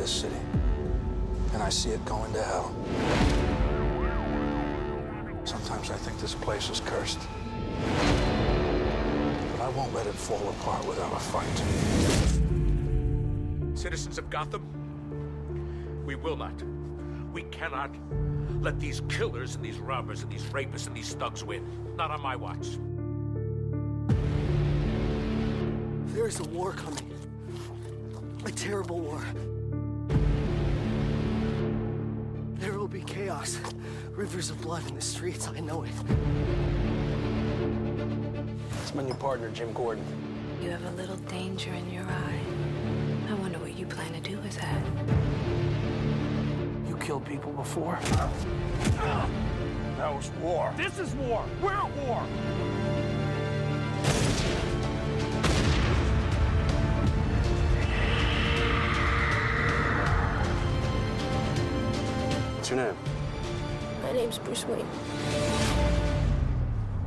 this city, and I see it going to hell. Sometimes I think this place is cursed. But I won't let it fall apart without a fight. Citizens of Gotham, we will not, we cannot let these killers and these robbers and these rapists and these thugs win. Not on my watch. There is a war coming. A terrible war. There will be chaos. Rivers of blood in the streets, I know it. It's my new partner, Jim Gordon. You have a little danger in your eye. I wonder what you plan to do with that. You killed people before? That was war. This is war. We're at war. Your name? My name's Bruce Wayne.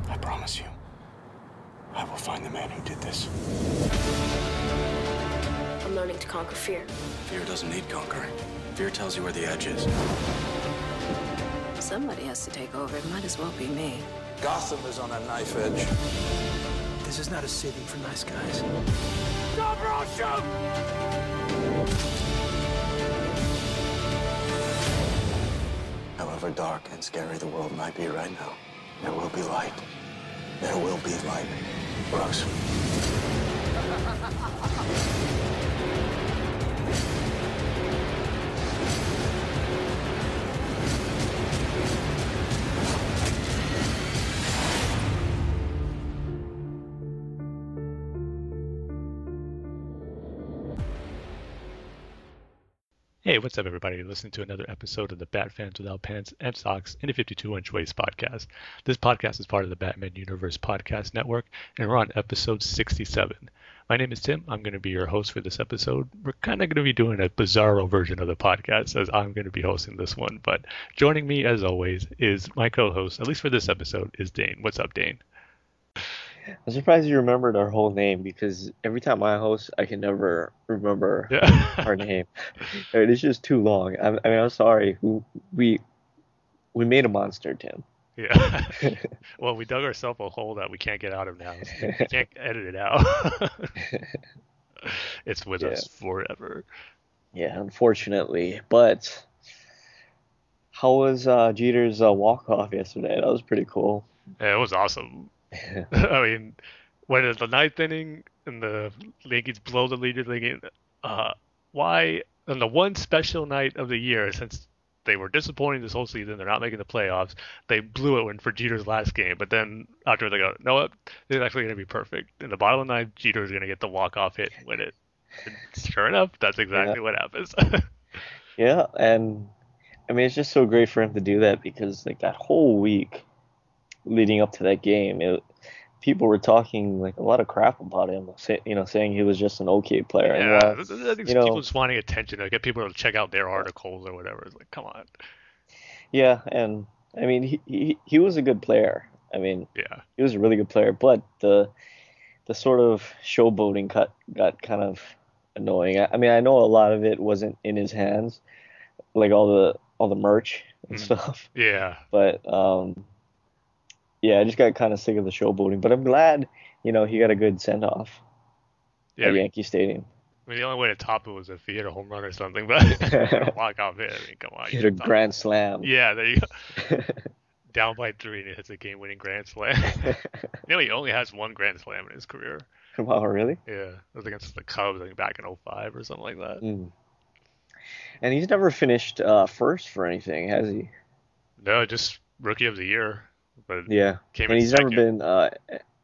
I promise you, I will find the man who did this. I'm learning to conquer fear. Fear doesn't need conquering. Fear tells you where the edge is. Somebody has to take over. It might as well be me. Gotham is on a knife edge. This is not a city for nice guys. Go, bro, shoot! However dark and scary the world might be right now, there will be light. There will be light. Bruce. Hey, what's up, everybody? Listening to another episode of the Bat Fans Without Pants and Socks and a 52 inch waist podcast. This podcast is part of the Batman Universe Podcast Network, and we're on episode 67. My name is Tim. I'm going to be your host for this episode. We're kind of going to be doing a bizarro version of the podcast as I'm going to be hosting this one, but joining me, as always, is my co host, at least for this episode, is Dane. What's up, Dane? I'm surprised you remembered our whole name because every time I host, I can never remember Yeah. our name. It's just too long. I, I mean, I'm sorry. We we made a monster, Tim. Yeah. well, we dug ourselves a hole that we can't get out of now. So we can't edit it out. it's with Yeah. us forever. Yeah, unfortunately. But how was uh, Jeter's uh, walk off yesterday? That was pretty cool. Yeah, it was awesome. I mean, when it's the ninth inning and the Yankees blow the lead, thinking, uh, why on the one special night of the year, since they were disappointing this whole season, they're not making the playoffs, they blew it when for Jeter's last game. But then after they go, no, what? This is actually going to be perfect. In the bottom of the ninth, Jeter's going to get the walk-off hit and win it. And sure enough, that's exactly what happens. Yeah, and I mean, it's just so great for him to do that because like that whole week leading up to that game, it, people were talking like a lot of crap about him, say, you know, saying he was just an okay player. And, yeah, uh, I think you know- people just wanting attention to get people to check out their articles or whatever. It's like, come on. yeah, and I mean, he, he he was a good player. I mean, Yeah. he was a really good player, but the the sort of showboating cut got kind of annoying. I, I mean, I know a lot of it wasn't in his hands, like all the all the merch and Mm. stuff. Yeah. But um, yeah, I just got kind of sick of the showboating. But I'm glad, you know, he got a good send off Yeah. I mean, Yankee Stadium. I mean, the only way to top it was if he hit a home run or something, but walk off hit. I mean, come on. He hit a grand slam. Yeah, there you go. Down by three and he hits a game winning grand slam. you know, he only has one grand slam in his career. wow, really? Yeah. It was against the Cubs, I think back in 05 or something like that. Mm. And he's never finished uh, first for anything, has he? No, just rookie of the year. But Yeah. came and in he's second. never been uh,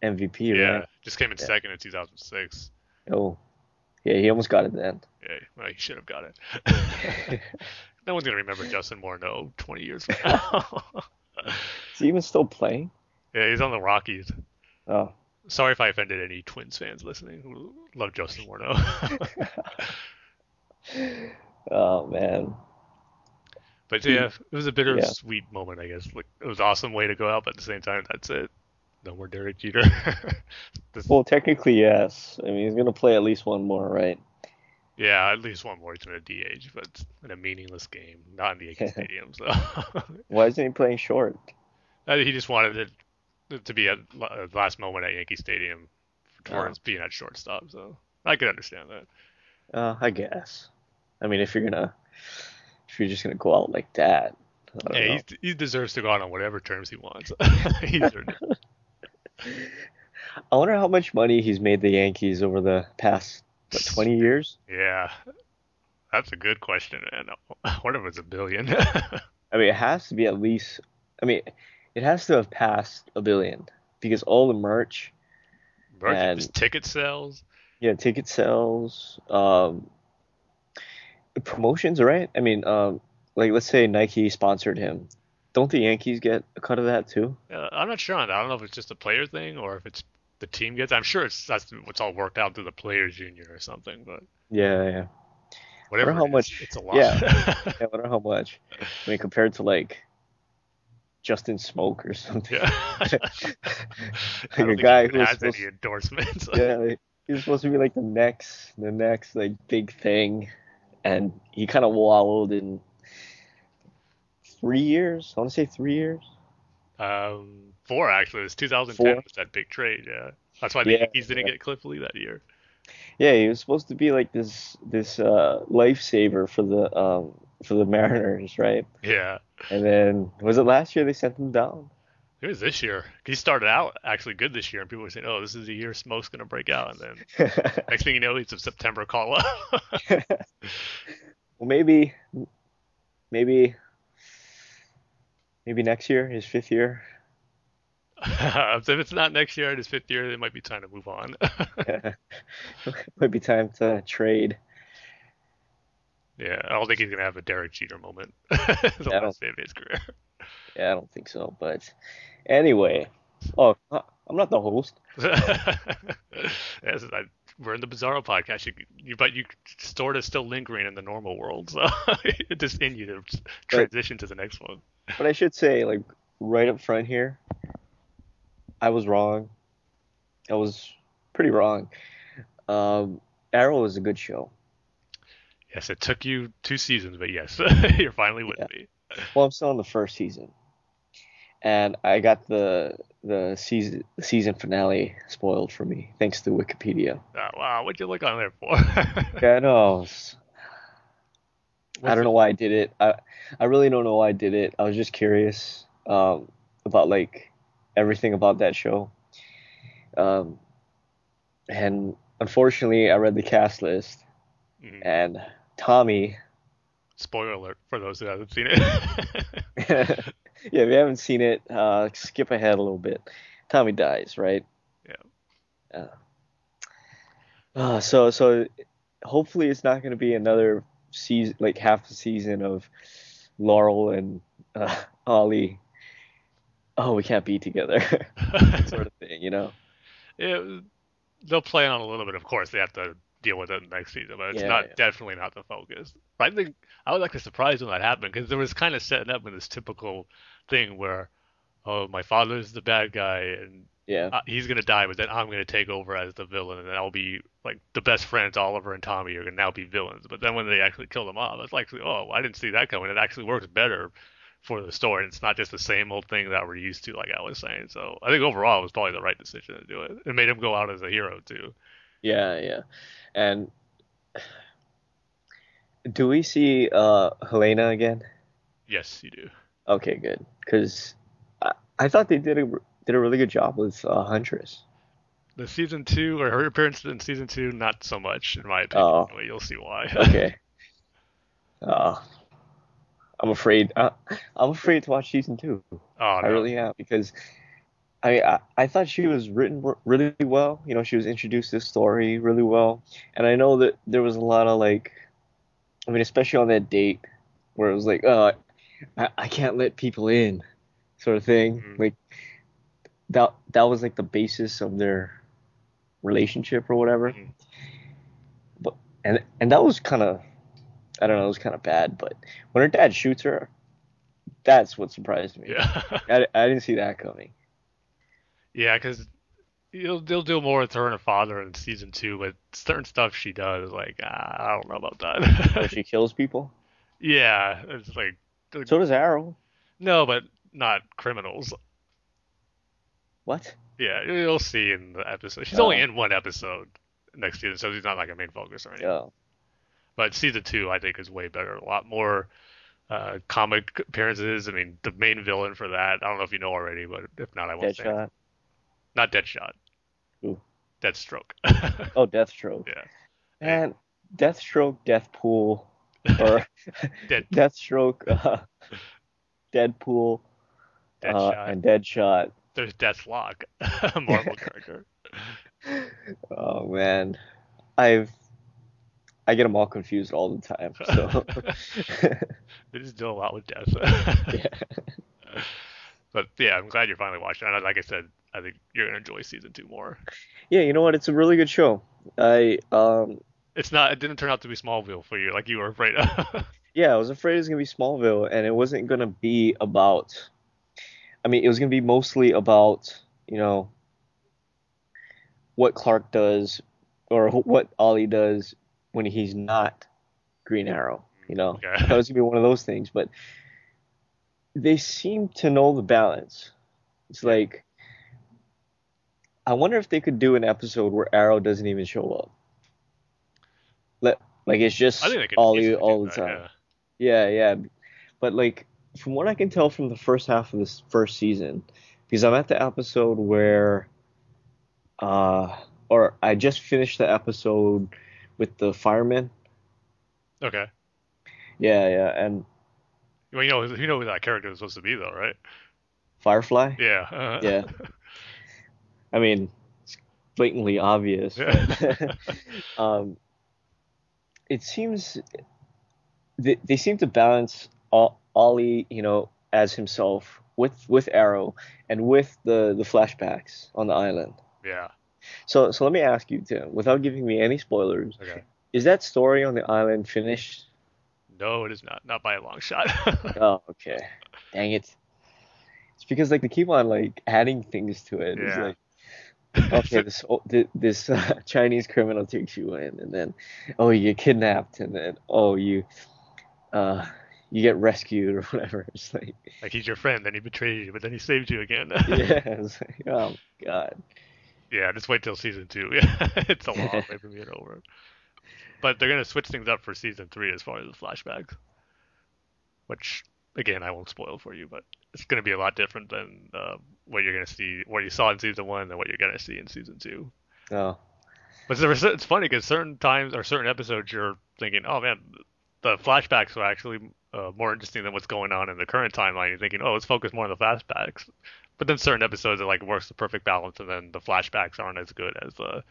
MVP, Yeah, right? just came in Yeah. second in 2006. Oh, yeah, he almost got it then. Yeah, well, he should have got it. no one's gonna remember Justin Morneau 20 years from now. Is he even still playing? yeah, he's on the Rockies. Oh, Sorry if I offended any Twins fans listening who love Justin Morneau. oh man. But yeah, it was a bittersweet moment, I guess. Like it was an awesome way to go out, but at the same time, that's it. No more Derek Jeter. This- Well, technically, yes. I mean, he's gonna play at least one more, right? Yeah, at least one more he's going to DH, but it's in a meaningless game, not in the Yankee Stadium. So Why isn't he playing short? I he just wanted it to be at la- last moment at Yankee Stadium towards Oh. being at shortstop. So I could understand that. Uh, I guess. I mean, if you're gonna, if you're just gonna go out like that, Yeah, he deserves to go out on whatever terms he wants. He's earned it. I wonder how much money he's made the Yankees over the past what, 20 years. yeah, that's a good question, man. I wonder if it's a billion. I mean, it has to be at least. I mean, it has to have passed a billion because all the merch, Merch, And- ticket sales. yeah, ticket sales, um, promotions, right? I mean, um, like let's say Nike sponsored him. Don't the Yankees get a cut of that too? Uh, I'm not sure on that. I don't know if it's just a player thing or if it's the team gets. I'm sure it's that's what's all worked out through the players union or something. But Yeah, yeah. whatever, how it much- it's a lot. yeah. Yeah, I wonder how much. I mean, compared to like Justin Smoak or something. Yeah. Like a guy who has supposed any endorsements. yeah, like, he was supposed to be like the next, the next like big thing, and he kind of wallowed in three years. I want to say three years. Um, four actually. It was 2010 Four? was that big trade. Yeah, that's why the Yeah, Yankees didn't yeah. get Cliff Lee that year. Yeah, he was supposed to be like this this uh, lifesaver for the um for the Mariners, right? Yeah, And then was it last year they sent him down? It was this year. He started out actually good this year, and people were saying, "Oh, this is the year Smoak's gonna break out." And then next thing you know, it's a September call up. well, maybe, maybe, maybe next year, his fifth year. if it's not next year, it is fifth year. It might be time to move on. Might be time to trade. yeah, I don't think he's gonna have a Derek Jeter moment. the Yeah, last day of his career. Yeah, I don't think so. But anyway, oh, I'm not the host. yes, I, we're in the Bizarro podcast. You, you, but you sort of still lingering in the normal world, so it just in you to transition to the next one. But I should say, like, right up front here, I was wrong. I was pretty wrong. Um, Arrow is a good show. Yes, it took you two seasons, but yes, you're finally with Yeah. me. Well, I'm still on the first season, and I got the the season season finale spoiled for me thanks to Wikipedia. Uh, wow, what'd you look on there for? Yeah, I know. I don't know why I did it. I I really don't know why I did it. I was just curious um, about like everything about that show. Um, and unfortunately, I read the cast list, Mhm. and Tommy. Spoiler alert for those who haven't seen it. yeah, if you haven't seen it, uh, skip ahead a little bit. Tommy dies, right? Yeah. Uh, uh, so so hopefully it's not going to be another season, like half a season of Laurel and uh, Ollie. Oh, we can't be together, sort of thing, you know? Yeah, they'll play on a little bit. Of course, they have to deal with it next season, but it's Yeah, not yeah. definitely not the focus. But I think I was like surprised when that happened because there was kind of setting up in this typical thing where, oh, my father's the bad guy and Yeah. uh, he's gonna die, but then I'm gonna take over as the villain, and I'll be like the best friends. Oliver and Tommy are gonna now be villains. But then when they actually kill them off, it's like, oh, I didn't see that coming. It actually works better for the story. It's not just the same old thing that we're used to, like I was saying. So I think overall it was probably the right decision to do it. It made him go out as a hero too. Yeah, yeah. And do we see uh, Helena again? Yes, you do. Okay, good. Because I, I thought they did a did a really good job with uh, Huntress. The season two or her appearance in season two, not so much in my opinion. Oh. You'll see why. Okay. uh, I'm afraid. Uh, I'm afraid to watch season two. oh, no. I really am because I, I I thought she was written really well. You know, she was introduced to the story really well, and I know that there was a lot of like, I mean, especially on that date where it was like, oh, I, I can't let people in, sort of thing. Mhm. Like that that was like the basis of their relationship or whatever. Mhm. But and and that was kind of, I don't know, it was kind of bad. But when her dad shoots her, that's what surprised me. Yeah. I, I didn't see that coming. Yeah, because You'll they'll do more with her and her father in season two, but certain stuff she does, like ah, I don't know about that. she kills people. yeah, it's like So does Arrow. no, but not criminals. What? Yeah, you'll see in the episode. She's only Oh. in one episode next season, so she's not like a main focus or anything. Yeah. But season two, I think, is way better. A lot more uh, comic appearances. I mean, the main villain for that, I don't know if you know already, but if not, I won't say. Deadshot. Not Deadshot. Who? Deathstroke. Oh, Deathstroke. yeah. And Deathstroke, Deathpool, or Deathstroke, uh, Deadpool, uh, Deadshot. and Deadshot. There's Deathlok, a Marvel character. Oh man, I've I get them all confused all the time. So They just do a lot with death. yeah. But yeah, I'm glad you're finally watching. And like I said, I think you're gonna enjoy season two more. yeah, you know what? It's a really good show. I um It's not. It didn't turn out to be Smallville for you, like you were afraid of. yeah, I was afraid it was gonna be Smallville, and it wasn't gonna be about. I mean, it was gonna be mostly about you know what Clark does, or what Ollie does when he's not Green Arrow. You know, Okay. that was gonna be one of those things. But they seem to know the balance. It's like I wonder if they could do an episode where Arrow doesn't even show up. Like it's just I think they could Ollie all the that, time. yeah. Yeah, yeah. But like from what I can tell from the first half of this first season, because I'm at the episode where uh or I just finished the episode with the fireman. Okay. Yeah, yeah, and Well, you know, you know who that character is supposed to be, though, right? Firefly. Yeah. uh, Yeah. I mean, it's blatantly obvious. Yeah. um, it seems they, they seem to balance Ollie, you know, as himself with with Arrow and with the the flashbacks on the island. yeah. So so let me ask you, Tim, without giving me any spoilers, Okay. is that story on the island finished? No, it is not. Not by a long shot. Oh, okay. Dang it. It's because like they keep on like adding things to it. It's Yeah. like okay, this oh, this uh, Chinese criminal takes you in, and then oh, you get kidnapped, and then oh, you uh, you get rescued or whatever. It's like like he's your friend, then he betrays you, but then he saves you again. yeah, it's like, oh god, Yeah, just wait till season two. Yeah, it's a long way from being over. But they're gonna switch things up for season three as far as the flashbacks, which again I won't spoil for you, but it's gonna be a lot different than uh, what you're gonna see, what you saw in season one, than what you're gonna see in season two. oh But it's, it's funny because certain times or certain episodes you're thinking, oh man, the flashbacks are actually uh, more interesting than what's going on in the current timeline. You're thinking, oh, let's focus more on the flashbacks. But then certain episodes it like works the perfect balance, and then the flashbacks aren't as good as uh,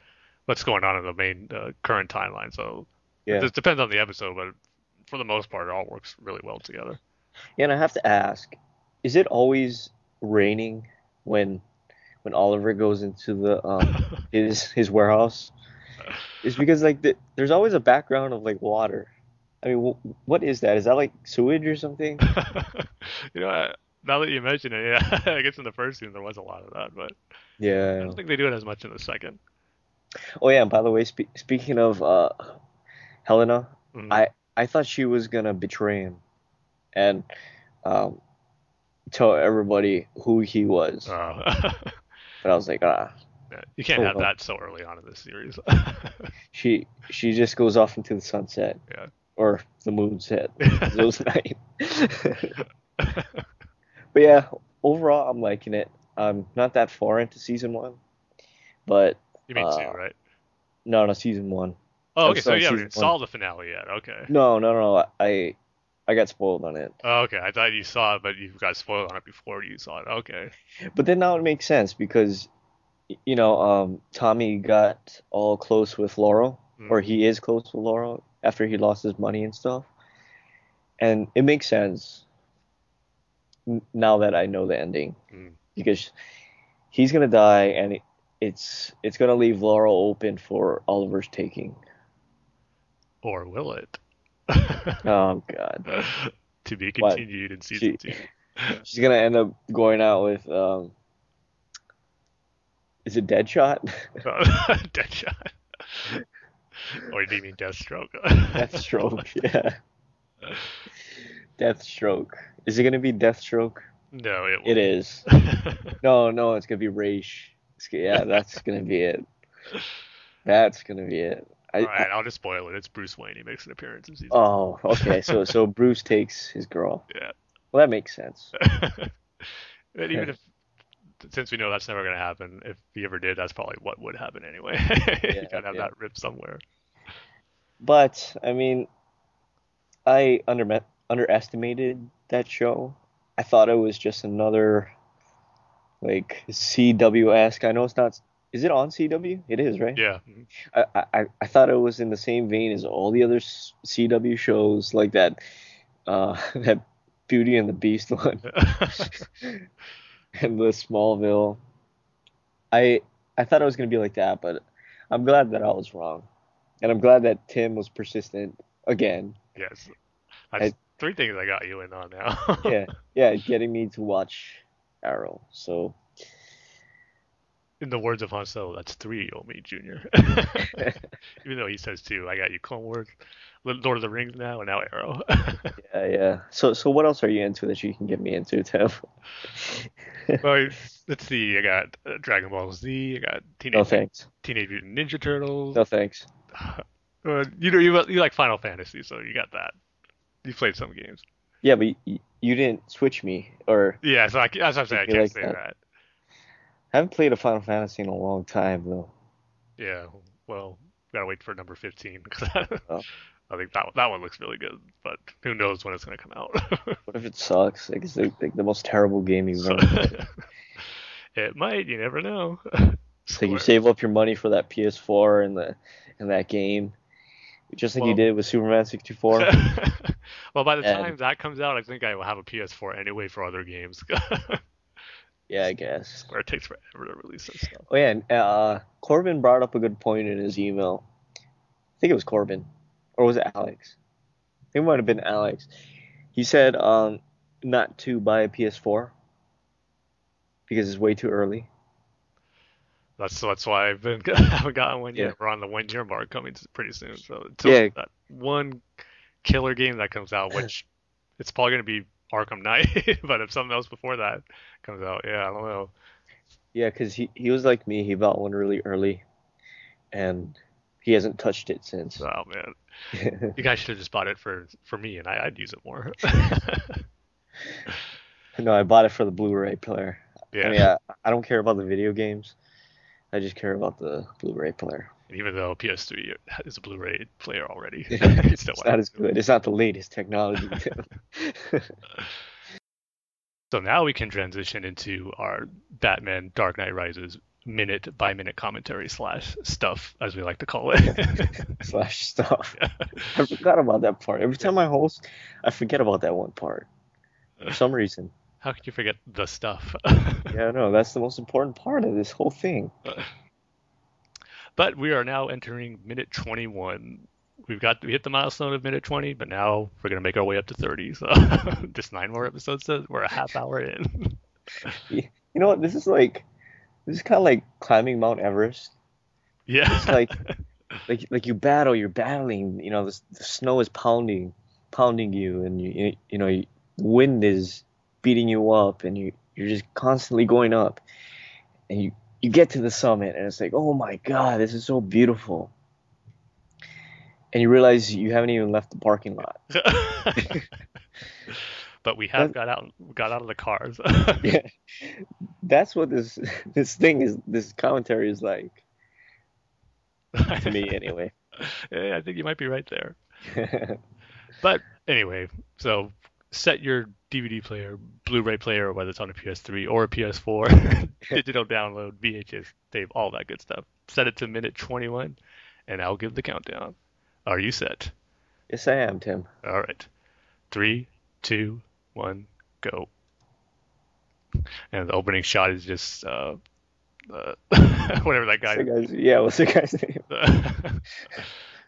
what's going on in the main uh, current timeline. So yeah. it depends on the episode, but for the most part, it all works really well together. Yeah, and I have to ask, is it always raining when when Oliver goes into the um his his warehouse? is because like the, there's always a background of like water. I mean, wh- what is that? Is that like sewage or something? you know, I- now that you mention it, yeah, I guess in the first season there was a lot of that, but yeah, I don't think they do it as much in the second. Oh yeah, and by the way, spe- speaking of uh Helena, Mhm. I I thought she was gonna betray him and um tell everybody who he was. Uh, But I was like, ah, you can't Oh, have that so early on in this series. she she just goes off into the sunset yeah. or the moonset. It was night. But yeah, overall, I'm liking it. I'm not that far into season one, but you mean two, Uh, right? no, no, season one. Oh, okay. So you haven't saw the finale yet. Okay. No, no, no, I I got spoiled on it. Oh, okay. I thought you saw it, but you got spoiled on it before you saw it. Okay. But then now it makes sense because, you know, um, Tommy got all close with Laurel, Mm. or he is close with Laurel after he lost his money and stuff, and it makes sense now that I know the ending Mm. because he's gonna die and it, it's it's gonna leave Laurel open for Oliver's taking. Or will it? Oh God, to be What? continued in season She- two. she's gonna end up going out with um. Is it Deadshot? Deadshot. or do you mean Deathstroke? Deathstroke, yeah. Deathstroke. Is it gonna be Deathstroke? no, it, It is. No, no, it's gonna be Ra's. It's, yeah, that's gonna be it. That's gonna be it. I, All right, I'll just spoil it. It's Bruce Wayne. He makes an appearance in season. oh, okay. So so Bruce takes his girl. Yeah. Well, that makes sense. but even if, since we know that's never going to happen, if he ever did, that's probably what would happen anyway. you gotta have yeah. that ripped somewhere. But I mean, I under underestimated that show. I thought it was just another like CW esque. I know it's not. Is it on CW? It is, right? Yeah. I, I I thought it was in the same vein as all the other CW shows, like that uh, that Beauty and the Beast one and the Smallville. I I thought it was gonna be like that, but I'm glad that I was wrong, and I'm glad that Tim was persistent again. yes. I- three things I got you in on now. Yeah, yeah, getting me to watch Arrow. So In the words of Han Solo, that's three owe me, Junior. Even though he says two, I got you Clone Wars, Lord of the Rings now, and now Arrow. yeah, yeah. So so what else are you into that you can get me into, Tim? well, let's see. I got uh, Dragon Ball Z. I got Teenage no thanks. Teenage Mutant Ninja Turtles. No thanks. Uh, you know, you you like Final Fantasy, so you got that. You played some games. Yeah, but you, you didn't switch me, or Yeah, so I, that's what I'm saying. I can't like say that. that. I haven't played a Final Fantasy in a long time though. Yeah, well, gotta wait for number 15 because Oh. I think that that one looks really good, but who knows when it's gonna come out. What if it sucks? Like it's like, the most terrible game you've ever played. it might. You never know. so you save up your money for that PS4 and the and that game, just like you did with Superman 64. well, by the And- time that comes out, I think I will have a PS4 anyway for other games. Yeah, I guess. Where it takes forever to release this stuff. Oh yeah, and uh, Corbin brought up a good point in his email. I think it was Corbin, or was it Alex? I think it might have been Alex. He said um, not to buy a PS4 because it's way too early. That's that's why I've been I haven't gotten one yet. Yeah. We're on the one year mark coming pretty soon. So until Yeah. that one killer game that comes out, which it's probably gonna be Arkham Knight, but if something else before that comes out, yeah, I don't know. Yeah, because he, he was like me. He bought one really early, and he hasn't touched it since. Oh man, you guys should have just bought it for for me, and I, I'd use it more. no, I bought it for the Blu-ray player. yeah. I mean, I, I don't care about the video games. I just care about the Blu-ray player. And even though PS3 is a Blu-ray player already, it's not as good. It's not the latest technology. So now we can transition into our Batman Dark Knight Rises minute by minute commentary slash stuff, as we like to call it. slash stuff. I forgot about that part. Every time I host, I forget about that one part for some reason. How could you forget the stuff? Yeah, no, that's the most important part of this whole thing. But we are now entering minute 21. We've got we hit the milestone of minute 20, but now we're gonna make our way up to 30. So just nine more episodes. So we're a half hour in. You know what? This is like, this is kind of like climbing Mount Everest. yeah. It's like, like, like you battle, you're battling. You know, the, the snow is pounding, pounding you, and you, you, you know, you, the wind is beating you up, and you, you're just constantly going up, and you, you get to the summit, and it's like, oh my god, this is so beautiful. And you realize you haven't even left the parking lot. but we have That- got out got out of the cars. Yeah, that's what this this thing is. This commentary is like to me, anyway. yeah, I think you might be right there. But anyway, so set your DVD player, Blu-ray player, whether it's on a PS3 or a PS4, digital download, VHS tape, all that good stuff. Set it to minute 21, and I'll give the countdown. Are you set? yes, I am, Tim. All right. Three, two, one, go. And the opening shot is just uh, uh, whatever that guy. What's yeah, what's the guy's name?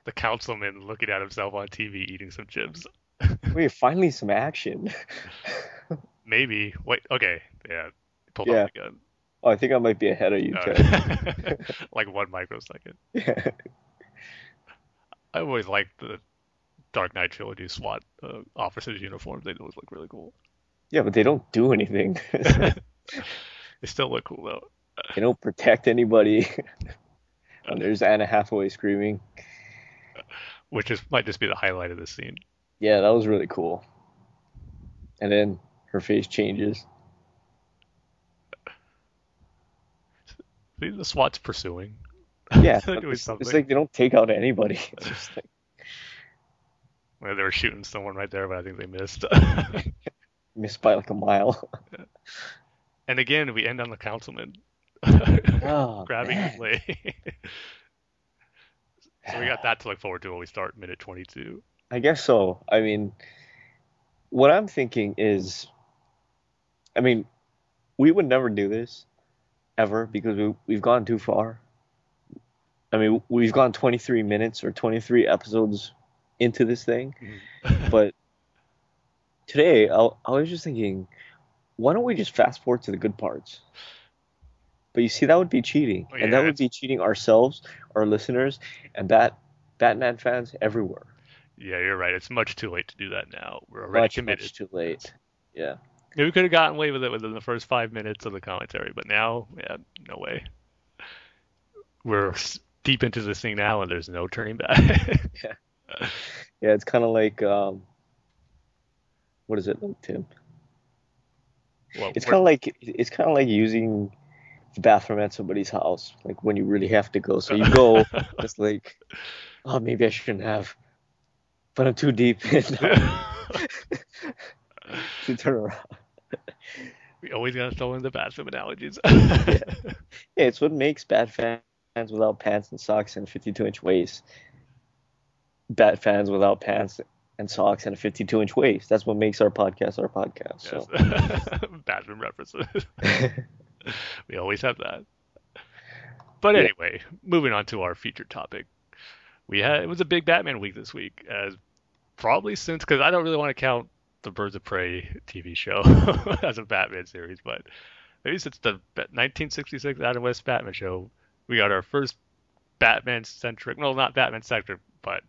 the councilman looking at himself on TV eating some chips. Wait, finally some action. Maybe. Wait. Okay. Yeah. Pulled Yeah. off the gun. Oh, I think I might be ahead of you, Uh, Ted. like one microsecond. yeah. I always liked the Dark Knight trilogy SWAT uh, officers' uniforms. They always look really cool. yeah, but they don't do anything. They still look cool though. they don't protect anybody. and there's Anna Hathaway screaming. Which is might just be the highlight of the scene. Yeah, that was really cool. And then her face changes. See, the SWAT's pursuing. Yeah, it's, it's like they don't take out anybody. It's just like, Well, they were shooting someone right there, but I think they missed. missed by like a mile. and again, we end on the councilman Oh, grabbing man. his leg. so we got that to look forward to when we start minute 22. I guess so. I mean, what I'm thinking is, I mean, we would never do this ever because we, we've gone too far. I mean, we've gone 23 minutes or 23 episodes into this thing, mm-hmm. but today I, I was just thinking, why don't we just fast forward to the good parts? But you see, that would be cheating, oh, and Yeah, that would be cheating ourselves, our listeners, and Bat Batman fans everywhere. Yeah, you're right. It's much too late to do that now. We're already much, committed. much too late. Yeah. Maybe we could have gotten away with it within the first five minutes of the commentary, but now, yeah, no way. We're deep into this thing now, and there's no turning back. Yeah, Yeah, it's kind of like um, what is it, like, Tim? well, It's kind of like it's kind of like using the bathroom at somebody's house, like when you really have to go. So you go, it's like, oh, maybe I shouldn't have, but I'm too deep to turn around. we always gotta throw in the bathroom analogies. Yeah, it's what makes bad fans without pants and socks and 52 inch waist. Bad fans without pants and socks and a 52 inch waist. That's what makes our podcast our podcast. So. Yes. bathroom references. we always have that. But Yeah. anyway, moving on to our featured topic. We had it was a big Batman week this week, as probably since because I don't really want to count the Birds of Prey TV show as a Batman series, but maybe since the Ba- 1966 Adam West Batman show, we got our first Batman centric, well, not Batman centric, but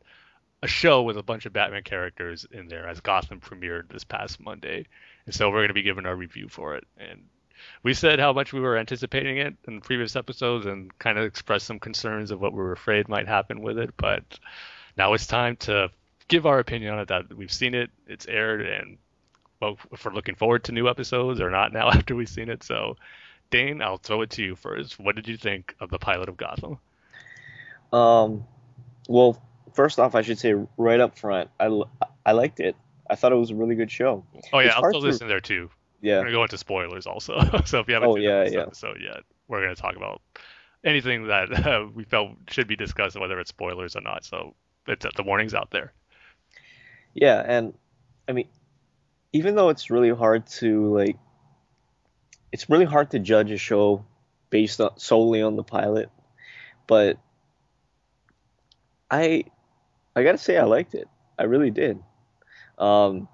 a show with a bunch of Batman characters in there as Gotham premiered this past Monday. And so we're going to be giving our review for it. And we said how much we were anticipating it in previous episodes and kind of expressed some concerns of what we were afraid might happen with it. But now it's time to give our opinion on it that we've seen it, it's aired, and well, if we're looking forward to new episodes or not now after we've seen it. So, Dane, I'll throw it to you first. What did you think of the pilot of Gotham? Um, well, first off, I should say right up front, I, I liked it. I thought it was a really good show. Oh, yeah, It's I'll throw to- in there too. Yeah, we're going to go into spoilers also. so if you haven't Oh, seen yeah, this yeah. episode yet, we're going to talk about anything that uh, we felt should be discussed, whether it's spoilers or not. So it's, the warning's out there. Yeah, and I mean, even though it's really hard to like, it's really hard to judge a show based on solely on the pilot, but I, I gotta say I liked it. I really did. Um,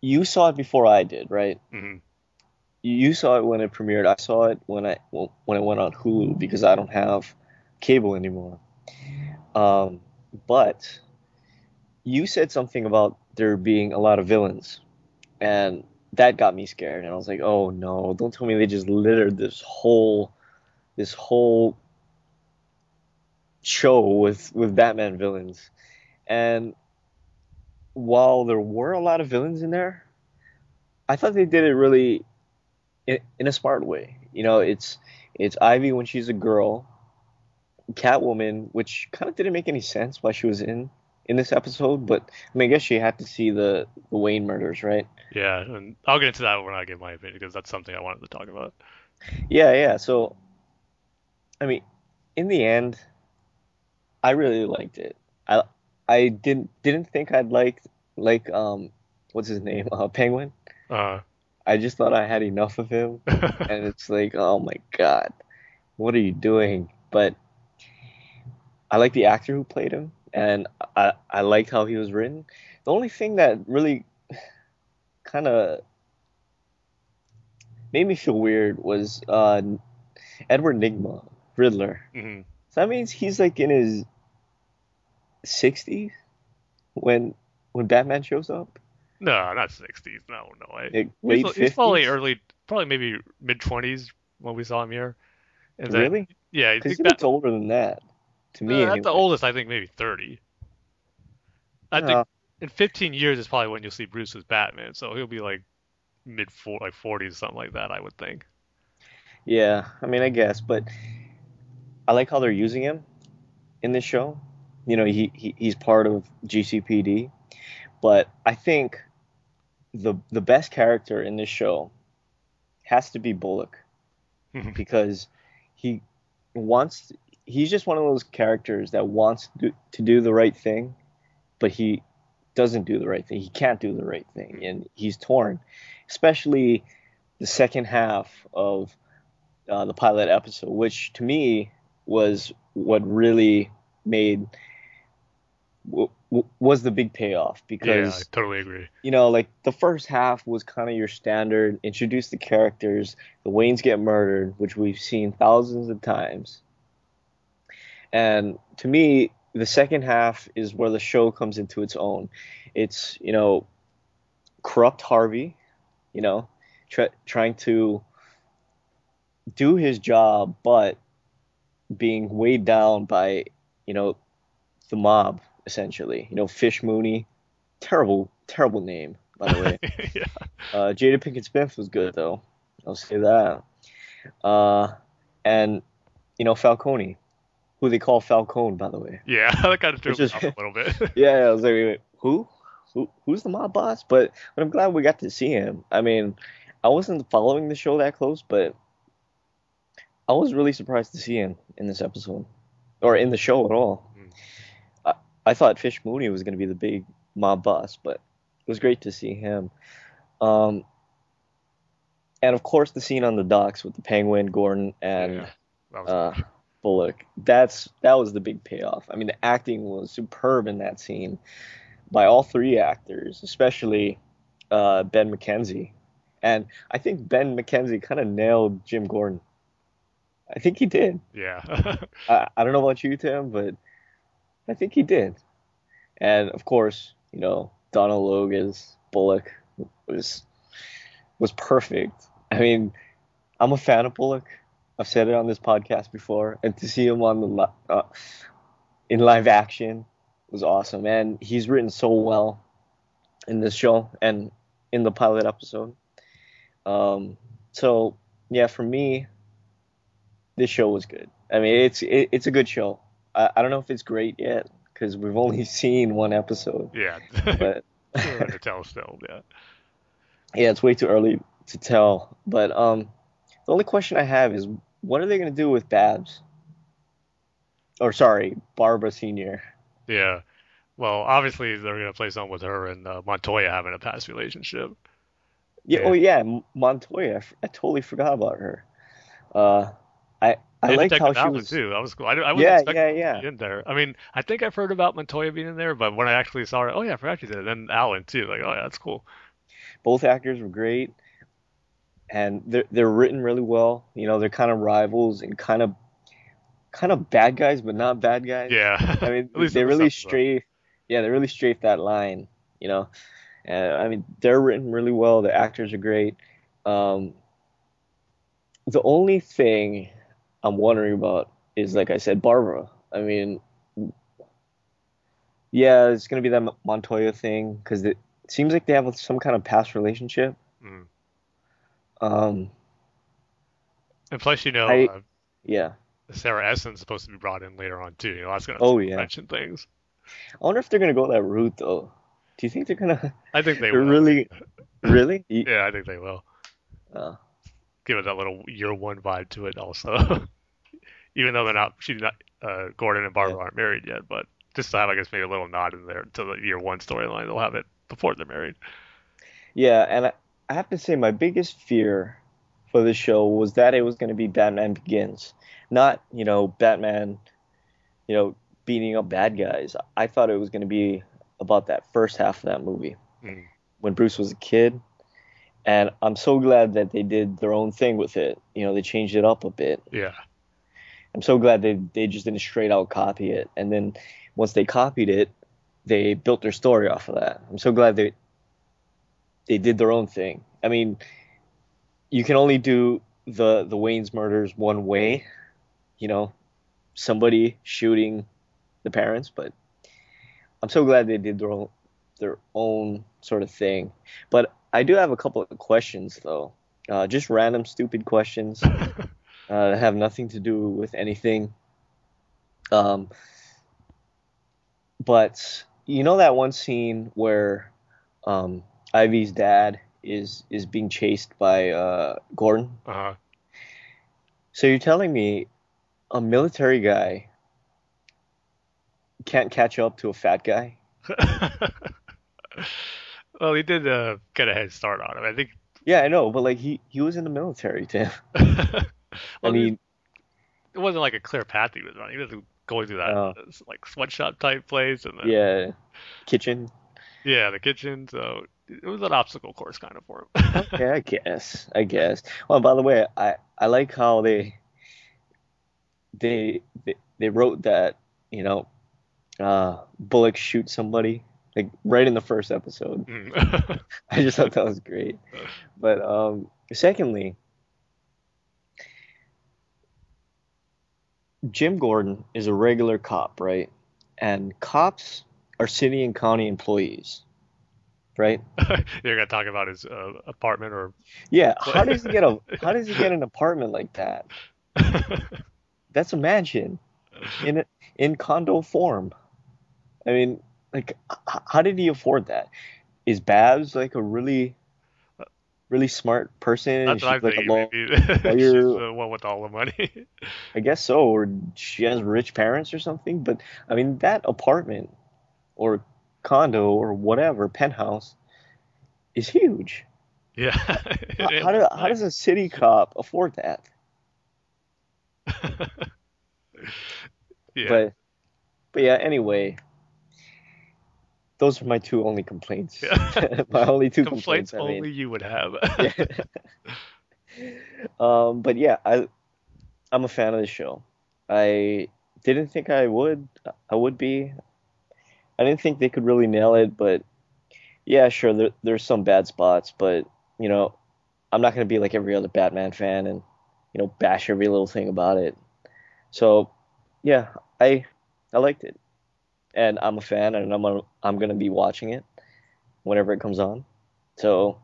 you saw it before I did, right? hmm You saw it when it premiered. I saw it when I well, when it went on Hulu because I don't have cable anymore. Um, but you said something about there being a lot of villains, and that got me scared. And I was like, "Oh no! Don't tell me they just littered this whole this whole show with with Batman villains." And while there were a lot of villains in there, I thought they did it really in, in a smart way. You know, it's it's Ivy when she's a girl, Catwoman, which kind of didn't make any sense why she was in in this episode, but I mean, I guess she had to see the the Wayne murders, right? Yeah, and I'll get into that when I give my opinion because that's something I wanted to talk about. Yeah, yeah. So, I mean, in the end, I really liked it. I I didn't didn't think I'd like like um what's his name uh, Penguin. Uh, I just thought I had enough of him. and it's like, oh my god, what are you doing? But I like the actor who played him, and I I liked how he was written. The only thing that really kind of made me feel weird was uh, Edward Nygma, Riddler. hmm So that means he's like in his 60s when when Batman shows up. No, not 60s. No, no way. Like, He's, late he's probably early, probably maybe mid 20s when we saw him here. And then, Really? Yeah, I Because he looks older than that. To me, uh, at the oldest, I think maybe 30. I Uh, think in 15 years is probably when you'll see Bruce as Batman, so he'll be like mid four, like 40s, something like that. I would think. Yeah, I mean, I guess, but I like how they're using him in this show. You know, he, he he's part of GCPD, but I think the the best character in this show has to be Bullock because he wants he's just one of those characters that wants to do, to do the right thing, but he doesn't do the right thing. He can't do the right thing, and he's torn, especially the second half of uh, the pilot episode, which to me was what really made w- w- was the big payoff Yeah, because I totally agree. you know, like the first half was kind of your standard, introduce the characters, the Waynes get murdered, which we've seen thousands of times. And to me, the second half is where the show comes into its own. It's, you know, corrupt Harvey, you know, try, trying to do his job, but being weighed down by, you know, the mob, essentially. You know, Fish Mooney, terrible, terrible name, by the way. yeah. Uh, Jada Pinkett Smith was good though. I'll say that. Uh, and you know Falcone, who they call Falcone, by the way. Yeah, that kind of threw Which me off a little bit. Yeah, I was like, wait, wait, who? Who? Who's the mob boss? But but I'm glad we got to see him. I mean, I wasn't following the show that close, but I was really surprised to see him in this episode, or in the show at all. Hmm. I, I thought Fish Mooney was going to be the big mob boss, but it was great to see him. Um, and of course, the scene on the docks with the Penguin, Gordon, and Yeah, that was uh, Bullock. That's that was the big payoff. I mean, the acting was superb in that scene by all three actors, especially uh, Ben McKenzie. And I think Ben McKenzie kind of nailed Jim Gordon. I think he did. yeah. I, I don't know about you, Tim, but I think he did. And of course, you know, Donald Logue as Bullock was was perfect. I mean, I'm a fan of Bullock. I've said it on this podcast before, and to see him on the li- uh, in live action was awesome. And he's written so well in this show and in the pilot episode. Um, so yeah, for me, this show was good. I mean, it's it, it's a good show. I, I don't know if it's great yet because we've only seen one episode, yeah. but to tell still, yeah. yeah, it's way too early to tell. But um, the only question I have is, what are they gonna do with Babs? Or sorry, Barbara Senior. Yeah. Well, obviously they're gonna play something with her and uh, Montoya having a past relationship. Yeah, Yeah. Oh yeah, Montoya. I, f- I totally forgot about her. Uh, I I liked how she was. too. That was cool. I, I wasn't Yeah, yeah, to yeah. be in there. I mean, I think I've heard about Montoya being in there, but when I actually saw her, oh yeah, I forgot she's in. Then Allen too. Like, oh yeah, that's cool. both actors were great and they're they're written really well. You know they're kind of rivals and kind of kind of bad guys but not bad guys. Yeah. i mean they really strafe yeah they really strafe that line you know. And i mean they're written really well. The actors are great. Um the only thing i'm wondering about is like i said barbara. I mean yeah it's going to be that montoya thing because it seems like they have some kind of past relationship. Mhm. Um, And plus, you know, I- uh, yeah. Sarah Essen's supposed to be brought in later on too. You know, that's gonna Oh, yeah. mention things. I wonder if they're gonna go that route though. Do you think they're gonna I think they really really? Yeah, I think they will. uh, Give it that little year one vibe to it also. Even though they're not, she's not, uh, Gordon and Barbara Yeah. aren't married yet, but just to have, I guess, maybe a little nod in there to the year one storyline, they'll have it before they're married. yeah, and I, I have to say my biggest fear for this show was that it was gonna be Batman Begins, not you know Batman, you know beating up bad guys. I thought it was gonna be about that first half of that movie Mm. when Bruce was a kid, and I'm so glad that they did their own thing with it. You know, they changed it up a bit. Yeah. I'm so glad they they just didn't straight out copy it. And then once they copied it, they built their story off of that. I'm so glad they they did their own thing. I mean, you can only do the the Wayne's murders one way, you know, somebody shooting the parents, but I'm so glad they did their own their own sort of thing. But I do have a couple of questions though, uh, just random stupid questions uh, that have nothing to do with anything. Um, but you know that one scene where um, Ivy's dad is is being chased by uh, Gordon. Uh-huh. So you're telling me a military guy can't catch up to a fat guy? well, he did uh, get a head start on him. I think. Yeah, I know, but like he he was in the military, Tim. well, I mean, it wasn't like a clear path he was on. He was going through that uh, like sweatshop type place, and then, yeah, kitchen. yeah, the kitchen. So it was an obstacle course kind of for him. Yeah, I guess. I guess. Well, by the way, I I like how they they they, they wrote that you know uh, Bullock shoots somebody like right in the first episode. Mm. I just thought that was great. But um, secondly, Jim Gordon is a regular cop, right? And cops are city and county employees, right? You're gonna talk about his uh, apartment or Yeah. How does he get a How does he get an apartment like that? That's a mansion in a, in condo form. I mean, like, h- how did he afford that? Is Babs like a really, really smart person? That's she's like a thinking. law- Maybe she's the one with all the money. I guess so, or she has rich parents or something. But I mean, that apartment or condo or whatever penthouse is huge. yeah. How, how, do, how does a city cop afford that? yeah. But but yeah, anyway, those are my two only complaints. Yeah. my only two complaints complaints. I only mean. you would have. Um, but yeah, I I'm a fan of the show. I didn't think I would I would be. I didn't think they could really nail it, but yeah, sure, there, there's some bad spots, but you know, I'm not gonna be like every other Batman fan and you know bash every little thing about it. So yeah, I I liked it, and I'm a fan, and I'm gonna, I'm gonna be watching it whenever it comes on. So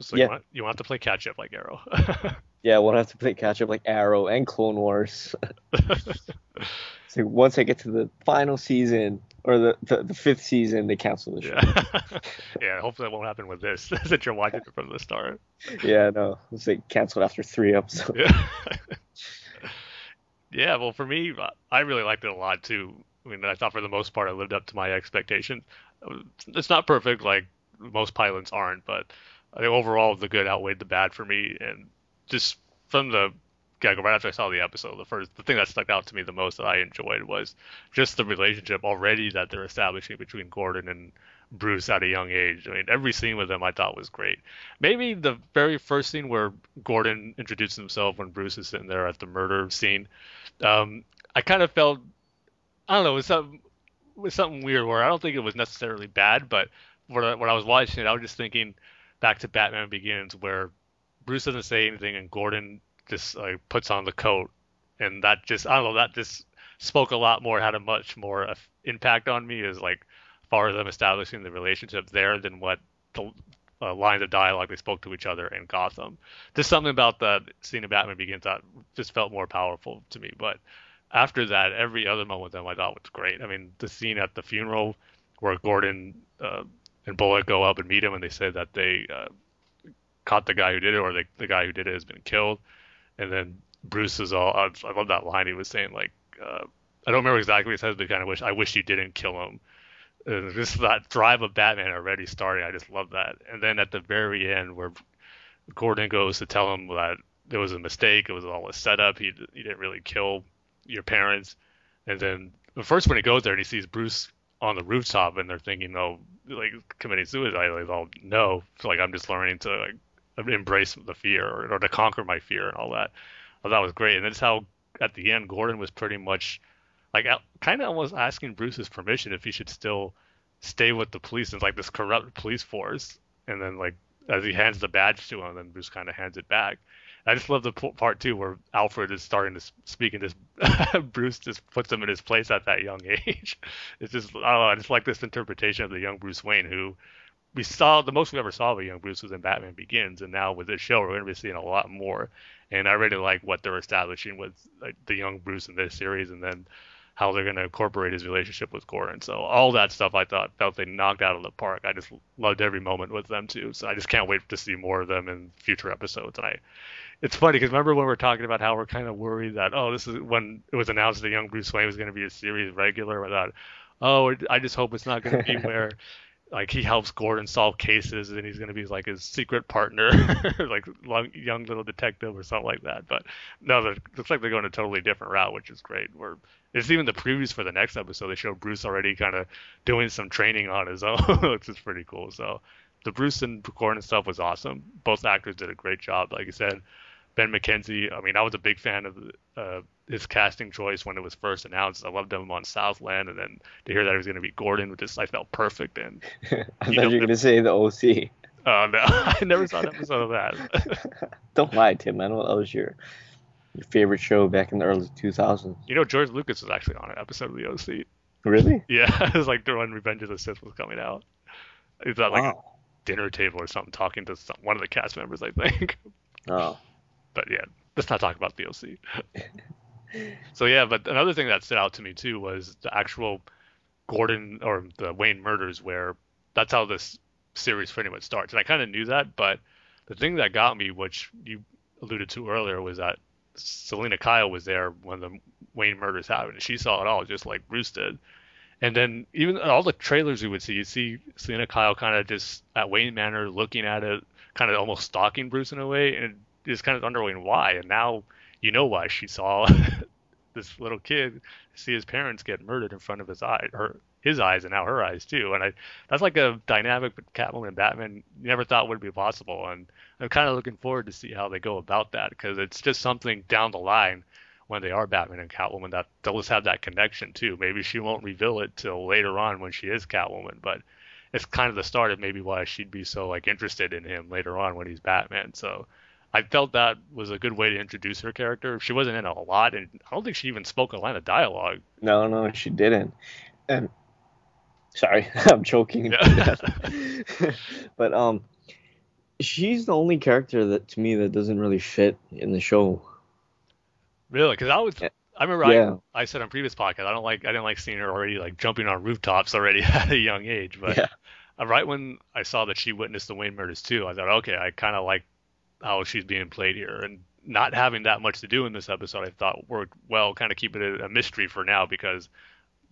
so Yeah. you, want, you want to play catch up like Arrow. yeah, we'll have to play catch up like Arrow and Clone Wars. so once I get to the final season or the, the, the fifth season, they cancel the show. yeah. yeah. Hopefully that won't happen with this since you're watching it from the start. Yeah, no, it's like canceled after three episodes. Yeah. yeah. Well, for me, I really liked it a lot too. I mean, I thought for the most part, I lived up to my expectations. It's not perfect, like most pilots aren't, but I think overall the good outweighed the bad for me. And just from the go, right after I saw the episode, the first the thing that stuck out to me the most that I enjoyed was just the relationship already that they're establishing between Gordon and Bruce at a young age. I mean, every scene with them I thought was great. Maybe the very first scene where Gordon introduces himself when Bruce is sitting there at the murder scene, um, I kind of felt, I don't know, it was something, it was something weird where I don't think it was necessarily bad, but when I, when I was watching it, I was just thinking back to Batman Begins where Bruce doesn't say anything and Gordon just like puts on the coat, and that just I don't know that just spoke a lot more, had a much more impact on me as like far as them establishing the relationship there than what the uh, lines of dialogue they spoke to each other in Gotham. Just something about that scene of Batman Begins that just felt more powerful to me. But after that, every other moment with them I thought was great. I mean, the scene at the funeral where Gordon uh, and Bullock go up and meet him, and they say that they uh, caught the guy who did it, or the, the guy who did it has been killed. And then Bruce is all. I, love that line he was saying like. Uh, I don't remember exactly what he says, but kind of wish I wish you didn't kill him. Uh, just that drive of Batman already starting. I just love that. And then at the very end, where Gordon goes to tell him that there was a mistake, it was all a setup. He he didn't really kill your parents. And then the first when he goes there and he sees Bruce on the rooftop, and they're thinking, oh, like committing suicide. Like, oh no, so, like I'm just learning to like embrace the fear or, or to conquer my fear and all that. Oh, that was great, and that's how at the end Gordon was pretty much like kind of almost asking Bruce's permission if he should still stay with the police and like this corrupt police force. And then like as he hands the badge to him, then Bruce kind of hands it back. I just love the part too where Alfred is starting to speak and just Bruce just puts him in his place at that young age. It's just know, I just like this interpretation of the young Bruce Wayne who we saw the most we ever saw of a young Bruce was in Batman Begins, and now with this show we're going to be seeing a lot more. And I really like what they're establishing with like, the young Bruce in this series, and then how they're going to incorporate his relationship with Gordon. So all that stuff I thought felt they knocked out of the park. I just loved every moment with them too. So I just can't wait to see more of them in future episodes. And I, it's funny because remember when we were talking about how we're kind of worried that oh this is when it was announced that young Bruce Wayne was going to be a series regular. without oh I just hope it's not going to be where like he helps Gordon solve cases and he's going to be like his secret partner, like young little detective or something like that. But no, it looks like they're going a totally different route, which is great. Where it's even the previews for the next episode, they show Bruce already kind of doing some training on his own, which is pretty cool. So the Bruce and Gordon stuff was awesome. Both actors did a great job. Like I said, Ben McKenzie. I mean, I was a big fan of uh, his casting choice when it was first announced. I loved him on Southland, and then to hear that he was going to be Gordon, just I felt perfect. And I thought you were going to say the OC. Oh uh, no, I never saw an episode of that. Don't lie, Tim. I know what was your your favorite show back in the early 2000s. You know, George Lucas was actually on an episode of the OC. Really? Yeah, it was like when Revenge of the Sith was coming out. He was at like a dinner table or something, talking to some, one of the cast members, I think. Oh. But yeah, let's not talk about OC. so yeah, but another thing that stood out to me too was the actual Gordon or the Wayne murders, where that's how this series pretty much starts. And I kind of knew that, but the thing that got me, which you alluded to earlier, was that Selina Kyle was there when the Wayne murders happened, she saw it all just like Bruce did. And then even all the trailers we would see, you see Selina Kyle kind of just at Wayne Manor looking at it, kind of almost stalking Bruce in a way, and just kind of wondering why. And now you know why she saw this little kid see his parents get murdered in front of his eye, her his eyes, and now her eyes too. And I that's like a dynamic with Catwoman and Batman you never thought would be possible. And I'm kind of looking forward to see how they go about that because it's just something down the line when they are Batman and Catwoman that they'll just have that connection too. Maybe she won't reveal it till later on when she is Catwoman, but it's kind of the start of maybe why she'd be so like interested in him later on when he's Batman. So I felt that was a good way to introduce her character. She wasn't in a lot, and I don't think she even spoke a line of dialogue. No, no, she didn't. And sorry, I'm choking. Yeah. but um, she's the only character that to me that doesn't really fit in the show. Really? Because I was. I remember yeah. I, I said on previous podcast I don't like I didn't like seeing her already like jumping on rooftops already at a young age, but yeah. right when I saw that she witnessed the Wayne murders too, I thought okay I kind of like how she's being played here, and not having that much to do in this episode, I thought worked well. Kind of keep it a mystery for now because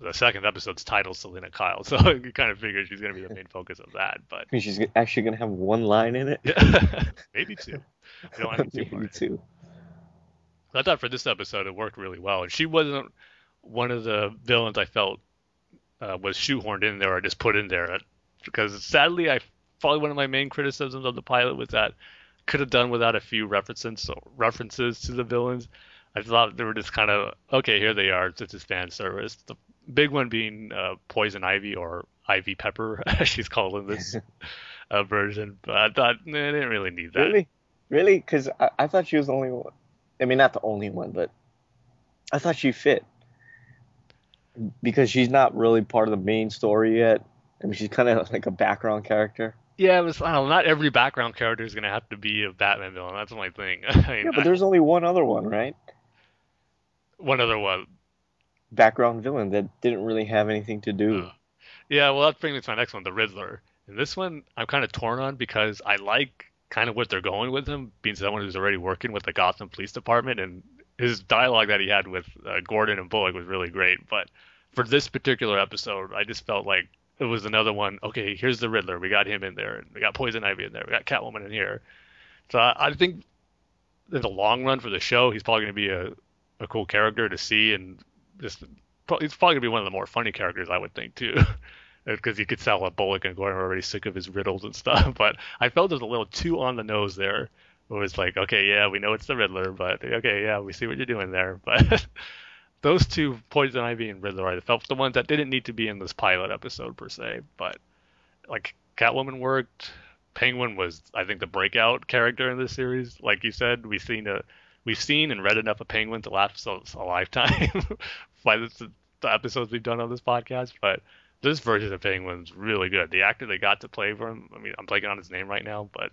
the second episode's titled Selina Kyle, so you kind of figure she's going to be the main focus of that. But I mean, she's actually going to have one line in it. Yeah, maybe two. You don't have maybe two. I thought for this episode it worked really well, and she wasn't one of the villains I felt uh, was shoehorned in there or just put in there. Because sadly, I probably one of my main criticisms of the pilot was that could have done without a few references references to the villains. I thought they were just kind of okay. Here they are. This is fan service. The big one being uh, Poison Ivy or Ivy Pepper, as she's called in this uh, version. But I thought nah, I didn't really need that. Really, really, because I, I thought she was the only one. I mean, not the only one, but I thought she fit because she's not really part of the main story yet. I mean, she's kind of like a background character. Yeah, it was. I don't know. Not every background character is gonna have to be a Batman villain. That's my thing. I mean, yeah, but there's only one other one, right? One other one. Background villain that didn't really have anything to do. Uh, yeah, well, that brings me to my next one, the Riddler. And this one, I'm kind of torn on because I like kind of what they're going with him, being someone who's already working with the Gotham Police Department, and his dialogue that he had with uh, Gordon and Bullock was really great. But for this particular episode, I just felt like it was another one. Okay, here's the Riddler. We got him in there. We got Poison Ivy in there. We got Catwoman in here. So I, I think in the long run for the show, he's probably going to be a, a cool character to see, and just he's probably going to be one of the more funny characters, I would think too. because you could tell that Bullock and Gordon already sick of his riddles and stuff. But I felt it was a little too on the nose there. It was like, okay, yeah, we know it's the Riddler, but okay, yeah, we see what you're doing there. But those two, Poison Ivy and Riddler, I felt the ones that didn't need to be in this pilot episode per se. But like Catwoman worked. Penguin was, I think, the breakout character in this series. Like you said, we've seen a, we've seen and read enough of Penguin to last a, a lifetime by the episodes we've done on this podcast. But this version of Penguin's really good. The actor they got to play for him, I mean, I'm blanking on his name right now, but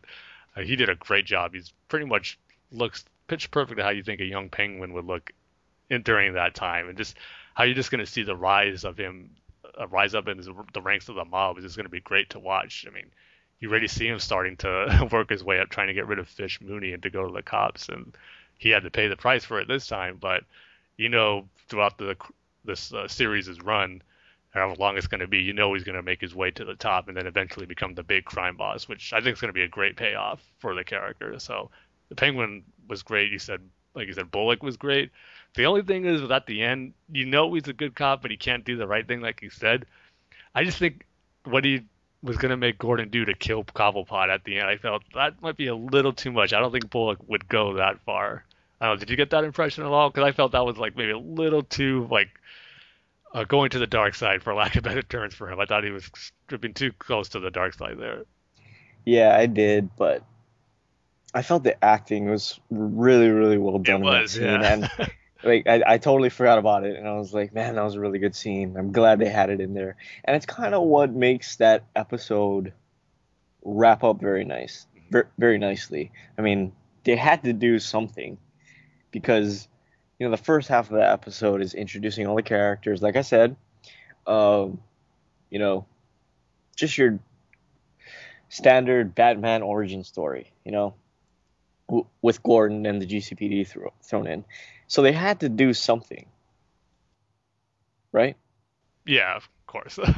uh, he did a great job. He's pretty much looks pitch perfect to how you think a young Penguin would look in, during that time, and just how you're just going to see the rise of him, uh, rise up in his, the ranks of the mob is just going to be great to watch. I mean, you already see him starting to work his way up, trying to get rid of Fish Mooney and to go to the cops, and he had to pay the price for it this time. But you know, throughout the this uh, series' run, however long it's going to be, you know he's going to make his way to the top and then eventually become the big crime boss, which I think is going to be a great payoff for the character. So the Penguin was great. You said, like you said, Bullock was great. The only thing is, at the end, you know he's a good cop, but he can't do the right thing, like you said. I just think what he was going to make Gordon do to kill Cobblepot at the end, I felt that might be a little too much. I don't think Bullock would go that far. I don't know. Did you get that impression at all? Because I felt that was like maybe a little too like uh, going to the dark side, for lack of better terms for him. I thought he was stripping too close to the dark side there. Yeah, I did, but I felt the acting was really, really well done. It was, yeah. And like, I, I totally forgot about it, and I was like, man, that was a really good scene. I'm glad they had it in there, and it's kind of what makes that episode wrap up very nice, very, very nicely. I mean, they had to do something because you know the first half of the episode is introducing all the characters like i said um, you know just your standard batman origin story you know w- with gordon and the gcpd thro- thrown in. So they had to do something. Right? Yeah of course.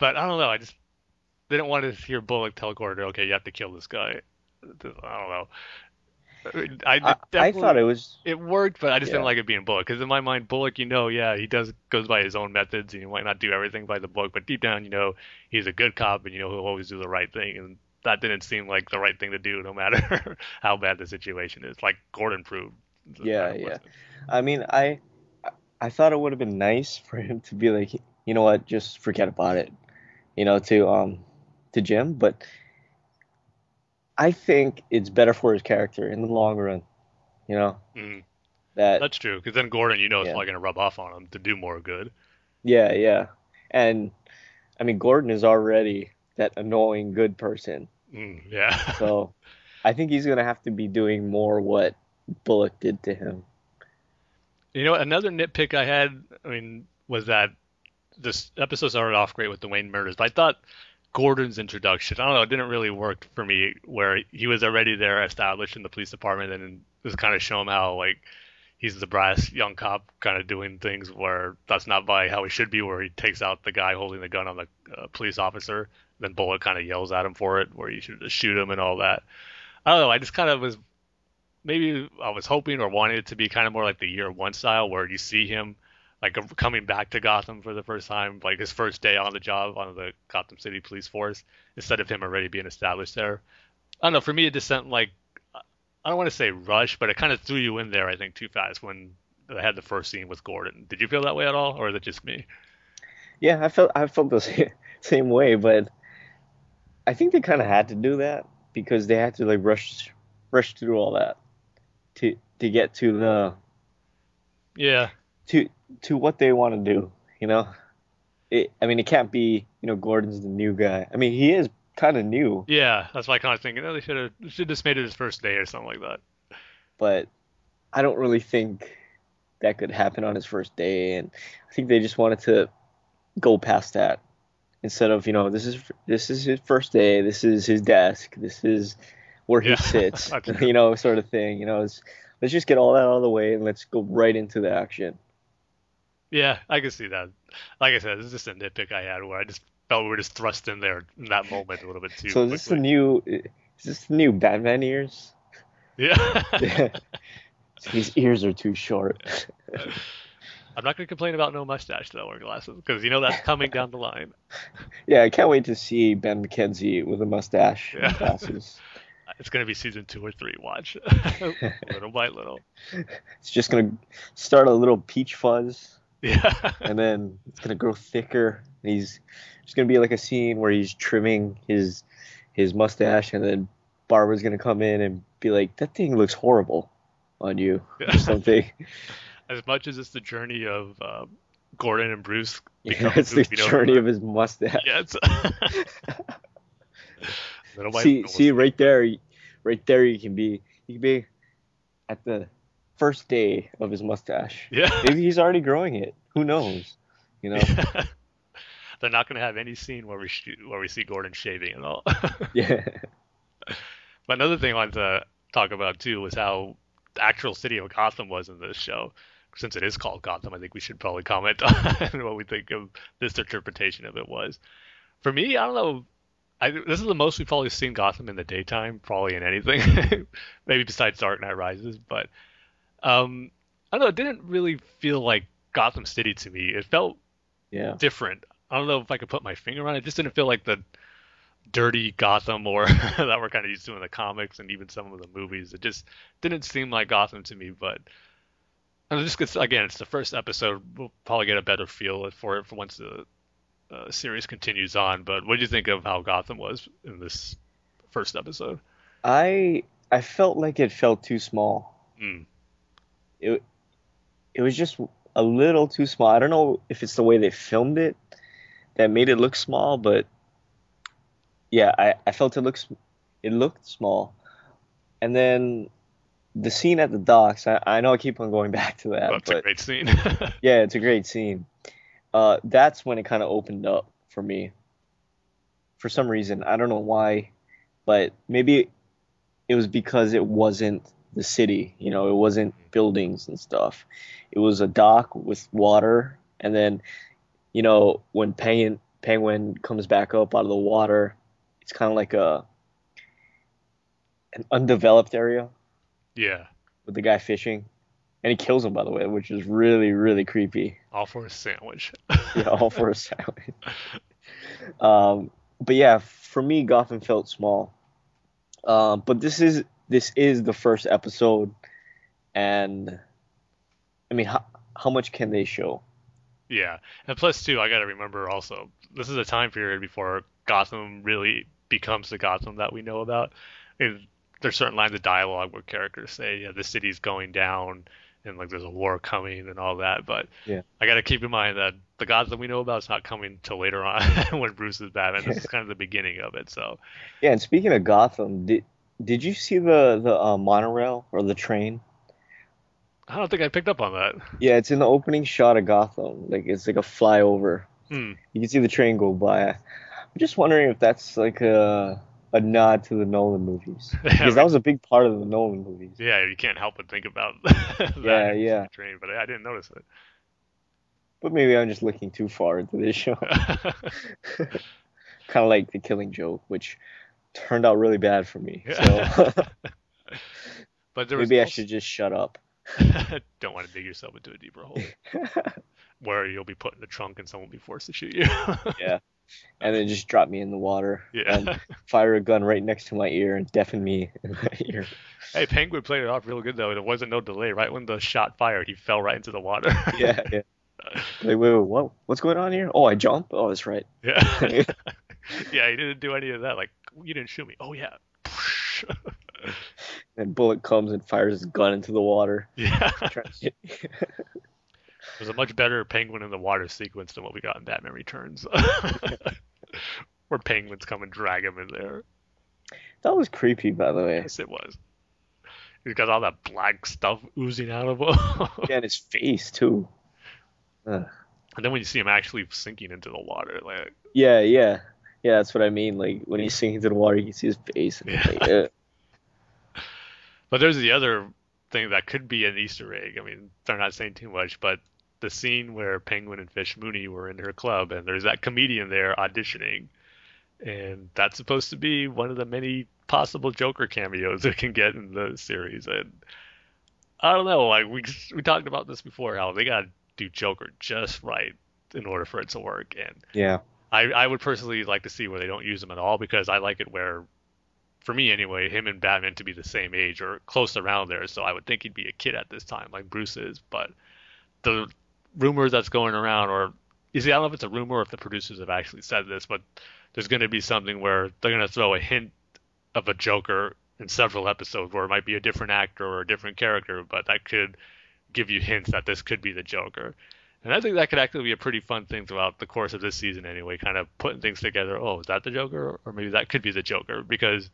But i don't know i just they didn't want to hear bullock tell gordon okay you have to kill this guy. I don't know. I, I, I, thought it was it worked, but I just yeah. didn't like it being Bullock because in my mind, Bullock, you know, yeah, he does goes by his own methods and he might not do everything by the book, but deep down, you know, he's a good cop and you know he'll always do the right thing, and that didn't seem like the right thing to do, no matter how bad the situation is. Like Gordon proved. Yeah, yeah. I mean, I I thought it would have been nice for him to be like, you know what, just forget about it, you know, to um to Jim, but I think it's better for his character in the long run. You know. Mm. That that's true because then Gordon, you know, it's yeah. probably going to rub off on him to do more good. Yeah, yeah, and I mean Gordon is already that annoying good person. Mm, yeah. so I think he's going to have to be doing more what Bullock did to him. You know, another nitpick I had, I mean, was that this episode started off great with the Wayne murders, but I thought Gordon's introduction. I don't know, it didn't really work for me where he was already there established in the police department and just kind of show him how like he's the brass young cop kind of doing things where that's not by how he should be where he takes out the guy holding the gun on the uh, police officer then Bullock kind of yells at him for it where you should just shoot him and all that. I don't know, I just kind of was maybe I was hoping or wanted it to be kind of more like the year one style where you see him like coming back to Gotham for the first time, like his first day on the job on the Gotham City Police Force, instead of him already being established there. I don't know. For me, it just sent like I don't want to say rush, but it kind of threw you in there. I think too fast when I had the first scene with Gordon. Did you feel that way at all, or is it just me? Yeah, I felt I felt the same way, but I think they kind of had to do that because they had to like rush rush through all that to to get to the yeah to to what they want to do. You know, it, I mean, it can't be you know Gordon's the new guy. I mean, he is kind of new. Yeah, that's why I kind of thinking oh, they should have should just made it his first day or something like that. But I don't really think that could happen on his first day, and I think they just wanted to go past that instead of you know this is this is his first day, this is his desk, this is where he yeah. sits, you know, sort of thing. You know, let's just get all that out of the way and let's go right into the action. Yeah, I can see that. Like I said, this is just a nitpick I had where I just felt we were just thrust in there in that moment a little bit too. So is this the new? Is this the new Batman ears? Yeah. His ears are too short. I'm not gonna complain about no mustache though or glasses because you know that's coming down the line. Yeah, I can't wait to see Ben McKenzie with a mustache Yeah. and glasses. It's gonna be season two or three. Watch, little by little. It's just gonna start a little peach fuzz, Yeah. and then it's gonna grow thicker. And he's there's gonna be like a scene where he's trimming his his mustache, and then Barbara's gonna come in and be like, "That thing looks horrible on you," or something. As much as it's the journey of um, Gordon and Bruce Yeah, it's the journey of his mustache. Yeah, see, see right there, right there, you can be, you can be at the first day of his mustache. Yeah. Maybe he's already growing it. Who knows? You know? They're not going to have any scene where we sh- where we see Gordon shaving at all. yeah. but another thing I wanted to talk about too was how the actual city of Gotham was in this show. Since it is called Gotham, I think we should probably comment on what we think of this interpretation of it was. For me, I don't know. I, this is the most we've probably seen Gotham in the daytime, probably in anything, maybe besides Dark Knight Rises. But um, I don't know. It didn't really feel like Gotham City to me. It felt Yeah. different. I don't know if I could put my finger on it. It just didn't feel like the dirty Gotham or that we're kind of used to in the comics and even some of the movies. It just didn't seem like Gotham to me. But and just gets again, it's the first episode. We'll probably get a better feel for it for once the uh, series continues on. But what do you think of how Gotham was in this first episode? I I felt like it felt too small. Mm. It it was just a little too small. I don't know if it's the way they filmed it that made it look small, but yeah, I, I felt it looks it looked small. And then the scene at the docks, I, I know I keep on going back to that, Well, it's a great scene. yeah, it's a great scene. Uh, that's when it kind of opened up for me. For some reason, I don't know why, but maybe it was because it wasn't the city. You know, it wasn't buildings and stuff. It was a dock with water, and then, you know, when Penguin Penguin comes back up out of the water, it's kind of like a an undeveloped area yeah, with the guy fishing, and he kills him by the way, which is really really creepy. all for a sandwich. yeah, all for a sandwich. Um, but yeah, for me, Gotham felt small. Um, but this is this is the first episode, and I mean, how how much can they show? Yeah, and plus too, I gotta remember also, this is a time period before Gotham really becomes the Gotham that we know about. And there's certain lines of dialogue where characters say, "Yeah, the city's going down," and like there's a war coming and all that. But Yeah. I gotta keep in mind that the Gotham we know about is not coming till later on when Bruce is Batman. This is kind of the beginning of it. So Yeah, and speaking of Gotham, did did you see the the uh, monorail or the train? I don't think I picked up on that. Yeah, it's in the opening shot of Gotham. Like it's like a flyover. Hmm. You can see the train go by. I'm just wondering if that's like a a nod to the Nolan movies because that was a big part of the Nolan movies. Yeah, you can't help but think about that. Yeah, yeah. Train, but I didn't notice it. But maybe I'm just looking too far into this show. kind of like the Killing Joke, which turned out really bad for me. So but maybe I should just shut up. don't want to dig yourself into a deeper hole where you'll be put in the trunk and someone will be forced to shoot you. Yeah. And then just drop me in the water Yeah. and fire a gun right next to my ear and deafen me in my ear. hey, Penguin played it off real good though. There wasn't no delay. Right when the shot fired, he fell right into the water. Yeah, yeah. Like, wait, wait, what? What's going on here? Oh, I jump? Oh, that's right. yeah. yeah, he didn't do any of that. Like, you didn't shoot me. Oh yeah. And Bullock comes and fires his gun into the water. yeah. There's a much better penguin in the water sequence than what we got in Batman Returns. Where penguins come and drag him in there. that was creepy, by the way. Yes, it was. He's got all that black stuff oozing out of him. Yeah, and his face, too. Ugh. And then when you see him actually sinking into the water, like Yeah, yeah. Yeah, that's what I mean. Like, when he's sinking into the water, you can see his face. And Yeah. like, ugh. But there's the other thing that could be an Easter egg. I mean, they're not saying too much, but the scene where Penguin and Fish Mooney were in her club, and there's that comedian there auditioning, and that's supposed to be one of the many possible Joker cameos we can get in the series. And I don't know, like we we talked about this before, how they got to do Joker just right in order for it to work. And Yeah. I, I would personally like to see where they don't use him at all because I like it where, for me anyway, him and Batman to be the same age or close around there. So I would think he'd be a kid at this time, like Bruce is. But the rumors that's going around, or you see, I don't know if it's a rumor or if the producers have actually said this, but there's going to be something where they're going to throw a hint of a Joker in several episodes where it might be a different actor or a different character, but that could give you hints that this could be the Joker. And I think that could actually be a pretty fun thing throughout the course of this season, anyway. Kind of putting things together. Oh, is that the Joker, or maybe that could be the Joker? Because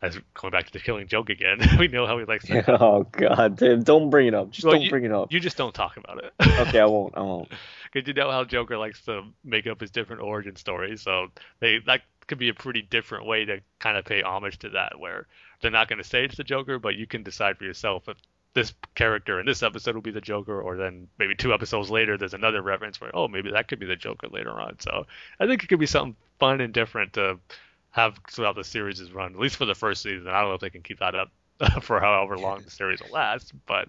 as going back to the Killing Joke again, we know how he likes to. Oh God, Tim, don't bring it up. Just Well, don't you- bring it up. You just don't talk about it. Okay, I won't. I won't. Because you know how Joker likes to make up his different origin stories, so they that could be a pretty different way to kind of pay homage to that, where they're not going to say it's the Joker, but you can decide for yourself if this character in this episode will be the Joker, or then maybe two episodes later there's another reference where oh maybe that could be the Joker later on. So I think it could be something fun and different to have throughout the series' is run, at least for the first season. I don't know if they can keep that up for however long the series will last, but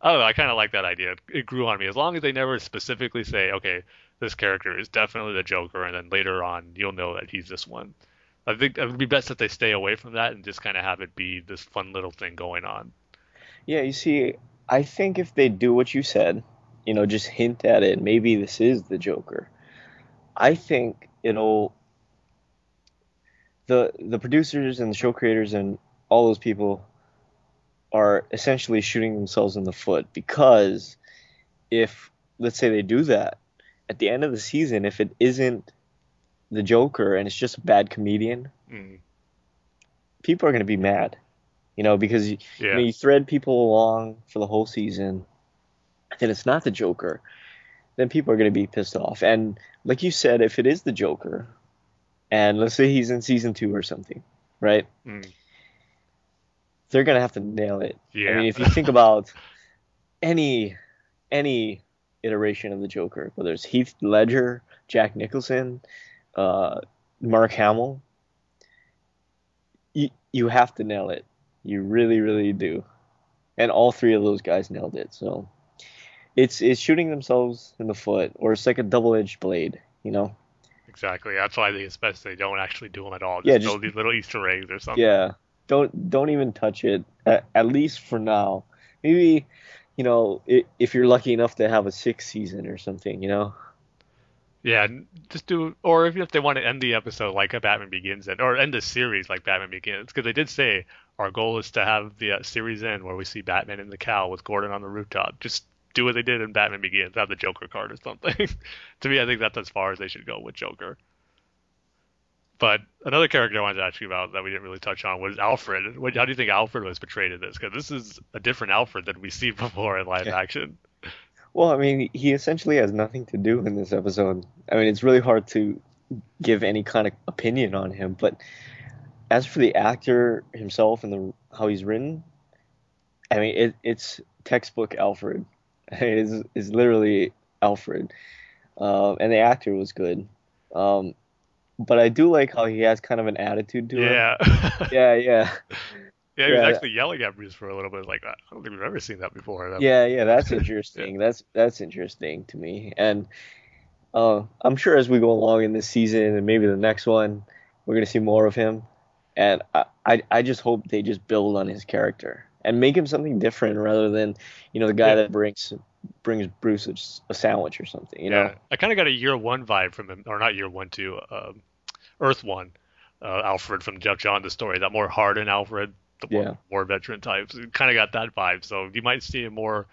I don't know. I kind of like that idea. It grew on me as long as they never specifically say, okay, this character is definitely the Joker, and then later on you'll know that he's this one. I think it would be best if they stay away from that and just kind of have it be this fun little thing going on. Yeah, you see, I think if they do what you said, you know, just hint at it, maybe this is the Joker. I think it'll the the producers and the show creators and all those people are essentially shooting themselves in the foot because if let's say they do that at the end of the season if it isn't the Joker and it's just a bad comedian, Mm, people are going to be mad. You know, because you, yeah, you, know, you thread people along for the whole season, and it's not the Joker, then people are going to be pissed off. And like you said, if it is the Joker, and let's say he's in season two or something, right? Mm. They're going to have to nail it. yeah. I mean, if you think about any any iteration of the Joker, whether it's Heath Ledger, Jack Nicholson, uh, Mark Hamill, you you have to nail it. You really, really do. And all three of those guys nailed it. So it's it's shooting themselves in the foot, or it's like a double-edged blade. You know? Exactly. That's why it's best they don't actually do them at all. Just Yeah, throw just- these little Easter eggs or something. Yeah. Don't don't even touch it. At, at least for now. Maybe, you know, i if you're lucky enough to have a sixth season or something, you know. Yeah, just do, or if, if they want to end the episode like a Batman Begins, end, or end the series like Batman Begins, because they did say our goal is to have the uh, series end where we see Batman in the cowl with Gordon on the rooftop. Just do what they did in Batman Begins, have the Joker card or something. to me, I think that's as far as they should go with Joker. But another character I wanted to ask you about that we didn't really touch on was Alfred. What, how do you think Alfred was portrayed in this? Because this is a different Alfred than we see before in live Yeah. action. Well, I mean, he essentially has nothing to do in this episode. I mean, it's really hard to give any kind of opinion on him, but as for the actor himself and the how he's written, I mean, it, it's textbook Alfred. It's, is literally Alfred, uh, and the actor was good. Um, but I do like how he has kind of an attitude to him. Yeah. Yeah, yeah. Yeah, he was Yeah. actually yelling at Bruce for a little bit. Like I don't think we've ever seen that before. That- Yeah, yeah, that's interesting. That's that's interesting to me. And uh, I'm sure as we go along in this season and maybe the next one, we're gonna see more of him. And I, I, I just hope they just build on his character and make him something different rather than, you know, the guy Yeah. that brings brings Bruce a sandwich or something. You know? Yeah, I kind of got a year one vibe from him, or not year one two, um, Earth one, uh, Alfred from Geoff Johns the story, that more hardened Alfred, the more, Yeah. more veteran types. Kind of got that vibe. So you might see a more.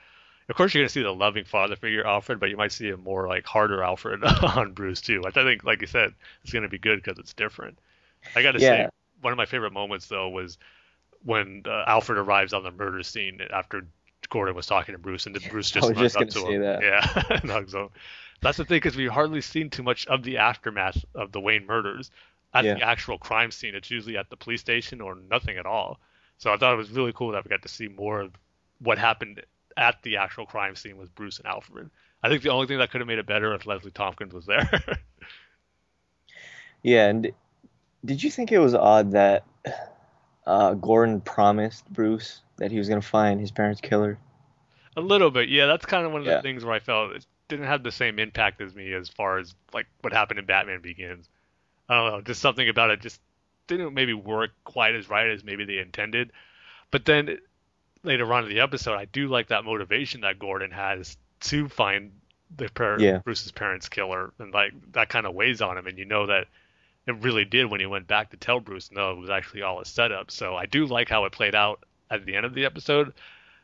Of course, you're gonna see the loving father figure Alfred, but you might see a more like harder Alfred on Bruce too, which I think, like you said, is gonna be good because it's different. I gotta say, one of my favorite moments though was when uh, Alfred arrives on the murder scene after Gordon was talking to Bruce, and Bruce just runs just up say him. that. Yeah, hugs him. That's the thing, because we've hardly seen too much of the aftermath of the Wayne murders at Yeah. the actual crime scene. It's usually at the police station or nothing at all. So I thought it was really cool that we got to see more of what happened at the actual crime scene with Bruce and Alfred. I think the only thing that could have made it better if Leslie Tompkins was there. Yeah, and did you think it was odd that uh, Gordon promised Bruce that he was gonna find his parents' killer? A little bit, yeah. That's kind of one of Yeah. the things where I felt it didn't have the same impact as me as far as like what happened in Batman Begins. I don't know, just something about it just didn't maybe work quite as right as maybe they intended. But then later on in the episode, I do like that motivation that Gordon has to find the par- Yeah. Bruce's parents' killer, and like that kind of weighs on him, and you know that it really did when he went back to tell Bruce no, it was actually all a setup. So I do like how it played out at the end of the episode.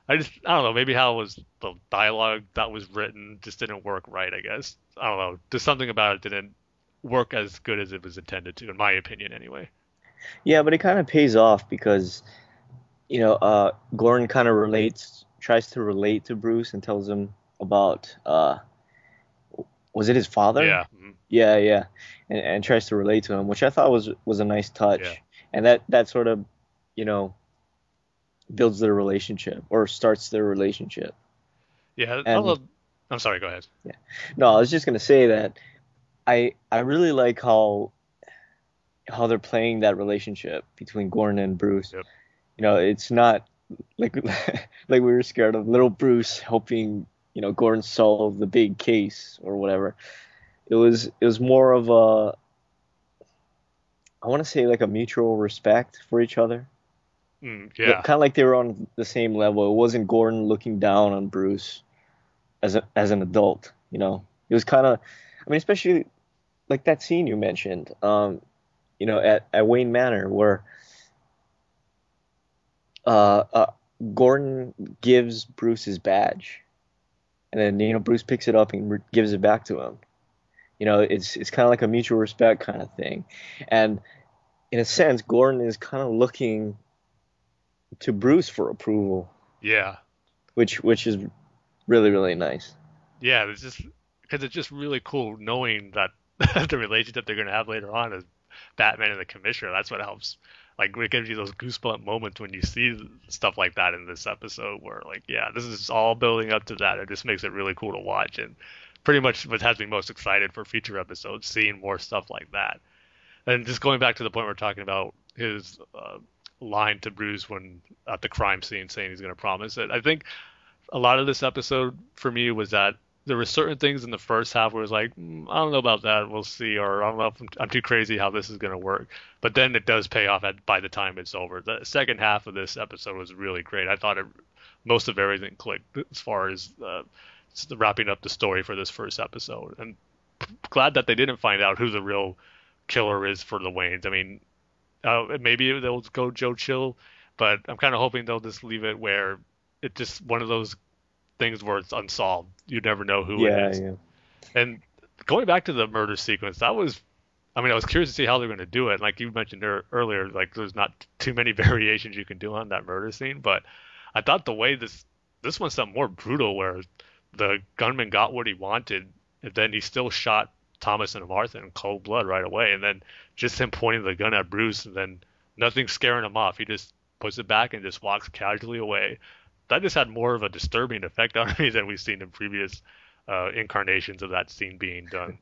I just I don't know maybe how it was the dialogue that was written just didn't work right. I guess I don't know. Just something about it didn't work as good as it was intended to, in my opinion, anyway. Yeah, but it kind of pays off because, you know, uh, Gordon kind of relates, tries to relate to Bruce and tells him about, uh, was it his father? Yeah. mhm. Yeah, yeah, and, and tries to relate to him, which I thought was was a nice touch, Yeah. and that that sort of, you know, builds their relationship or starts their relationship. Yeah. And- I'm sorry. Go ahead. Yeah, No, I was just gonna say that I I really like how how they're playing that relationship between Gordon and Bruce. Yep. You know, it's not like like we were scared of little Bruce helping you know Gordon solved the big case or whatever. It was it was more of a I want to say like a mutual respect for each other. Mm, yeah. Kind of like they were on the same level. It wasn't Gordon looking down on Bruce as a, as an adult. You know, it was kind of. I mean, especially like that scene you mentioned. Um, you know, at at Wayne Manor where. Uh, uh, Gordon gives Bruce his badge, and then you know Bruce picks it up and re- gives it back to him. You know, it's it's kind of like a mutual respect kind of thing, and in a sense, Gordon is kind of looking to Bruce for approval, Yeah. which which is really really nice. Yeah. It's just because it's just really cool knowing that the relationship they're gonna have later on is Batman and the Commissioner. That's what helps. Like it gives you those goosebump moments when you see stuff like that in this episode, where like, yeah, this is all building up to that. It just makes it really cool to watch, and pretty much what has me most excited for future episodes, seeing more stuff like that. And just going back to the point we're talking about his uh, line to Bruce when at the crime scene saying he's going to promise it. I think a lot of this episode for me was that there were certain things in the first half where it was like, mm, I don't know about that, we'll see, or I don't know if I'm, I'm too crazy how this is going to work. But then it does pay off at, by the time it's over. The second half of this episode was really great. I thought it, most of everything clicked as far as uh, wrapping up the story for this first episode. And glad that they didn't find out who the real killer is for the Waynes. I mean, uh, maybe they'll go Joe Chill, but I'm kind of hoping they'll just leave it where it's just one of those things where it's unsolved. You never know who yeah, it is. yeah. And going back to the murder sequence, that was, I mean, I was curious to see how they're going to do it. Like you mentioned earlier, like there's not too many variations you can do on that murder scene, but I thought the way this this one's something more brutal, where the gunman got what he wanted, and then he still shot Thomas and Martha in cold blood right away, and then just him pointing the gun at Bruce, and then nothing scaring him off. He just puts it back and just walks casually away. That just had more of a disturbing effect on me than we've seen in previous uh, incarnations of that scene being done.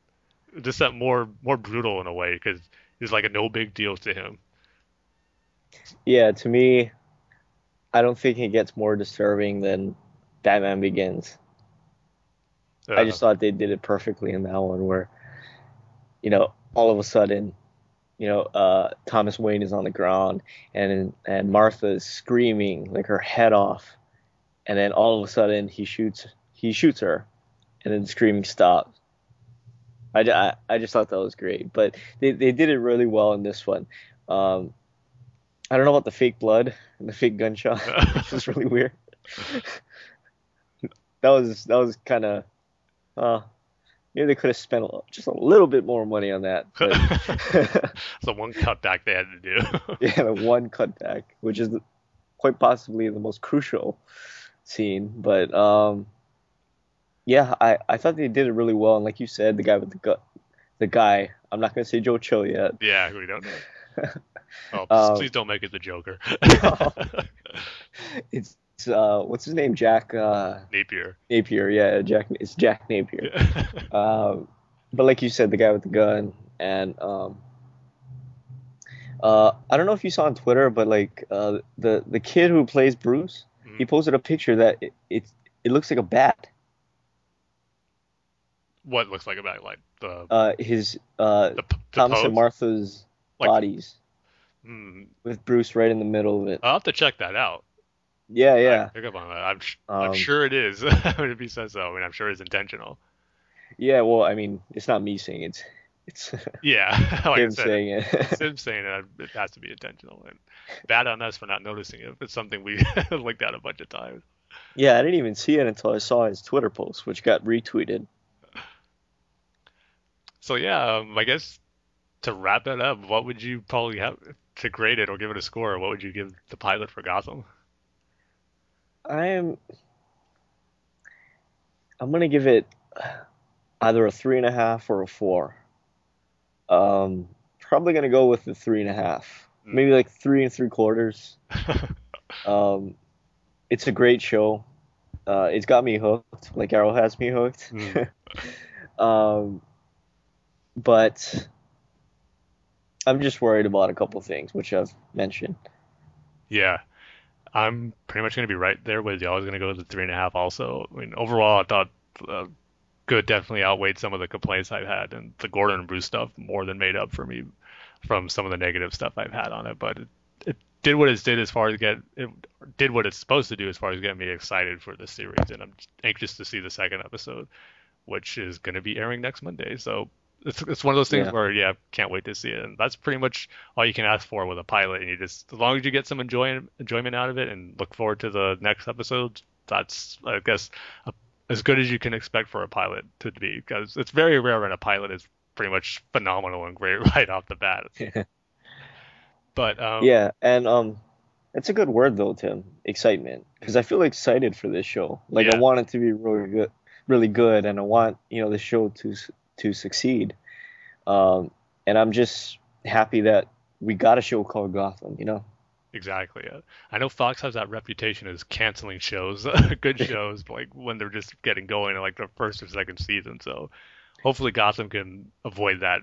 Just that more more brutal in a way because it's like a no big deal to him. Yeah, to me, I don't think it gets more disturbing than Batman Begins. I just thought they did it perfectly in that one, where, you know, all of a sudden, you know, uh, Thomas Wayne is on the ground and and Martha is screaming like her head off, and then all of a sudden he shoots he shoots her, and then the screaming stops. I, I, I just thought that was great, but they, they did it really well in this one. Um, I don't know about the fake blood and the fake gunshot, which was really weird. that was that was kind of uh, maybe they could have spent a, just a little bit more money on that. But the one cutback they had to do. yeah, the one cutback, which is quite possibly the most crucial scene. But um, yeah, I, I thought they did it really well. And like you said, the guy with the gut, the guy. I'm not gonna say Joe Chill yet. yeah, we don't know. Oh, Um, please don't make it the Joker. It's uh, what's his name? Jack uh, Napier. Napier. Yeah, Jack. It's Jack Napier. Um, but like you said, the guy with the gun, and um, uh, I don't know if you saw on Twitter, but like uh, the the kid who plays Bruce, he Mhm. posted a picture that it, it it looks like a bat. What looks like a bat? Like The Uh, his uh, the, the Thomas pose? and Martha's Like- bodies Hmm, with Bruce right in the middle of it. I'll have to check that out. Yeah, yeah, Pick up on that. I'm, sh- I'm Um, sure it is. if he says so, I mean, I'm sure it's intentional. yeah. Well, I mean, it's not me saying it. It's Yeah, like him said, saying it. it's him saying it. It has to be intentional. And bad on us for not noticing it. It's something we looked at a bunch of times. yeah, I didn't even see it until I saw his Twitter post, which got retweeted. So yeah, um, I guess to wrap it up, what would you probably have to grade it or give it a score? What would you give the pilot for Gotham? I am. I'm gonna give it either a three and a half or a four. Um, probably gonna go with the three and a half, Mm. maybe like three and three quarters. Um, it's a great show. Uh, it's got me hooked, like Arrow has me hooked. Mm. um, but I'm just worried about a couple things, which I've mentioned. Yeah, I'm pretty much going to be right there with you. I was going to go with the three and a half also. I mean, overall, I thought uh, good definitely outweighed some of the complaints I've had, and the Gordon and Bruce stuff more than made up for me from some of the negative stuff I've had on it. But it, it did what it did as far as get it did what it's supposed to do as far as getting me excited for the series, and I'm anxious to see the second episode, which is going to be airing next Monday. So. It's, it's one of those things Yeah. where yeah can't wait to see it and that's pretty much all you can ask for with a pilot and you just as long as you get some enjoyment enjoyment out of it and look forward to the next episode that's i guess a, as good as you can expect for a pilot to be because it's very rare when a pilot is pretty much phenomenal and great right off the bat but um Yeah, and um, it's a good word though, Tim. Excitement, because I feel excited for this show. Like Yeah. I want it to be really good, really good, and I want you know the show to to succeed. Um, and I'm just happy that we got a show called Gotham. You know. Exactly i know fox has that reputation as canceling shows good shows like when they're just getting going like the first or second season so hopefully gotham can avoid that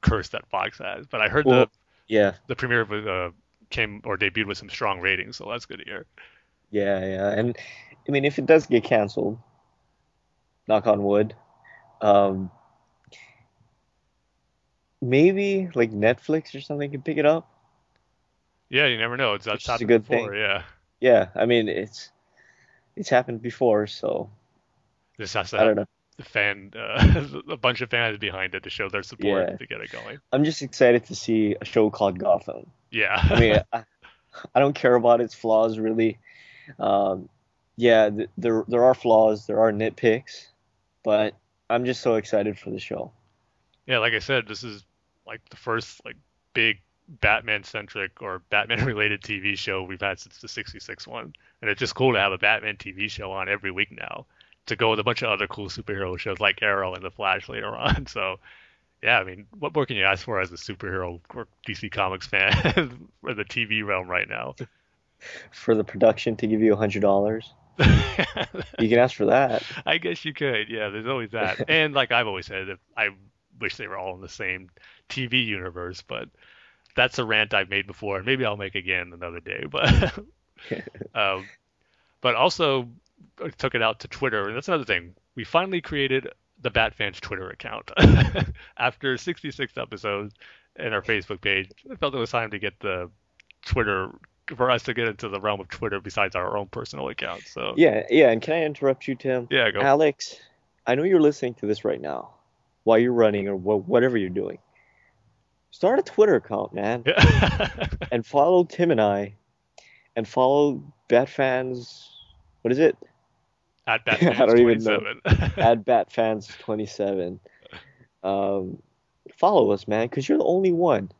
curse that fox has but i heard Well, the yeah, the premiere of uh, came or debuted with some strong ratings, so that's good to hear. yeah, yeah. And I mean, if it does get canceled, knock on wood, um, maybe like Netflix or something can pick it up. Yeah, you never know. It's that's is a good before. thing. Yeah, Yeah, I mean it's it's happened before, so this has to I don't have know. the fan, uh, a bunch of fans behind it to show their support Yeah. to get it going. I'm just excited to see a show called Gotham. Yeah, I mean, I, I don't care about its flaws really. Um, yeah, th- there there are flaws, there are nitpicks, but I'm just so excited for the show. yeah. Like I said, this is like the first like big Batman centric or Batman related TV show we've had since the '66 one, and it's just cool to have a Batman TV show on every week now. To go with a bunch of other cool superhero shows like Arrow and The Flash later on. So, yeah, I mean, what more can you ask for as a superhero or DC Comics fan for the TV realm right now? For the production to give you a hundred dollars, you can ask for that. I guess you could. Yeah, there's always that. And like I've always said, if I wish they were all in the same TV universe, but that's a rant I've made before, and maybe I'll make again another day. But um, but also I took it out to Twitter, and that's another thing. We finally created the Batfans Twitter account after 66 episodes and our Facebook page. I felt it was time to get the Twitter for us to get into the realm of Twitter besides our own personal account. So Yeah, yeah. And can I interrupt you, Tim? yeah, go. Alex, I know you're listening to this right now while you're running or wh- whatever you're doing. Start a Twitter account, man, Yeah. and follow Tim and I, and follow Batfans. What is it? At I Batman don't even know. 27. At Batfans27. Um, follow us, man, because you're the only one.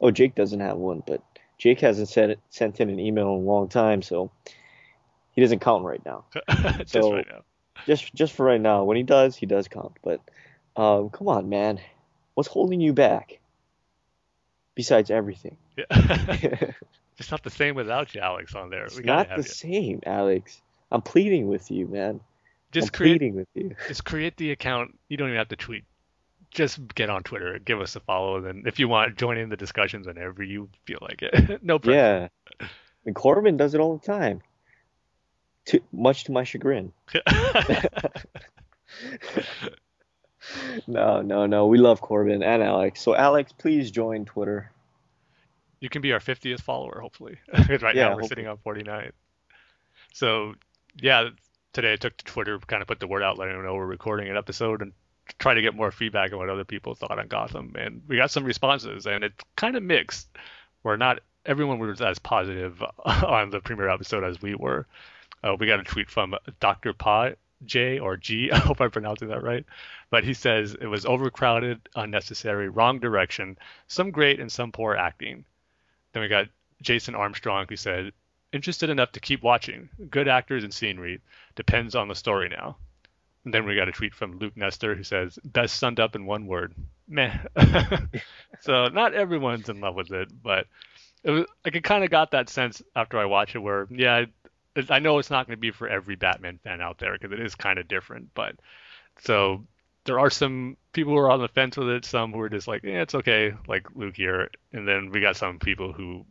Oh, Jake doesn't have one, but Jake hasn't sent sent in an email in a long time, so he doesn't count right now. Just So- right now. just just for right now. When he does, he does count. But um, come on, man, what's holding you back? Besides everything, Yeah. it's It's not the same without you, Alex, on there. We not have the you. same, Alex. I'm pleading with you, man. Just I'm create, pleading with you. just create the account. You don't even have to tweet. Just get on Twitter, give us a follow, and if you want, join in the discussions whenever you feel like it. no pressure. Yeah, and Corbin does it all the time. To much to my chagrin. No, no, no. We love Corbin and Alex. So Alex, please join Twitter. You can be our 50th follower, hopefully. Because right Yeah, now we're hopefully. sitting on 49. So yeah, today I took to Twitter, kind of put the word out, letting them know we're recording an episode and try to get more feedback on what other people thought on Gotham. And we got some responses, and it's kind of mixed. Where not everyone was as positive on the premiere episode as we were. Uh, we got a tweet from Dr. Pa J or G. I hope I'm pronouncing that right. But he says it was overcrowded, unnecessary, wrong direction, some great and some poor acting. Then we got Jason Armstrong who said, interested enough to keep watching. Good actors and scenery. Depends on the story now. And then we got a tweet from Luke Nestor who says, best summed up in one word. Meh. so not everyone's in love with it, but it was, like it kind of got that sense after I watched it where, yeah, I know it's not going to be for every Batman fan out there because it is kind of different, but so there are some people who are on the fence with it, some who are just like, yeah, it's okay, like Luke here, and then we got some people who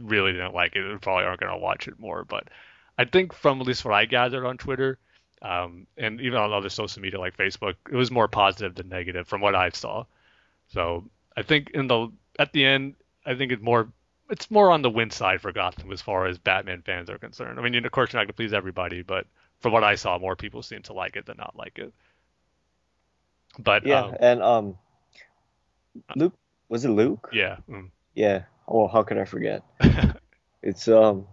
really didn't like it and probably aren't going to watch it more. But I think from at least what I gathered on Twitter, um, and even on other social media like Facebook, it was more positive than negative from what I saw. So I think in the at the end, I think it's more it's more on the win side for Gotham as far as Batman fans are concerned. I mean, of course, you're not going to please everybody, but from what I saw, more people seem to like it than not like it. But Yeah, um, and um, Luke was it Luke? yeah, mm. Yeah. Oh, how could I forget? It's um,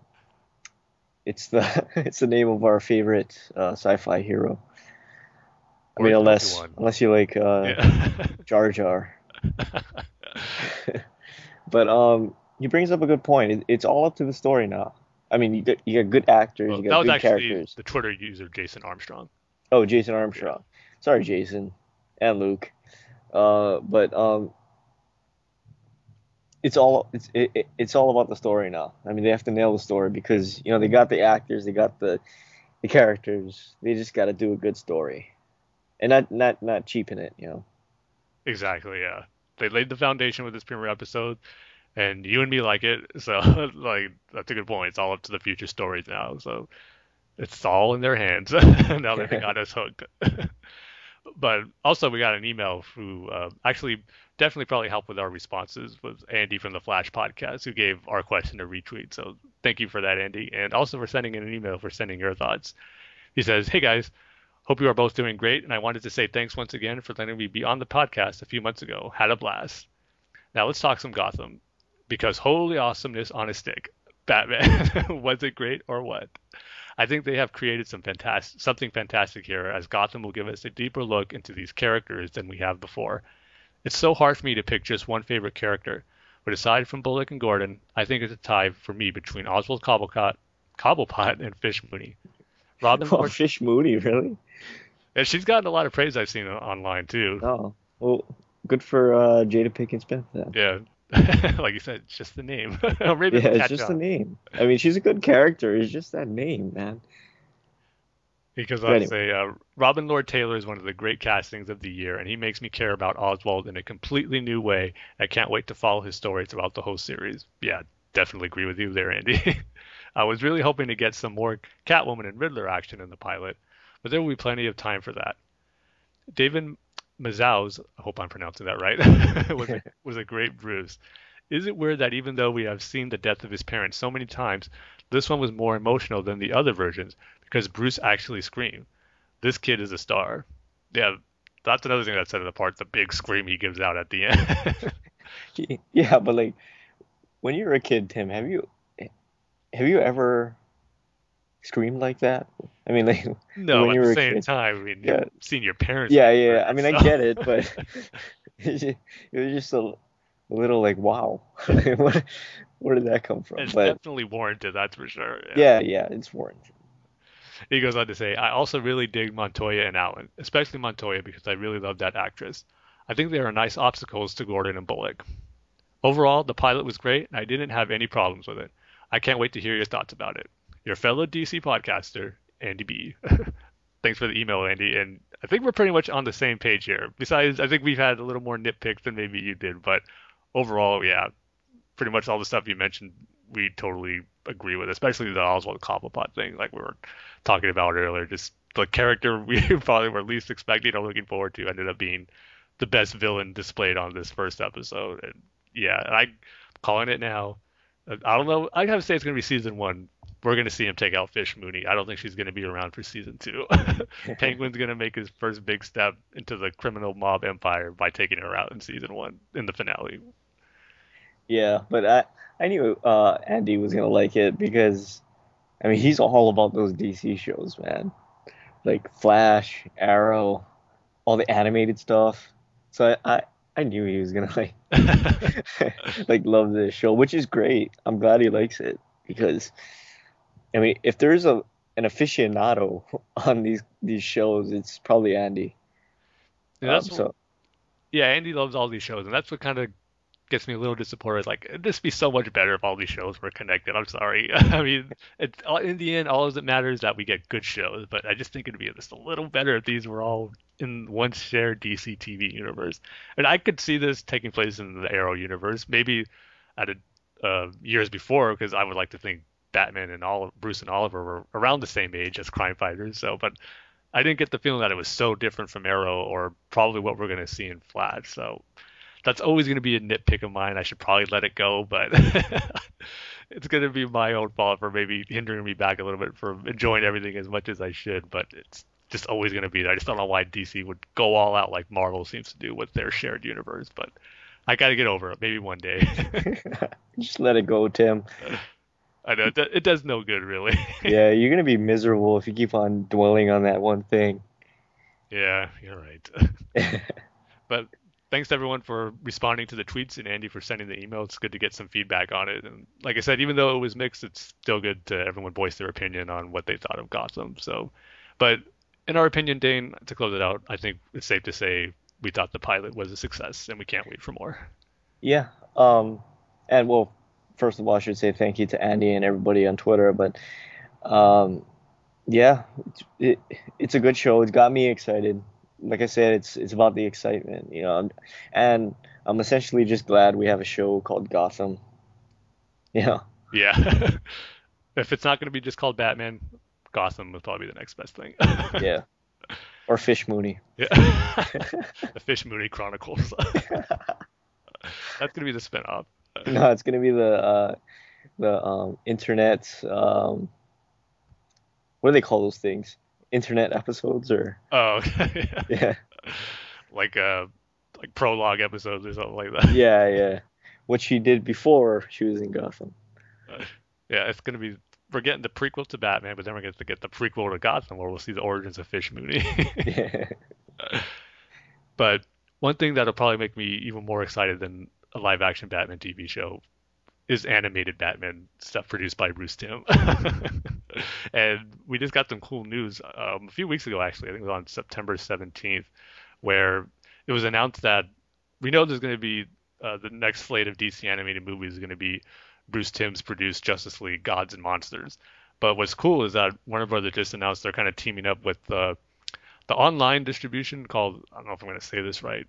it's the it's the name of our favorite uh, sci-fi hero. I mean, unless unless you like uh, yeah. Jar Jar. But um, he brings up a good point. It, it's all up to the story now. I mean, you got, you got good actors, Well, you was good actually characters. the Twitter user Jason Armstrong. Oh, Jason Armstrong. Sorry, Jason and Luke. Uh, but um, it's all it's it, it- it's all about the story now. I mean, they have to nail the story because you know they got the actors, they got the the characters. They just got to do a good story, and not not not cheapen it. You know. Exactly, yeah. They laid the foundation with this premiere episode, and you and me like it. So, like, that's a good point. It's all up to the future stories now. So, it's all in their hands. now that they got us hooked. but also, we got an email who uh, actually definitely probably helped with our responses was Andy from the Flash podcast who gave our question a retweet. So, thank you for that, Andy, and also for sending in an email for sending your thoughts. He says, "Hey guys." Hope you are both doing great, and I wanted to say thanks once again for letting me be on the podcast a few months ago. Had a blast. Now let's talk some Gotham, because holy awesomeness on a stick. Batman, was it great or what? I think they have created some fantastic, something fantastic here, as Gotham will give us a deeper look into these characters than we have before. It's so hard for me to pick just one favorite character, but aside from Bullock and Gordon, I think it's a tie for me between Oswald Cobblepot, Cobblepot and Fish Mooney. Robin Oh, Lord Fish Mooney, really? and she's gotten a lot of praise I've seen online too. Oh, well, good for uh, Jada Pinkett Smith then. Yeah, like you said, it's just the name. or maybe Yeah, it's just on. the name. I mean, she's a good character. It's just that name, man. Because But I'd say uh, Robin Lord Taylor is one of the great castings of the year, and he makes me care about Oswald in a completely new way. I can't wait to follow his story throughout the whole series. Yeah, definitely agree with you there, Andy. I was really hoping to get some more Catwoman and Riddler action in the pilot, but there will be plenty of time for that. David Mazouz, I hope I'm pronouncing that right, was, a, was a great Bruce. Is it weird that even though we have seen the death of his parents so many times, this one was more emotional than the other versions because Bruce actually screamed. This kid is a star. Yeah, that's another thing that set it apart. The big scream he gives out at the end. Yeah, but like when you were a kid, Tim, have you have you ever screamed like that? I mean, like no, when at you were the same kid. time, I mean, Yeah. seen your parents. Yeah, yeah. hurt I mean, I get it, but it was just a, a little like, wow, what, where did that come from? it's But definitely warranted, that's for sure. yeah, yeah, it's warranted. He goes on to say, I also really dig Montoya and Allen, especially Montoya because I really love that actress. I think they are nice obstacles to Gordon and Bullock. Overall, the pilot was great, and I didn't have any problems with it. I can't wait to hear your thoughts about it. Your fellow DC podcaster, Andy B. Thanks for the email, Andy. And I think we're pretty much on the same page here. Besides, I think we've had a little more nitpicks than maybe you did, but overall, yeah, pretty much all the stuff you mentioned, we totally agree with, especially the Oswald Cobblepot thing, like we were talking about earlier. Just the character we probably were least expecting or looking forward to ended up being the best villain displayed on this first episode. And yeah, I'm calling it now. Uh, I don't know. I have to say it's going to be season one. We're going to see him take out Fish Mooney. I don't think she's going to be around for season two. Penguin's going to make his first big step into the criminal mob empire by taking her out in season one in the finale. Yeah, but I I knew uh, Andy was gonna like it because, I mean, he's all about those DC shows, man. Like Flash, Arrow, all the animated stuff. So I I, I knew he was gonna like like love this show, which is great. I'm glad he likes it because, I mean, if there's a an aficionado on these these shows, it's probably Andy. Yeah, that's Um, so yeah, Andy loves all these shows, and that's what kind of gets me a little disappointed. Like, it'd be so much better if all these shows were connected. I'm sorry. I mean, it's in the end, all that matters is that we get good shows. But I just think it'd be just a little better if these were all in one shared DC TV universe. And I could see this taking place in the Arrow universe, maybe at a, uh, years before, because I would like to think Batman and all Bruce and Oliver were around the same age as crime fighters. So, but I didn't get the feeling that it was so different from Arrow or probably what we're going to see in Flash. So that's always going to be a nitpick of mine. I should probably let it go, but it's going to be my own fault for maybe hindering me back a little bit from enjoying everything as much as I should. But it's just always going to be there. I just don't know why DC would go all out like Marvel seems to do with their shared universe, but I got to get over it. Maybe one day. just let it go, Tim. I know it, do- it does no good, really. Yeah, you're gonna be miserable if you keep on dwelling on that one thing. yeah, you're right. but thanks to everyone for responding to the tweets and Andy for sending the email. It's good to get some feedback on it. And like I said, even though it was mixed, it's still good to everyone voice their opinion on what they thought of Gotham. So, but in our opinion, Dane, to close it out, I think it's safe to say we thought the pilot was a success and we can't wait for more. Yeah. Um, and well, first of all, I should say thank you to Andy and everybody on Twitter. But um, yeah, it's, it, it's a good show. It's got me excited. Like I said, it's it's about the excitement, you know. And I'm essentially just glad we have a show called Gotham. Yeah. Yeah. if it's not going to be just called Batman, Gotham would probably be the next best thing. Yeah. Or Fish Mooney. Yeah. the Fish Mooney Chronicles. That's gonna be the spinoff. No, it's gonna be the uh, the um, internet. Um, what do they call those things? Internet episodes or Oh, yeah. yeah, like uh, like prologue episodes or something like that. yeah, yeah. What she did before she was in Gotham. Yeah, it's gonna be. We're getting the prequel to Batman, but then we're going to get the prequel to Gotham, where we'll see the origins of Fish Mooney. Yeah. But one thing that'll probably make me even more excited than a live action Batman TV show is animated Batman stuff produced by Bruce Timm. and we just got some cool news um, a few weeks ago, actually. I think it was on September 17th, where it was announced that we know there's going to be uh, the next slate of DC animated movies is going to be Bruce Timm's produced Justice League Gods and Monsters. But what's cool is that Warner Brothers just announced they're kind of teaming up with the the online distribution called I don't know if I'm going to say this right,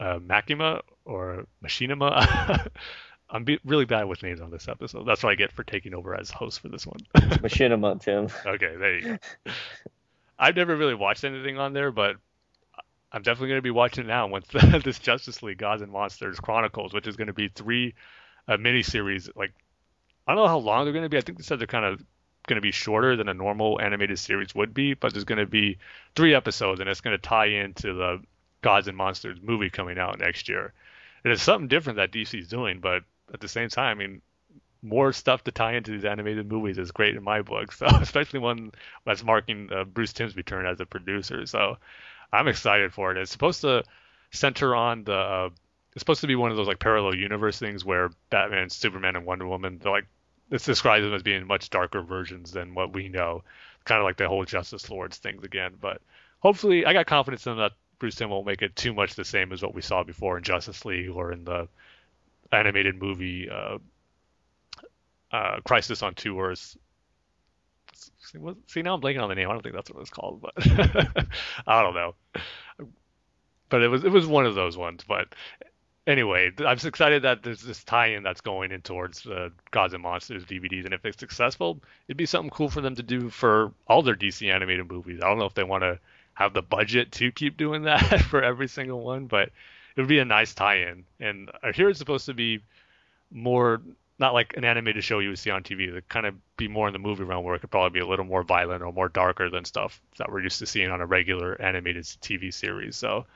uh, Makima or Machinima. I'm be- really bad with names on this episode. That's what I get for taking over as host for this one. Machinima, Tim. okay, there you go. I've never really watched anything on there, but I'm definitely going to be watching it now once this Justice League Gods and Monsters Chronicles, which is going to be three uh, miniseries. Like I don't know how long they're going to be. I think they said they're kind of going to be shorter than a normal animated series would be, but there's going to be three episodes, and it's going to tie into the Gods and Monsters movie coming out next year. And it's something different that DC's doing, but at the same time, I mean, more stuff to tie into these animated movies is great in my book. So especially one that's marking uh, Bruce Timm's return as a producer. So I'm excited for it. It's supposed to center on the. Uh, it's supposed to be one of those like parallel universe things where Batman, Superman, and Wonder Woman. They're like it's described them as being much darker versions than what we know. Kind of like the whole Justice Lords things again. But hopefully, I got confidence in that Bruce Timm won't make it too much the same as what we saw before in Justice League or in the animated movie uh, uh, Crisis on Two Earths. See, now I'm blanking on the name. I don't think that's what it's called, but I don't know. But it was it was one of those ones. But anyway, I'm excited that there's this tie-in that's going in towards uh, Gods and Monsters DVDs, and if it's successful, it'd be something cool for them to do for all their DC animated movies. I don't know if they want to have the budget to keep doing that for every single one, but it would be a nice tie-in. And I hear it's supposed to be more not like an animated show you would see on TV. It kind of be more in the movie realm where it could probably be a little more violent or more darker than stuff that we're used to seeing on a regular animated TV series. So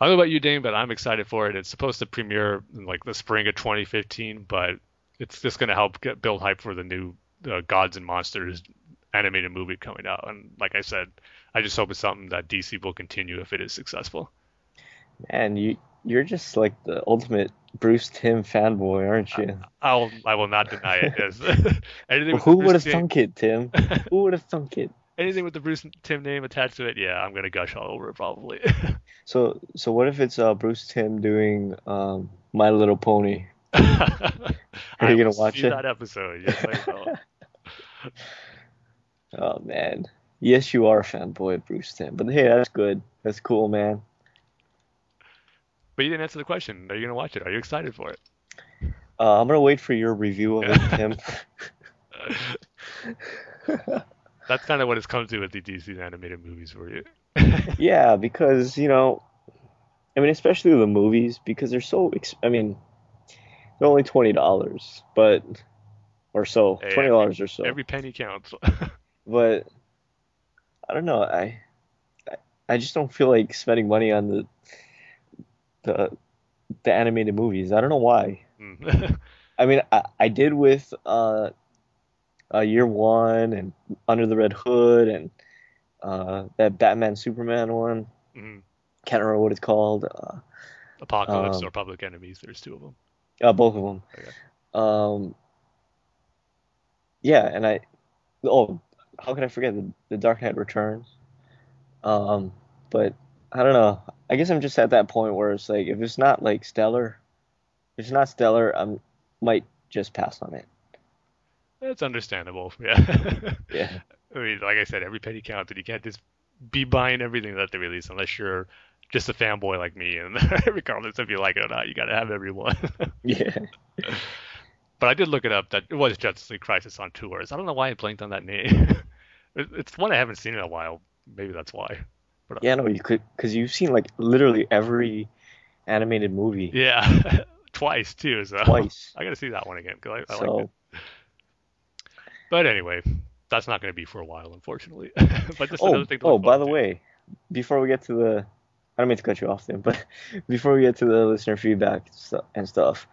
I don't know about you, Dane, but I'm excited for it. It's supposed to premiere in like the spring of 2015, but it's just going to help get build hype for the new uh, Gods and Monsters animated movie coming out. And like I said, I just hope it's something that DC will continue if it is successful. Man, you you're just like the ultimate Bruce Timm fanboy, aren't you? I'll I will not deny it. Yes. Well, who would have thunk it, Tim? who would have thunk it? anything with the Bruce Timm name attached to it, yeah, I'm gonna gush all over it probably. So so what if it's uh, Bruce Timm doing um, My Little Pony? Are you gonna watch see it? that episode? Yes, I will. Oh man, yes you are a fanboy of Bruce Timm, but hey, that's good. That's cool, man. but you didn't answer the question. Are you gonna watch it? Are you excited for it? Uh, I'm gonna wait for your review of it, Tim. That's kind of what it's come to with the DC animated movies for you. yeah, because you know, I mean, especially the movies because they're so. Ex- I mean, they're only twenty dollars, but or so, Hey, twenty dollars or so. Every penny counts. But I don't know. I, I just don't feel like spending money on the the the animated movies. I don't know why. Mm. I mean, I, I did with uh, uh, Year One and Under the Red Hood and uh, that Batman Superman one. Mhm. Can't remember what it's called. Uh, Apocalypse Um, or Public Enemies. There's two of them. uh, both of them. Okay. Um, yeah, and I oh, how could I forget the, the Dark Knight Returns? Um, but I don't know. I guess I'm just at that point where it's like if it's not like stellar, if it's not stellar, I might just pass on it. That's understandable. Yeah. Yeah. I mean, like I said, every penny counts, and you can't just be buying everything that they release unless you're just a fanboy like me. And regardless if you like it or not, you got to have every one. Yeah. But I did look it up that it was Justice League Crisis on Two Earths. I don't know why I blinked on that name. It's one I haven't seen in a while. Maybe that's why. But, uh, Yeah, no, you could because you've seen like literally every animated movie Yeah, twice too. So twice. I got to see that one again because I, I like So it. But anyway, that's not going to be for a while, unfortunately. but just oh another thing to oh by the to. way, before we get to the I don't mean to cut you off, Tim, but before we get to the listener feedback and stuff,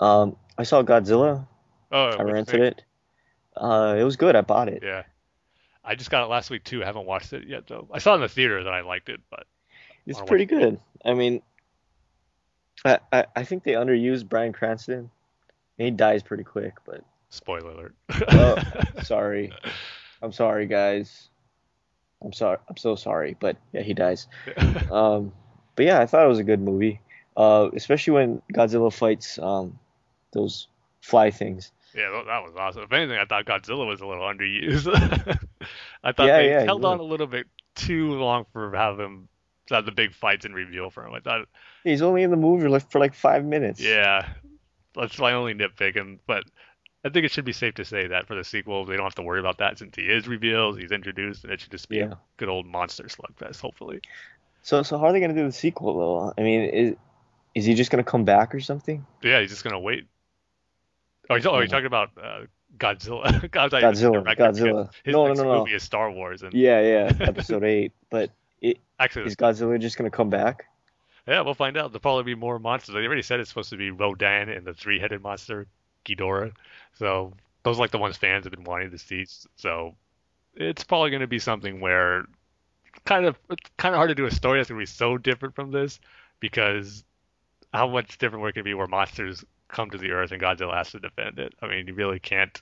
um, I saw Godzilla. oh, I rented it. Uh, it was good. I bought it. Yeah, I just got it last week too. I haven't watched it yet though. I saw it in the theater that I liked it, but It's pretty watch it. good. I mean, I, I I think they underused Bryan Cranston. He dies pretty quick, but spoiler alert. Oh. sorry. I'm sorry, guys. I'm sorry. I'm so sorry, but yeah, he dies. Um, but yeah, I thought it was a good movie. Uh, especially when Godzilla fights um those fly things. Yeah, that was awesome. If anything, I thought Godzilla was a little underused. I thought Yeah, they yeah, he held on a little bit too long for having have the big fights and reveal for him. I thought, He's only in the movie for like five minutes. yeah, that's my only nitpick. And but I think it should be safe to say that for the sequel, they don't have to worry about that since he is revealed, he's introduced, and it should just be Yeah. a good old monster slugfest, hopefully. So so how are they gonna do the sequel though? I mean, is is he just gonna come back or something? Yeah, he's just gonna wait. Oh, you're, oh, you're talking about uh, Godzilla. I thought you were Godzilla, Godzilla. His No, no, no, no. movie is Star Wars, and Yeah, yeah, episode eight. But it, actually, is Godzilla just gonna come back? Yeah, we'll find out. There'll probably be more monsters. They already said it's supposed to be Rodan and the three-headed monster Ghidorah. So those are like the ones fans have been wanting to see. So it's probably going to be something where kind of it's kind of hard to do a story that's going to be so different from this because how much different we're going to be where monsters come to the Earth and Godzilla has to defend it? I mean, you really can't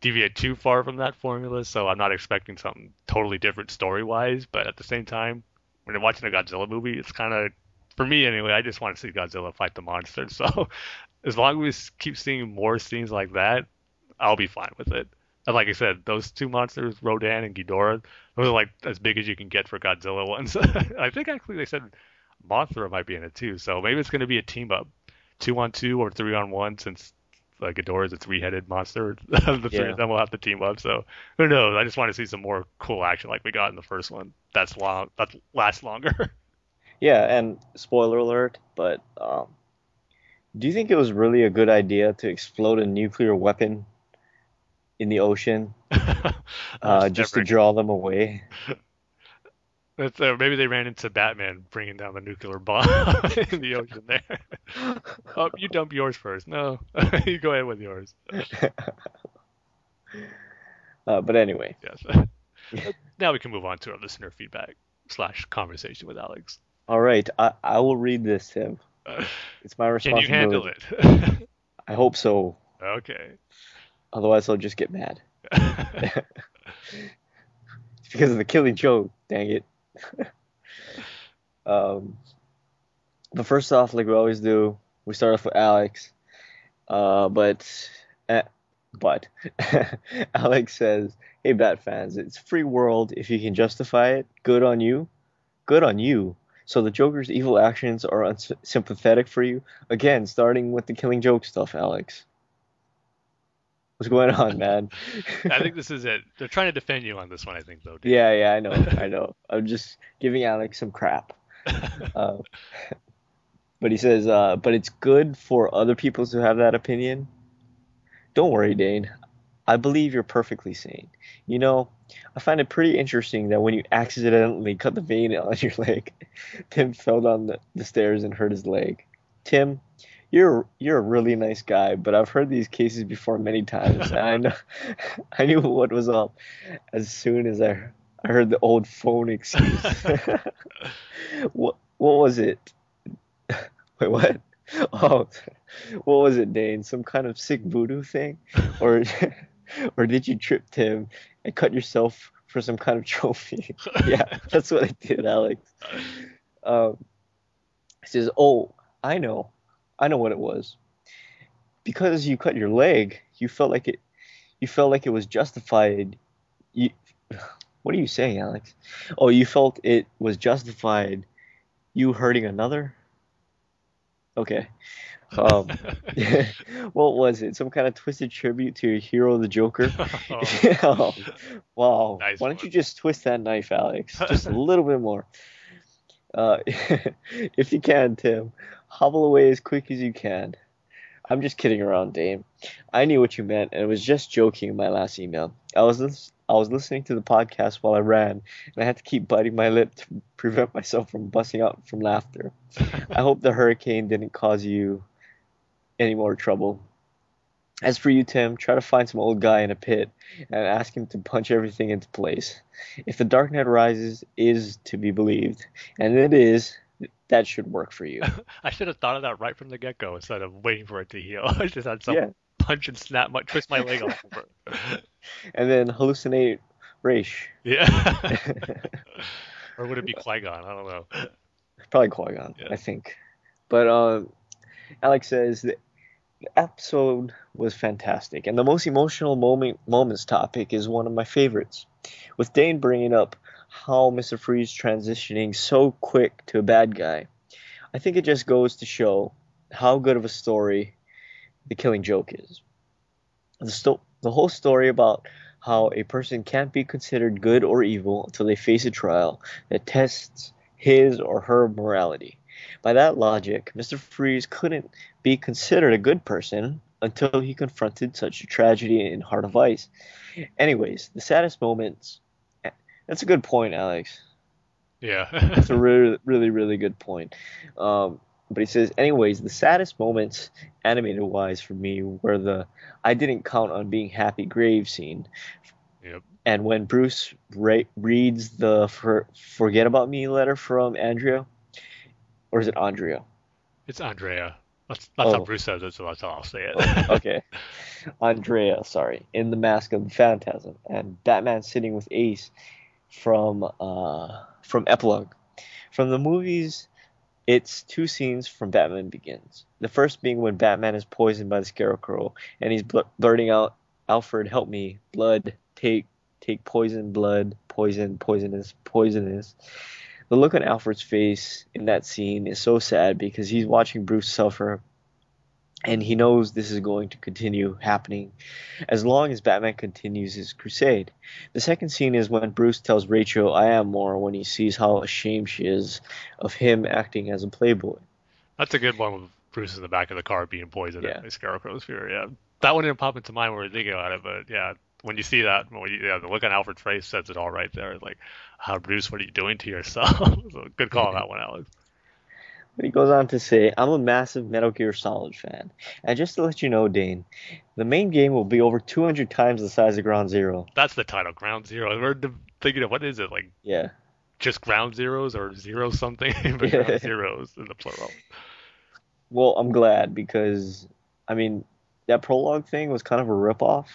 deviate too far from that formula. So I'm not expecting something totally different story-wise. But at the same time, when you're watching a Godzilla movie, it's kind of for me anyway, I just want to see Godzilla fight the monster. So as long as we keep seeing more scenes like that, I'll be fine with it. And like I said, those two monsters, Rodan and Ghidorah, those are like as big as you can get for Godzilla ones. I think actually they said Mothra might be in it too. So maybe it's going to be a team up, two on two or three on one, since like Ghidorah is a three-headed monster. the three Yeah. of them will have to team up. So who knows? I just want to see some more cool action like we got in the first one. That's long. That lasts longer. Yeah, and spoiler alert, but um, do you think it was really a good idea to explode a nuclear weapon in the ocean uh, just to draw them away? That's, uh, maybe they ran into Batman bringing down the nuclear bomb in the ocean there. oh, you dump yours first. No, you go ahead with yours. Uh, but anyway, Yes. now we can move on to our listener feedback slash conversation with Alex. all right, I, I will read this, Tim. It's my responsibility. Can you handle it? I hope so. okay. Otherwise, I'll just get mad. It's because of the killing joke. Dang it. um, but first off, like we always do, we start off with Alex. Uh, but eh, but Alex says, "Hey, Bat fans, it's free world. If you can justify it, good on you. Good on you." So the Joker's evil actions are unsympathetic for you. Again, starting with the killing joke stuff, Alex. What's going on, man? I think this is it. They're trying to defend you on this one, I think, though. dude. Yeah, yeah, I know, I know. I'm just giving Alex some crap. Uh, but he says, uh, but it's good for other people to have that opinion. Don't worry, Dane. I believe you're perfectly sane. You know, I find it pretty interesting that when you accidentally cut the vein on your leg, Tim fell down the, the stairs and hurt his leg. Tim, you're you're a really nice guy, but I've heard these cases before many times, I know I knew what was up as soon as I I heard the old phone excuse. what what was it? Wait, what? Oh, what was it, Dane? Some kind of sick voodoo thing, or or did you trip Tim and cut yourself for some kind of trophy? yeah, that's what I did, Alex. Um, he says, "Oh, I know, I know what it was. Because you cut your leg, you felt like it, you felt like it was justified. You, what are you saying, Alex? Oh, you felt it was justified. You hurting another? Okay. Um, what was it? Some kind of twisted tribute to your hero, the Joker? Oh, wow. Nice Why don't one. you just twist that knife, Alex? Just a little bit more. Uh, if you can, Tim, hobble away as quick as you can. I'm just kidding around, Dame. I knew what you meant, and was just joking in my last email. I was I was listening to the podcast while I ran, and I had to keep biting my lip to prevent myself from busting out from laughter. I hope the hurricane didn't cause you any more trouble. As for you, Tim, try to find some old guy in a pit and ask him to punch everything into place. If the Dark Knight Rises is to be believed, and it is, that should work for you. I should have thought of that right from the get go instead of waiting for it to heal. I just had some Yeah. punch and snap, my, twist my leg off. And then hallucinate Ra's. yeah. or would it be Qui Gon? I don't know. Probably Qui Gon, Yeah. I think. But um, Alex says the episode was fantastic, and the most emotional moment moments topic is one of my favorites. With Dane bringing up how Mr. Freeze transitioning so quick to a bad guy, I think it just goes to show how good of a story the Killing Joke is. The sto- the whole story about how a person can't be considered good or evil until they face a trial that tests his or her morality. By that logic, Mr. Freeze couldn't be considered a good person until he confronted such a tragedy in Heart of Ice. Anyways, the saddest moments. That's a good point, Alex. Yeah. That's a really, really, really good point. Um, but he says, anyways, the saddest moments, animated wise, for me were the I didn't count on being happy grave scene. Yep. And when Bruce re- reads the for- forget about me letter from Andrea, or is it Andrea? It's Andrea. That's, that's how Oh. Bruce says it, so that's how I'll say it. okay. Andrea, sorry, in the mask of the phantasm, and Batman sitting with Ace from uh from Epilogue. From the movies, it's two scenes from Batman Begins. The first being when Batman is poisoned by the Scarecrow, and he's bl- blurting out, "Alfred, help me! Blood, take, take poison, blood, poison, poisonous, poisonous." The look on Alfred's face in that scene is so sad because he's watching Bruce suffer and he knows this is going to continue happening as long as Batman continues his crusade. The second scene is when Bruce tells Rachel, I am more, when he sees how ashamed she is of him acting as a playboy. That's a good one with Bruce in the back of the car being poisoned Yeah. by Scarecrow's fear. Yeah, that one didn't pop into mind when we were thinking about it, but yeah, when you see that, when you, yeah, the look on Alfred's face says it all right there. Like, how Bruce, what are you doing to yourself? so good call on that one, Alex. But he goes on to say, I'm a massive Metal Gear Solid fan. And just to let you know, Dane, the main game will be over 200 times the size of Ground Zero. That's the title, Ground Zero. We're thinking of what is it like? Yeah. Just Ground Zeroes or Zero something? but. Ground Zeroes in the plural. Well, I'm glad because, I mean, that prologue thing was kind of a ripoff.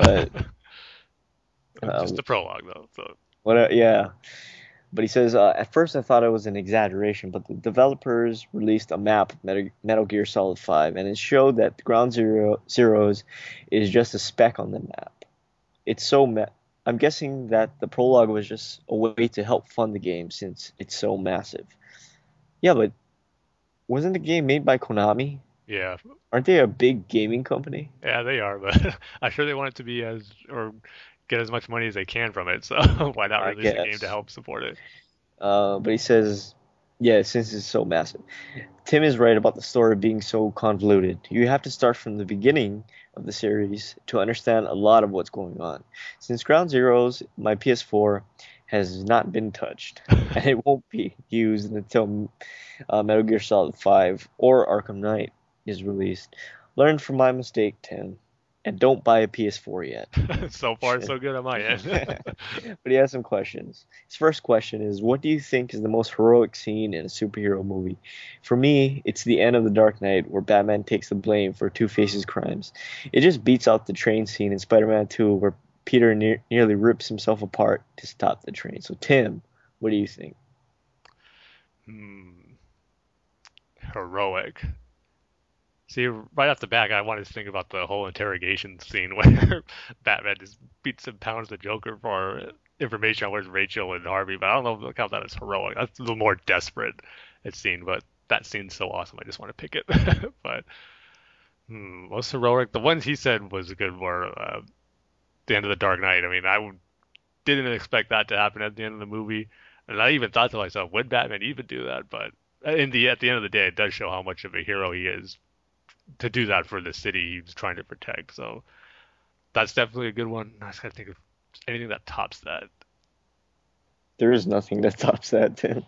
But, Um, Just the prologue though. So what, a- yeah. But he says, uh, at first I thought it was an exaggeration, but the developers released a map of Metal, Metal Gear Solid 5, and it showed that Ground Zero Zeroes is just a speck on the map. It's so ma- I'm guessing that the prologue was just a way to help fund the game since it's so massive. Yeah, but wasn't the game made by Konami? Yeah, Aren't they a big gaming company? yeah, they are, but I'm sure they want it to be as or get as much money as they can from it. So why not release a game to help support it? Uh, but he says, yeah, since it's so massive. Tim is right about the story being so convoluted. You have to start from the beginning of the series to understand a lot of what's going on. Since Ground Zeroes, my PS4 has not been touched, and it won't be used until uh, Metal Gear Solid 5 or Arkham Knight is released. Learn from my mistake, Tim, and don't buy a PS4 yet. so far, so good on my end. but he has some questions. His first question is What do you think is the most heroic scene in a superhero movie? For me, it's the end of The Dark Knight where Batman takes the blame for Two Face's crimes. It just beats out the train scene in Spider Man 2 where Peter ne- nearly rips himself apart to stop the train. So, Tim, what do you think? Hmm. Heroic. See, right off the bat, I wanted to think about the whole interrogation scene where Batman just beats and pounds the Joker for information on where's Rachel and Harvey, but I don't know count that as heroic. That's a little more desperate, it seemed, but that scene's so awesome, I just want to pick it. but, hmm, most heroic? The ones he said was a good were uh, the end of the Dark Knight. I mean, I didn't expect that to happen at the end of the movie. And I even thought to myself, would Batman even do that? But in the at the end of the day, it does show how much of a hero he is to do that for the city he's trying to protect. So that's definitely a good one. I just gotta think of anything that tops that. There is nothing that tops that, Tim.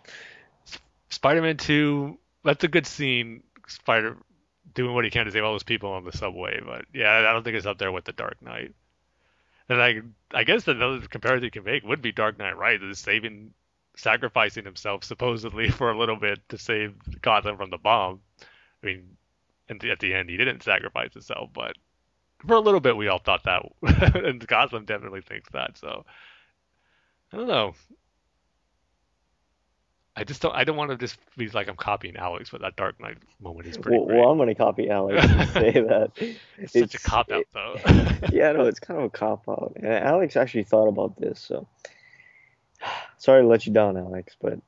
Spider-Man 2, that's a good scene. Spider doing what he can to save all those people on the subway, but yeah, I don't think it's up there with the Dark Knight. And I, I guess another comparison you can make would be Dark Knight Rises, saving, sacrificing himself supposedly for a little bit to save Gotham from the bomb. I mean, and at the end he didn't sacrifice himself, but for a little bit we all thought that, and Gotham definitely thinks that. So I don't know. I just don't. I don't want to just be like I'm copying Alex, but that Dark Knight moment is pretty Well, well, I'm going to copy Alex and say that. it's such a cop out, though. yeah, no, it's kind of a cop out. And Alex actually thought about this, so sorry to let you down, Alex, but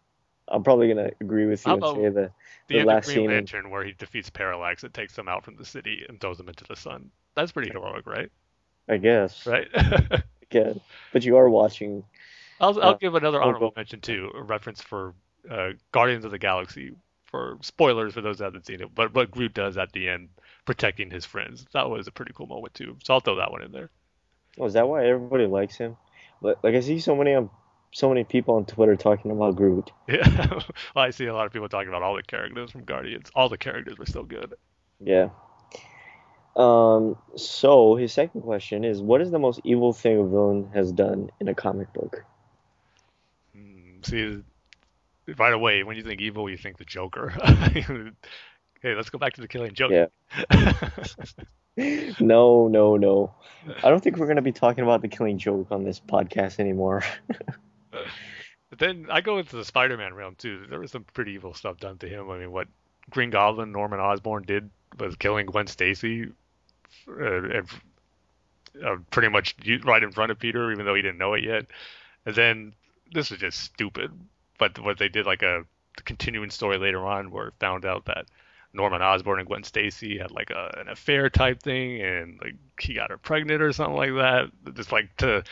I'm probably gonna agree with you How and say the the the last Green scene in- Lantern, where he defeats Parallax and takes them out from the city and throws them into the sun. That's pretty heroic, right? I guess, Right. again, but you are watching. I'll I'll Uh, give another honorable mention too, a reference for uh, Guardians of the Galaxy. For spoilers for those that haven't seen it, but what Groot does at the end, protecting his friends, that was a pretty cool moment too. So I'll throw that one in there. Oh, is that why everybody likes him? But like I see so many um, so many people on Twitter talking about Groot. Yeah. well, I see a lot of people talking about all the characters from Guardians. All the characters were so good. Yeah. Um. So his second question is, what is the most evil thing a villain has done in a comic book? Hmm, See, right away when you think evil, you think the Joker. hey, let's go back to the Killing Joke. Yeah. No, no, no. I don't think we're gonna be talking about the Killing Joke on this podcast anymore. But then I go into the Spider-Man realm too. There was some pretty evil stuff done to him. I mean, what Green Goblin, Norman Osborn did was killing Gwen Stacy, uh, uh, pretty much right in front of Peter, even though he didn't know it yet. And then this is just stupid. but what they did like a continuing story later on where it found out that Norman Osborn and Gwen Stacy had like a, an affair type thing, and like he got her pregnant or something like that. Just like to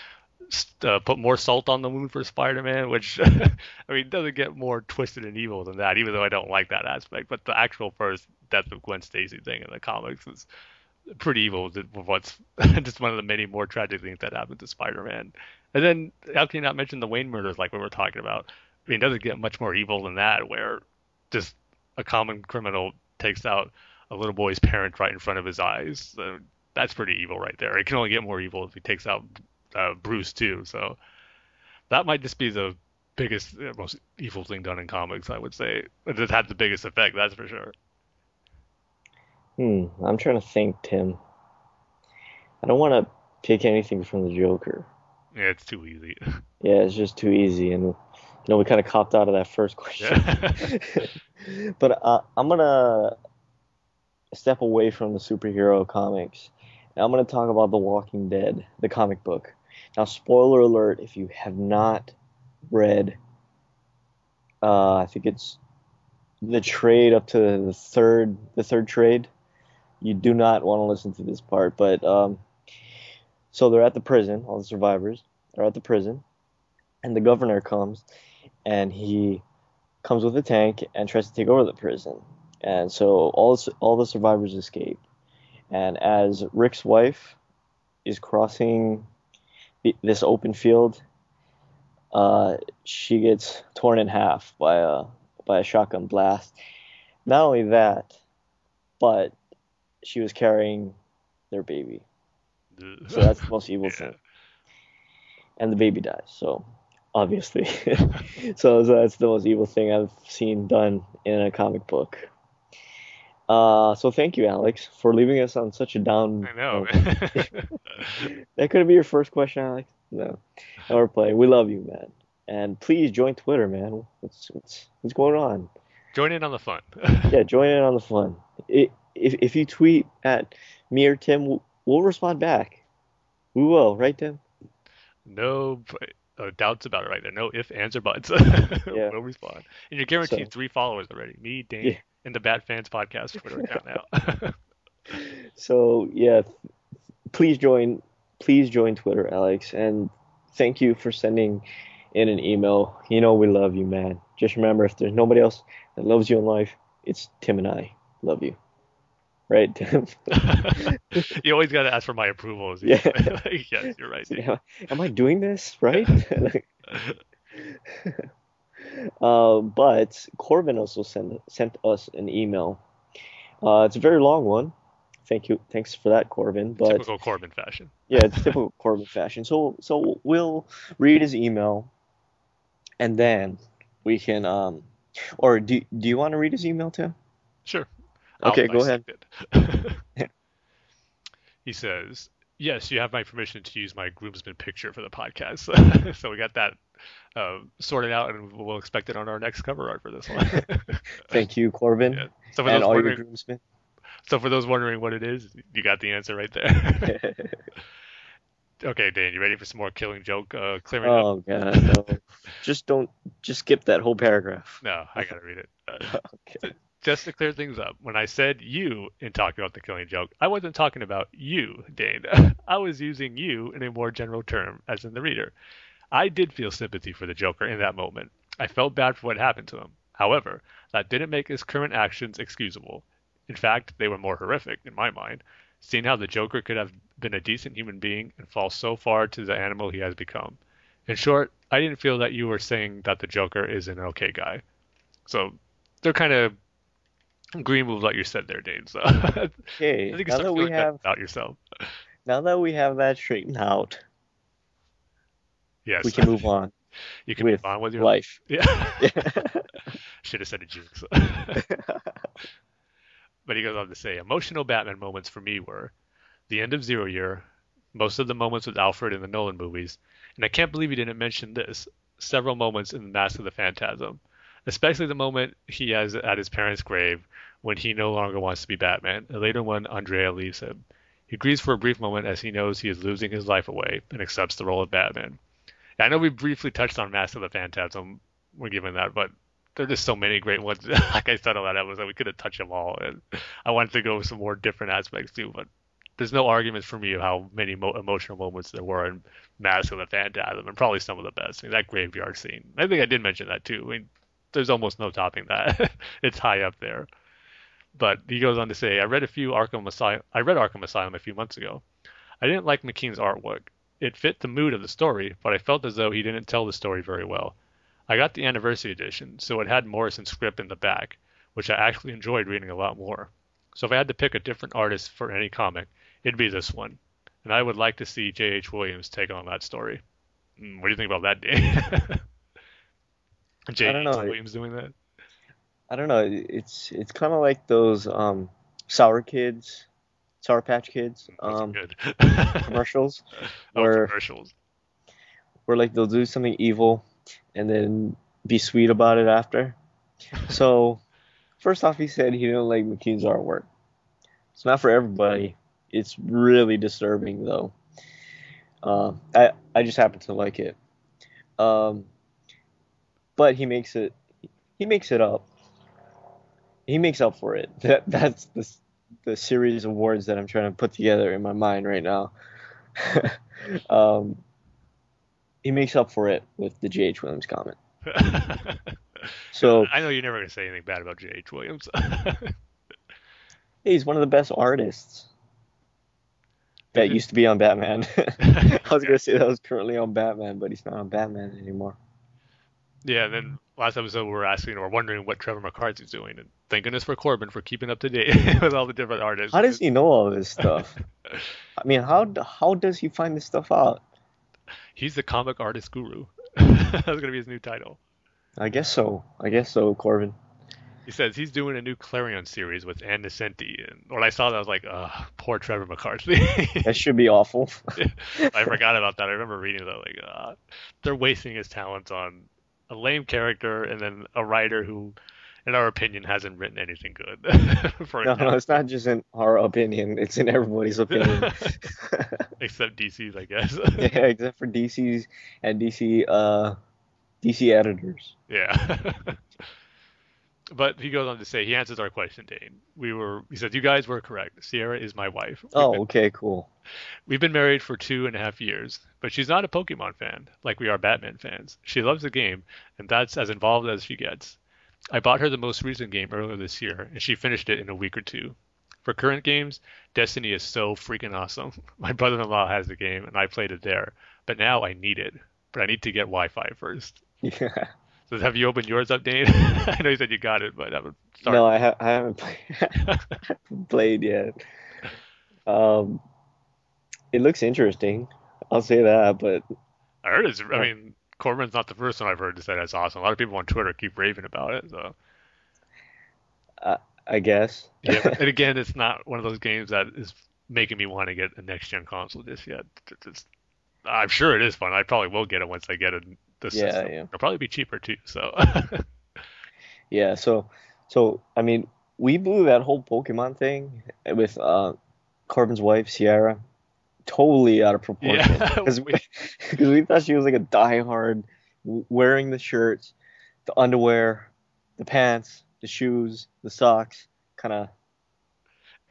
uh, put more salt on the wound for Spider-Man, which I mean doesn't get more twisted and evil than that. Even though I don't like that aspect, but the actual first death of Gwen Stacy thing in the comics is pretty evil. What's just one of the many more tragic things that happened to Spider-Man. And then how can you not mention the Wayne murders like we were talking about? I mean, doesn't get much more evil than that, where just a common criminal takes out a little boy's parent right in front of his eyes. So that's pretty evil right there. It can only get more evil if he takes out uh, Bruce too. So that might just be the biggest, uh, most evil thing done in comics. I would say it had the biggest effect. That's for sure. Hmm. I'm trying to think, Tim. I don't want to pick anything from the Joker. Yeah, it's too easy. Yeah, it's just too easy, and you know we kind of copped out of that first question. Yeah. but uh, I'm gonna step away from the superhero comics, I'm gonna talk about The Walking Dead, the comic book. Now, spoiler alert: if you have not read, uh, I think it's the trade up to the third, the third trade, you do not want to listen to this part. But um, so they're at the prison, all the survivors are at the prison, and the governor comes, and he comes with a tank and tries to take over the prison. And so all the, all the survivors escape. And as Rick's wife is crossing this open field, uh, she gets torn in half by a by a shotgun blast. Not only that, but she was carrying their baby. So that's the most evil Yeah. thing. And the baby dies. So obviously, so, so that's the most evil thing I've seen done in a comic book. Uh, so thank you, Alex, for leaving us on such a down. I know. That could be your first question, Alex. No, no, we're. We love you, man. And please join Twitter, man. What's what's what's going on? Join in on the fun. Yeah, join in on the fun. I if if you tweet at me or Tim, we'll, we'll respond back. We will, right, Tim? no uh, doubts about it right there. No ifs, ands, or buts. Yeah. we'll respond. And you're guaranteed So- three followers already. Me, Dane, Yeah. And the Bat Fans Podcast Twitter account now. So yeah, please join. Please join Twitter, Alex, and thank you for sending in an email. You know we love you, man. Just remember, if there's nobody else that loves you in life, it's Tim and I love you. Right, Tim? you always got to ask for my approval. Yeah. Like, yes, you're right. Yeah, Am I doing this right? Uh, but Corbin also sent sent us an email. Uh, it's a very long one. Thank you, thanks for that, Corbin. But Typical Corbin fashion. yeah, it's typical Corbin fashion. So so we'll read his email, and then we can um, or do do you want to read his email, too? Sure. Okay, I'll go ahead. dissect it. Yeah. He says, "Yes, you have my permission to use my groomsman picture for the podcast." so we got that uh, sorted out, and we'll expect it on our next cover art for this one. Thank you, Corbin, Yeah. So for and those all your groomsmen. so for those wondering what it is, you got the answer right there. okay, Dan, you ready for some more Killing Joke uh, clearing up? oh God, no! Just don't. Just skip that whole paragraph. No, I gotta read it. Uh, Okay. Just to clear things up, when I said you in talking about the killing joke, I wasn't talking about you, Dane. I was using you in a more general term, as in the reader. I did feel sympathy for the Joker in that moment. I felt bad for what happened to him. However, that didn't make his current actions excusable. In fact, they were more horrific, in my mind, seeing how the Joker could have been a decent human being and fall so far to the animal he has become. In short, I didn't feel that you were saying that the Joker is an okay guy. So they're kind of agreeing with what you said there, Dane. So I think now that we have about yourself. now that we have that straightened out, Yes, we can move on you can move on with your life. Yeah. Should have said a jinx. but he goes on to say, emotional Batman moments for me were the end of Zero Year, most of the moments with Alfred in the Nolan movies, and I can't believe he didn't mention this. Several moments in the Mask of the Phantasm, especially the moment he has at his parents' grave when he no longer wants to be Batman, and later when Andrea leaves him. He grieves for a brief moment as he knows he is losing his life away and accepts the role of Batman. I know we briefly touched on Mask of the Phantasm we're given that, but there are just so many great ones. like I said on that episode, we could have touched them all, and I wanted to go with some more different aspects too. But there's no arguments for me of how many mo- emotional moments there were in Mask of the Phantasm, and probably some of the best. I mean, that graveyard scene. I think I did mention that too. I mean, there's almost no topping that. it's high up there. But he goes on to say, I read a few Arkham Asylum. I read Arkham Asylum a few months ago. I didn't like McKean's artwork. It fit the mood of the story, but I felt as though he didn't tell the story very well. I got the anniversary edition, so it had Morrison's script in the back, which I actually enjoyed reading a lot more. So if I had to pick a different artist for any comic, it'd be this one. And I would like to see J.H. Williams take on that story. Mm, What do you think about that, Dave? J.H. don't know. Williams doing that? I don't know. It's it's kind of like those um, Sour Kids, Sour Patch Kids um, good. commercials, oh, where commercials. where like they'll do something evil and then be sweet about it after. So, first off, he said he didn't like McKean's artwork. It's not for everybody. It's really disturbing though. Uh, I I just happen to like it. Um, but he makes it he makes it up. He makes up for it. That that's the the series of words that I'm trying to put together in my mind right now. um, he makes up for it with the J.H. Williams comment. So I know you're never gonna say anything bad about J.H. Williams. he's one of the best artists that used to be on Batman. I was gonna say that was currently on Batman, but he's not on Batman anymore. Yeah, and then last episode we were asking or wondering what Trevor McCarthy's doing, and thank goodness for Corbin for keeping up to date with all the different artists. How does he know all this stuff? I mean, how how does he find this stuff out? He's the comic artist guru. That's gonna be his new title. I guess so. I guess so, Corbin. He says he's doing a new Klarion series with Ann Nocenti, and when I saw that, I was like, "Ugh, poor Trevor McCarthy." That should be awful. I forgot about that. I remember reading that, like, uh, they're wasting his talents on a lame character and then a writer who, in our opinion, hasn't written anything good. no, no, it's not just in our opinion; it's in everybody's opinion. except DC's, I guess. yeah, except for DC's and DC uh DC editors. Yeah. But he goes on to say he answers our question, Dane. We were he says you guys were correct. Sierra is my wife. We've Oh, been- okay, cool. We've been married for two and a half years, but she's not a Pokemon fan like we are Batman fans. She loves the game, and that's as involved as she gets. I bought her the most recent game earlier this year, and she finished it in a week or two. For current games, Destiny is so freaking awesome. My brother-in-law has the game, and I played it there, but now I need it. But I need to get Wi-Fi first. Yeah. So have you opened yours up, Dane? I know you said you got it, but I would start. No, I, ha- I haven't played, played yet. Um, it looks interesting. I'll say that, but I heard it's. I mean, Corbin's not the first one I've heard to say that's awesome. A lot of people on Twitter keep raving about it. So I guess. yeah, and again, it's not one of those games that is making me want to get a next gen console just yet. It's- it's- I'm sure it is fun. I probably will get it once I get it. The Yeah, system. yeah. It'll probably be cheaper too. So Yeah, so so I mean, we blew that whole Pokemon thing with uh, Corbin's wife Sierra totally out of proportion Yeah, because we- we, 'cause we thought she was like a diehard, wearing the shirts, the underwear, the pants, the shoes, the socks, kind of.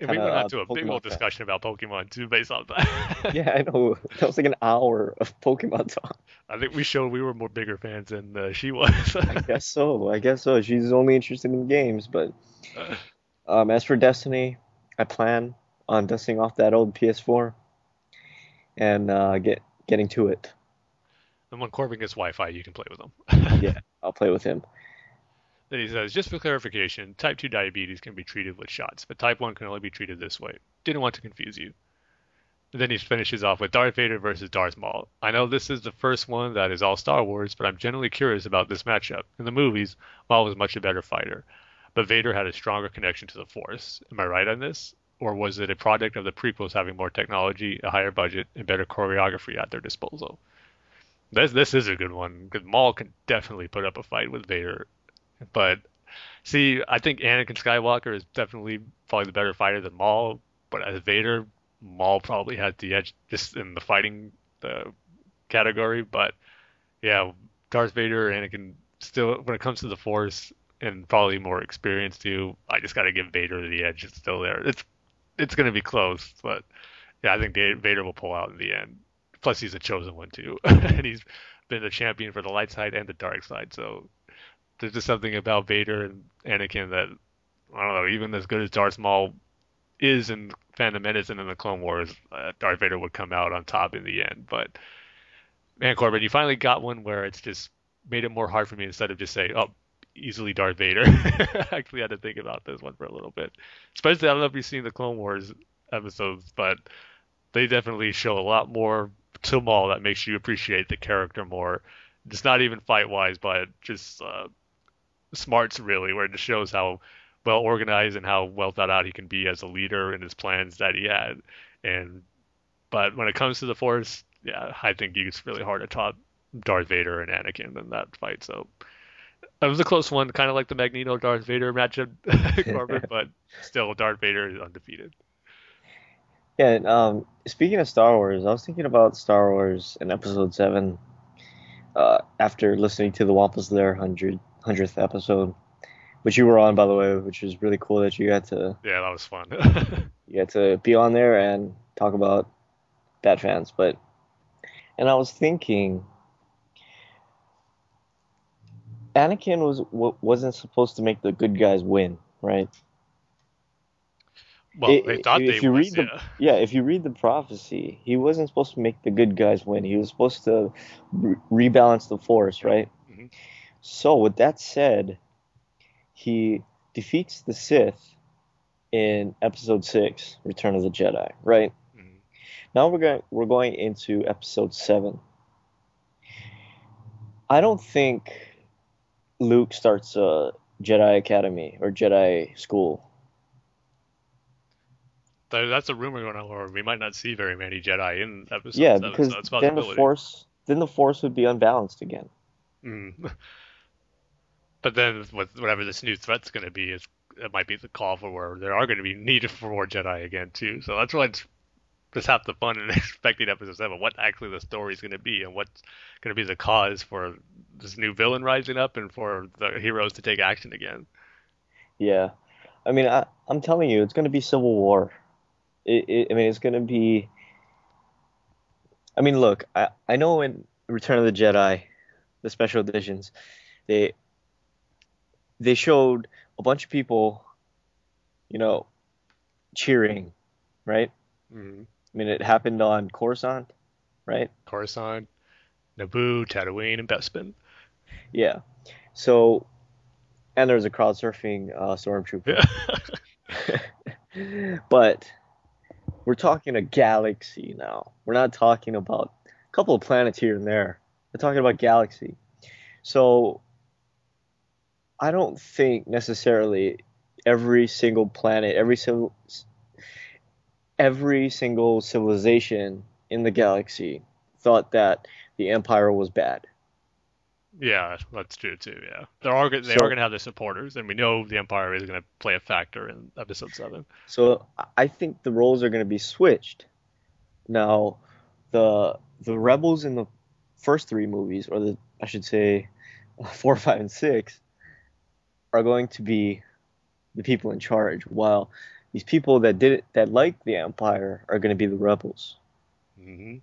And we went on to a big old discussion about Pokemon too, based on that. Yeah, I know. That was like an hour of Pokemon talk. I think we showed we were more bigger fans than uh, she was. I guess so. I guess so. She's only interested in games, but um, as for Destiny, I plan on dusting off that old PS4 and uh, get getting to it. and when Corbin gets Wi-Fi, you can play with him. Yeah, I'll play with him. Then he says, just for clarification, type 2 diabetes can be treated with shots, but type 1 can only be treated this way. Didn't want to confuse you. And then he finishes off with Darth Vader versus Darth Maul. I know this is the first one that is all Star Wars, but I'm generally curious about this matchup. In the movies, Maul was much a better fighter, but Vader had a stronger connection to the Force. Am I right on this? Or was it a product of the prequels having more technology, a higher budget, and better choreography at their disposal? This this is a good one because Maul can definitely put up a fight with Vader, but see, I think Anakin Skywalker is definitely probably the better fighter than Maul. But as Vader, Maul probably has the edge just in the fighting category. But yeah, Darth Vader, Anakin still when it comes to the Force and probably more experience too, I just got to give Vader the edge. It's still there. It's it's going to be close, but yeah, I think Vader will pull out in the end. Plus, he's a chosen one too, and he's been a champion for the light side and the dark side. So there's just something about Vader and Anakin that I don't know. Even as good as Darth Maul is in Phantom Menace and in the Clone Wars, uh, Darth Vader would come out on top in the end. But man, Corbin, you finally got one where it's just made it more hard for me instead of just say, oh, easily Darth Vader. I actually had to think about this one for a little bit. Especially, I don't know if you've seen the Clone Wars episodes, but they definitely show a lot more to Maul that makes you appreciate the character more. Just not even fight wise, but just uh, smarts really, where it just shows how well organized and how well thought out he can be as a leader and his plans that he had. And but when it comes to the Force, yeah, I think it's really hard to top Darth Vader and Anakin in that fight. So it was a close one, kind of like the Magneto Darth Vader matchup, Corbin, but still Darth Vader is undefeated. Yeah. Um, speaking of Star Wars, I was thinking about Star Wars in Episode Seven. Uh, after listening to the Wampus Lair hundred hundredth episode, which you were on by the way, which was really cool that you got to. Yeah, that was fun. you got to be on there and talk about bad fans, but and I was thinking Anakin was wasn't supposed to make the good guys win, right? Well, it, they thought if they you was, read the yeah. yeah. if you read the prophecy, he wasn't supposed to make the good guys win. He was supposed to re- rebalance the force, right? So with that said, he defeats the Sith in Episode Six, Return of the Jedi, right? Mm-hmm. Now we're going we're going into Episode Seven. I don't think Luke starts a Jedi Academy or Jedi School. That's a rumor going on, or we might not see very many Jedi in episode yeah, seven, because so then the Force, then the Force would be unbalanced again. Mm. But then, with whatever this new threat's going to be, is it might be the call for where there are going to be needed for more Jedi again too. So that's why it's just half the fun in expecting episode seven. What actually the story is going to be, and what's going to be the cause for this new villain rising up, and for the heroes to take action again. Yeah, I mean, I, I'm telling you, it's going to be civil war. It, it, I mean, it's going to be. I mean, look, I, I know in Return of the Jedi, the special editions, they they showed a bunch of people, you know, cheering, right? Mm-hmm. I mean, it happened on Coruscant, right? Coruscant, Naboo, Tatooine, and Bespin. Yeah. So, and there was a crowd surfing uh, stormtrooper. Yeah. but we're talking a galaxy now. We're not talking about a couple of planets here and there. We're talking about galaxy. So, I don't think necessarily every single planet, every single every single civilization in the galaxy thought that the Empire was bad. Yeah, that's true too. Yeah, there are they so, are going to have their supporters, and we know the Empire is going to play a factor in Episode Seven. So I think the roles are going to be switched. Now, the the rebels in the first three movies, or the I should say, four, five, and six, are going to be the people in charge, while these people that did it, that like the Empire are going to be the rebels. Mm-hmm.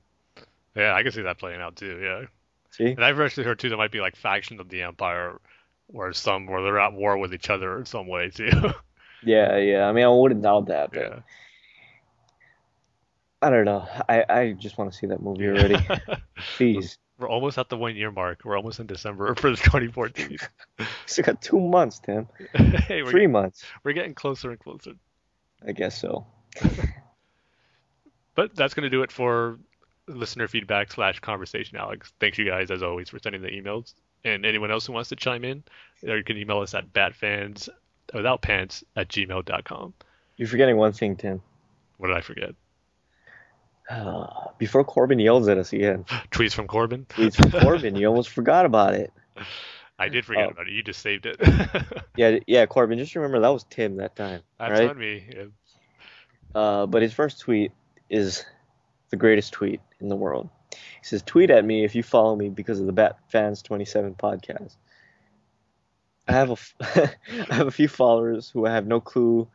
Yeah, I can see that playing out too. Yeah. See, and I've actually heard too there might be like factions of the Empire, where some where they're at war with each other in some way too. yeah, yeah. I mean, I wouldn't doubt that. But yeah. I don't know. I, I just want to see that movie already. Please. We're almost at the one year mark. We're almost in December for 2014. Still got two months, Tim. hey, Three months. We're getting closer and closer. I guess so. but that's going to do it for listener feedback slash conversation, Alex. Thanks you guys as always for sending the emails. And anyone else who wants to chime in, uh, you can email us at batfans without pants at gmail.com. You're forgetting one thing, Tim. What did I forget? Before Corbin yells at us again. Tweets from Corbin? Tweets from Corbin. You almost forgot about it. I did forget oh. about it. You just saved it. yeah, yeah, Corbin. Just remember that was Tim that time. That's right? on me. Yeah. Uh, but his first tweet is the greatest tweet in the world. He says, "Tweet at me if you follow me because of the Bat Fans 27 podcast." I have a f- I have a few followers who I have no clue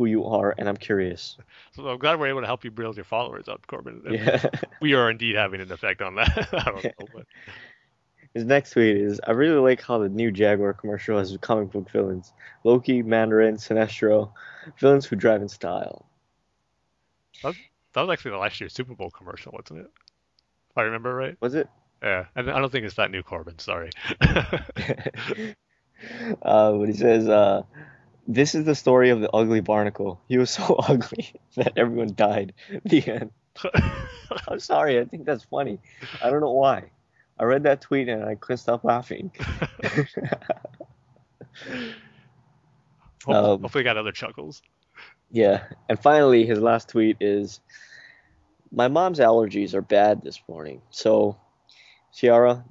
who you are, and I'm curious. So I'm glad we're able to help you build your followers up, Corbin. Yeah. We are indeed having an effect on that. I don't know, but His next tweet is I really like how the new Jaguar commercial has comic book villains Loki, Mandarin, Sinestro, villains who drive in style. that was actually the last year's Super Bowl commercial, wasn't it? If I remember right. Was it? Yeah, and I don't think it's that new Corbin. Sorry. uh, but he says, uh, This is the story of the ugly barnacle. He was so ugly that everyone died. The end. I'm sorry, I think that's funny. I don't know why. I read that tweet and I couldn't stop laughing. Hope- Um, Hopefully, got other chuckles. Yeah, and finally, his last tweet is My mom's allergies are bad this morning. So, Sierra,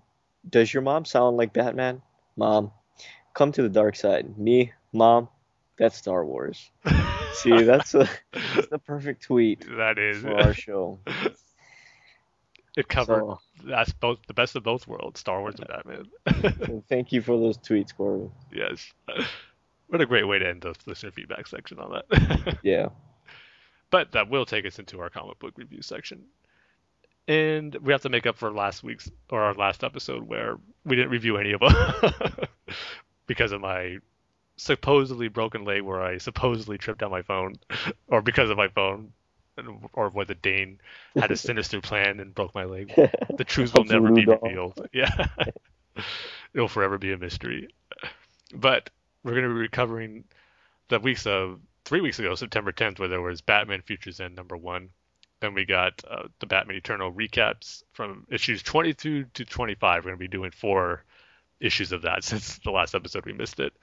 does your mom sound like Batman? Mom, come to the dark side. Me, mom, that's Star Wars. See, that's, a, that's the perfect tweet that is. for our show. It covered. So, That's both the best of both worlds, Star Wars and Batman. thank you for those tweets, Corbin. yes. What a great way to end the listener feedback section on that. Yeah. but that will take us into our comic book review section. And we have to make up for last week's or our last episode where we didn't review any of them because of my supposedly broken leg where I supposedly tripped on my phone or because of my phone or whether Dane had a sinister plan and broke my leg. The truth will never be revealed. Yeah. It'll forever be a mystery. But we're going to be recovering the weeks of three weeks ago, September 10th, where there was Batman Futures End number one. Then we got uh, the Batman Eternal recaps from issues 22 to 25. We're going to be doing four issues of that since the last episode we missed it.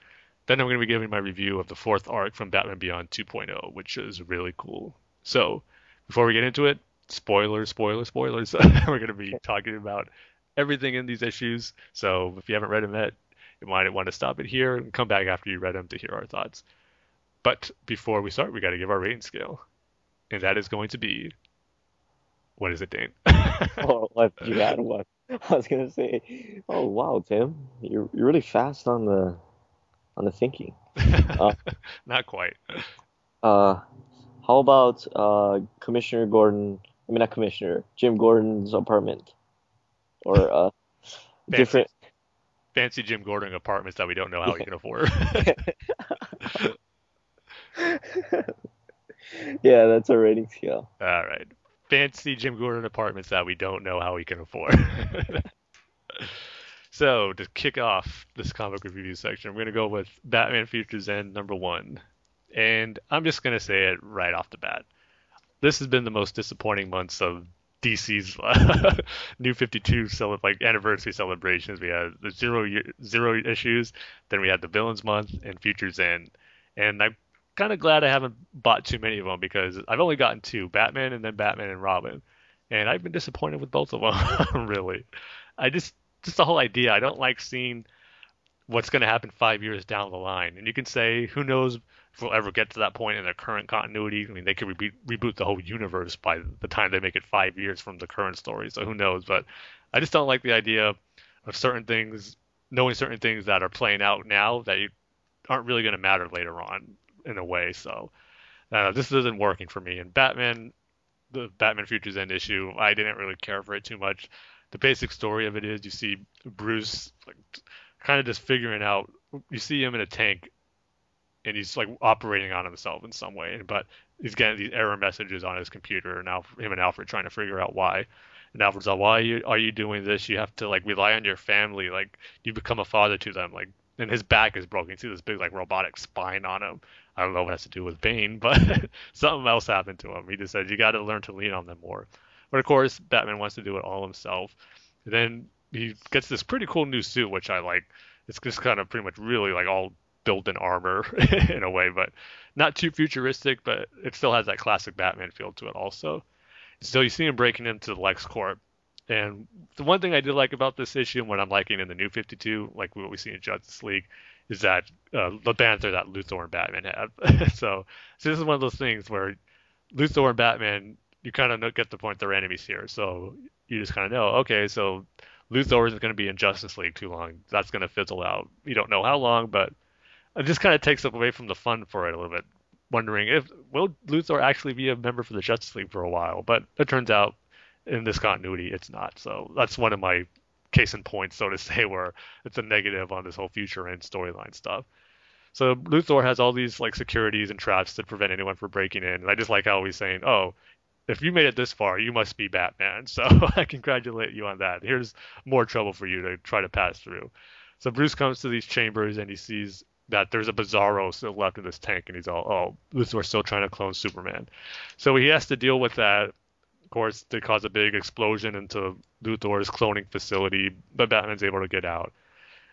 Then I'm going to be giving my review of the fourth arc from Batman Beyond 2.0, which is really cool. So before we get into it, spoilers, spoilers, spoilers. We're going to be talking about everything in these issues. So if you haven't read them yet, you might want to stop it here and come back after you read them to hear our thoughts. But before we start, we got to give our rating scale, and that is going to be what is it, Dane? Oh, what you had one. I was gonna say, oh wow, Tim, you're you're really fast on the on the thinking. Not quite. Uh, how about uh Commissioner Gordon? I mean, not Commissioner, Jim Gordon's apartment, or uh, different. Fancy Jim Gordon apartments that we don't know how he can afford. yeah, that's a rating scale. All right. Fancy Jim Gordon apartments that we don't know how he can afford. So, to kick off this comic review section, we're to go with Batman Futures End number one. And I'm just to say it right off the bat. This has been the most disappointing months of DC's New 52 cele- like anniversary celebrations. We had the zero year, zero issues, then we had the Villains Month and Futures End. And I'm kind of glad I haven't bought too many of them because I've only gotten two, Batman and then Batman and Robin, and I've been disappointed with both of them. really, I just just the whole idea. I don't like seeing what's going to happen five years down the line, and you can say who knows if we'll ever get to that point in their current continuity. I mean, they could reboot, reboot the whole universe by the time they make it five years from the current story, so who knows? But I just don't like the idea of certain things, knowing certain things that are playing out now that you aren't really going to matter later on in a way. So uh, this isn't working for me. And Batman, the Batman Futures End issue, I didn't really care for it too much. The basic story of it is you see Bruce like kind of just figuring out. You see him in a tank, and he's like operating on himself in some way. But he's getting these error messages on his computer. And now him and Alfred trying to figure out why. And Alfred's like, "Why are you, are you doing this? You have to like rely on your family. Like you become a father to them. Like." And his back is broken. You see this big like robotic spine on him. I don't know what it has to do with Bane, but something else happened to him. He just said you got to learn to lean on them more. But of course, Batman wants to do it all himself. And then he gets this pretty cool new suit, which I like. It's just kind of pretty much really like all built in armor in a way, but not too futuristic. But it still has that classic Batman feel to it also. So you see him breaking into the LexCorp. And the one thing I did like about this issue, and what I'm liking in the new 52, like what we see in Justice League, is that uh, the banter that Luthor and Batman have. so, so this is one of those things where Luthor and Batman, you kind of get the point they're enemies here. So you just kind of know, okay, so Luthor isn't going to be in Justice League too long. That's going to fizzle out. You don't know how long, but it just kind of takes away from the fun for it a little bit. Wondering if will Luthor actually be a member for the Justice League for a while, but it turns out in this continuity it's not. So that's one of my case in point, so to say, where it's a negative on this whole future end storyline stuff. So Luthor has all these like securities and traps to prevent anyone from breaking in. And I just like how he's saying, "Oh, if you made it this far, you must be Batman." So I congratulate you on that. Here's more trouble for you to try to pass through. So Bruce comes to these chambers and he sees that there's a Bizarro still left in this tank, and he's all, "Oh, we're still trying to clone Superman." So he has to deal with that. Of course, they cause a big explosion into Luthor's cloning facility, but Batman's able to get out.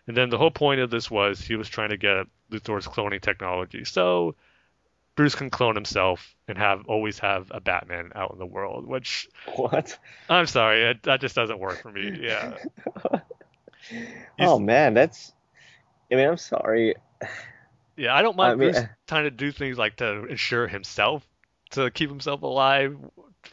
And then the whole point of this was he was trying to get Luthor's cloning technology. So Bruce can clone himself and have always have a Batman out in the world, which What? I'm sorry, it, that just doesn't work for me. Yeah. oh man, that's. I mean, I'm sorry. Yeah, I don't mind I mean, Bruce uh, trying to do things like to ensure himself to keep himself alive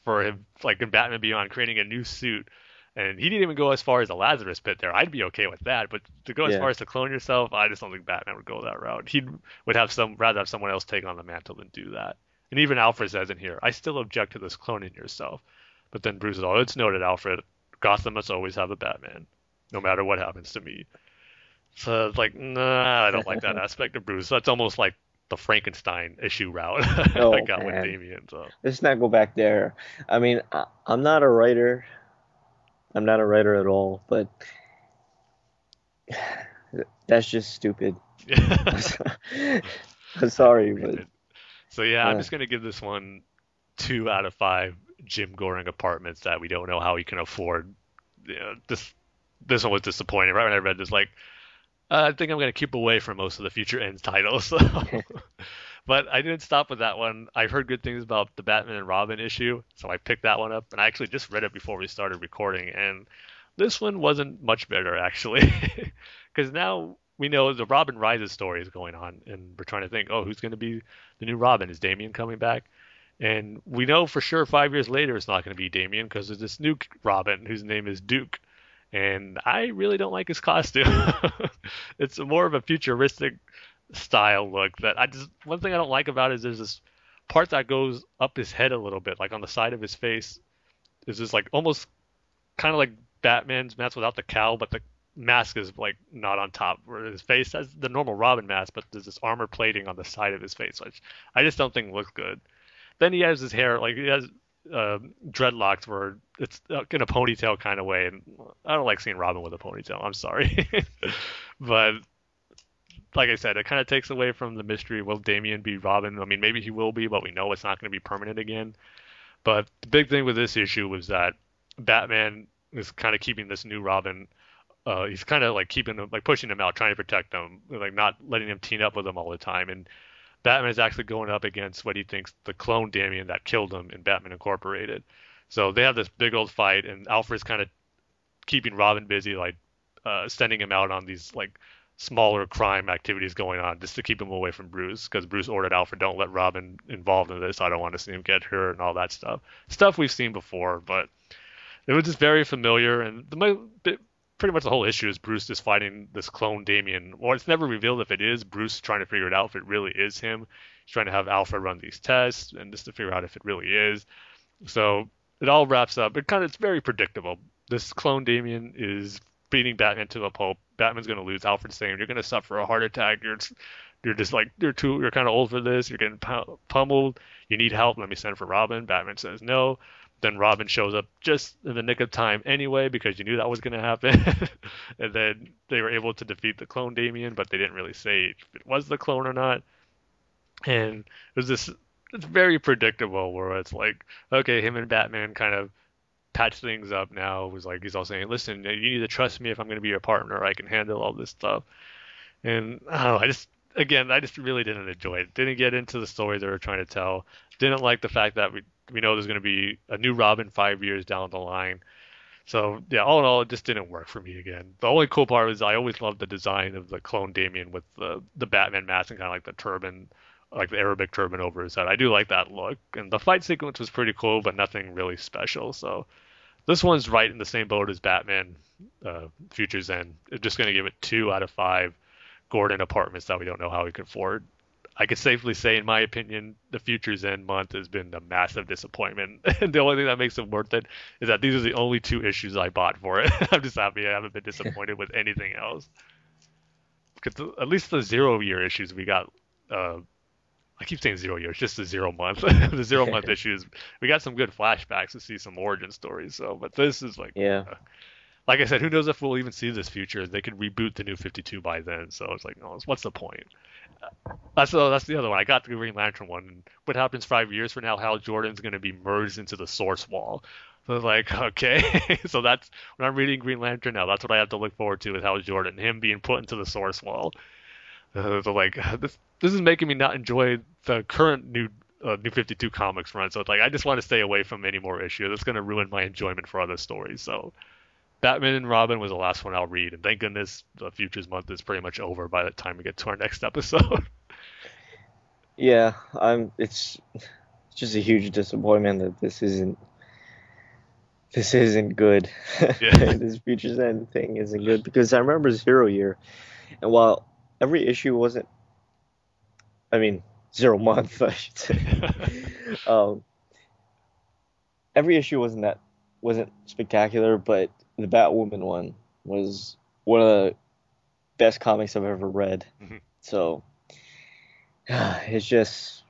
for him like in Batman Beyond creating a new suit. And he didn't even go as far as the Lazarus pit there. I'd be okay with that, but to go as Yeah. far as to clone yourself, I just don't think Batman would go that route. He would have some rather have someone else take on the mantle than do that. And even Alfred says in here, I still object to this cloning yourself. But then Bruce is all, it's noted, Alfred. Gotham must always have a Batman, no matter what happens to me. So it's like, nah, I don't like that aspect of Bruce. That's almost like the Frankenstein issue route Oh, I got with man. Damian. So Let's not go back there. I mean, I, I'm not a writer. I'm not a writer at all, but that's just stupid. I'm sorry, but so yeah, I'm Uh. just gonna give this one two out of five Jim Gordon apartments that we don't know how he can afford. Yeah, this this one was disappointing. Right when I read this, like uh, I think I'm gonna keep away from most of the future ends titles. but I didn't stop with that one. I heard good things about the Batman and Robin issue, so I picked that one up, and I actually just read it before we started recording, and this one wasn't much better actually, because now we know the Robin Rises story is going on, and we're trying to think, oh, who's going to be the new Robin? Is Damian coming back? And we know for sure five years later it's not going to be Damian because there's this new Robin whose name is Duke. And I really don't like his costume. it's more of a futuristic style look that I just one thing I don't like about it is there's this part that goes up his head a little bit, like on the side of his face. Is this like almost kind of like Batman's mask without the cowl, but the mask is like not on top. Where his face has the normal Robin mask, but there's this armor plating on the side of his face, which I just don't think looks good. Then he has his hair like he has uh, dreadlocks where it's uh, in a ponytail kind of way, and I don't like seeing Robin with a ponytail. I'm sorry, but like I said, it kind of takes away from the mystery. Will Damian be Robin? I mean, maybe he will be, but we know it's not going to be permanent again. But the big thing with this issue was that Batman is kind of keeping this new Robin. Uh, he's kind of like keeping him, like pushing him out, trying to protect him, like not letting him team up with him all the time. And Batman is actually going up against what he thinks the clone Damian that killed him in Batman Incorporated. So they have this big old fight, and Alfred's kind of keeping Robin busy, like uh, sending him out on these like smaller crime activities going on just to keep him away from Bruce because Bruce ordered Alfred don't let Robin involved in this. I don't want to see him get hurt and all that stuff. Stuff we've seen before, but it was just very familiar and the pretty much the whole issue is Bruce just fighting this clone Damian. Well, it's never revealed if it is Bruce trying to figure it out if it really is him. He's trying to have Alfred run these tests and just to figure out if it really is. So it all wraps up. It kind of it's very predictable. This clone Damian is beating Batman to a pulp. Batman's going to lose. Alfred's saying you're going to suffer a heart attack. You're you're just like you're too you're kind of old for this. You're getting pu- pummeled. You need help. Let me send for Robin. Batman says no. Then Robin shows up just in the nick of time anyway because you knew that was going to happen. and then they were able to defeat the clone Damian, but they didn't really say if it was the clone or not. And it was this it's very predictable where it's like okay, him and Batman kind of patch things up now. Was like he's all saying, "Listen, you need to trust me if I'm going to be your partner. I can handle all this stuff." And oh, I just again, I just really didn't enjoy it. Didn't get into the story they were trying to tell. Didn't like the fact that we we know there's going to be a new Robin five years down the line. So yeah, all in all, it just didn't work for me again. The only cool part was I always loved the design of the clone Damian with the the Batman mask and kind of like the turban, like the Arabic turban over his head. I do like that look, and the fight sequence was pretty cool, but nothing really special. So this one's right in the same boat as Batman uh, Futures End. I'm just going to give it two out of five Gordon apartments that we don't know how we can afford. I could safely say, in my opinion, the Futures End month has been a massive disappointment. and the only thing that makes it worth it is that these are the only two issues I bought for it. I'm just happy I haven't been disappointed with anything else. Because at least the zero year issues we got, uh, I keep saying zero years, just the zero month. the zero month issues, we got some good flashbacks to see some origin stories. So, but this is like, Yeah. uh, like I said, who knows if we'll even see this future? They could reboot the new 52 by then. So it's like, oh, what's the point? That's the that's the other one. I got the Green Lantern one. What happens five years from now? Hal Jordan's going to be merged into the Source Wall. So it's like, okay, so that's when I'm reading Green Lantern now. That's what I have to look forward to with Hal Jordan, him being put into the Source Wall. Uh, so like, this this is making me not enjoy the current new uh, New 52 comics run. So it's like I just want to stay away from any more issues. That's going to ruin my enjoyment for other stories. So Batman and Robin was the last one I'll read, and thank goodness the Futures month is pretty much over by the time we get to our next episode. Yeah, I'm. It's it's just a huge disappointment that this isn't this isn't good. Yeah. this Futures End thing isn't good because I remember Zero Year, and while every issue wasn't, I mean Zero Month, I should say. um, every issue wasn't that wasn't spectacular, but the Batwoman one was one of the best comics I've ever read. Mhm. So it's just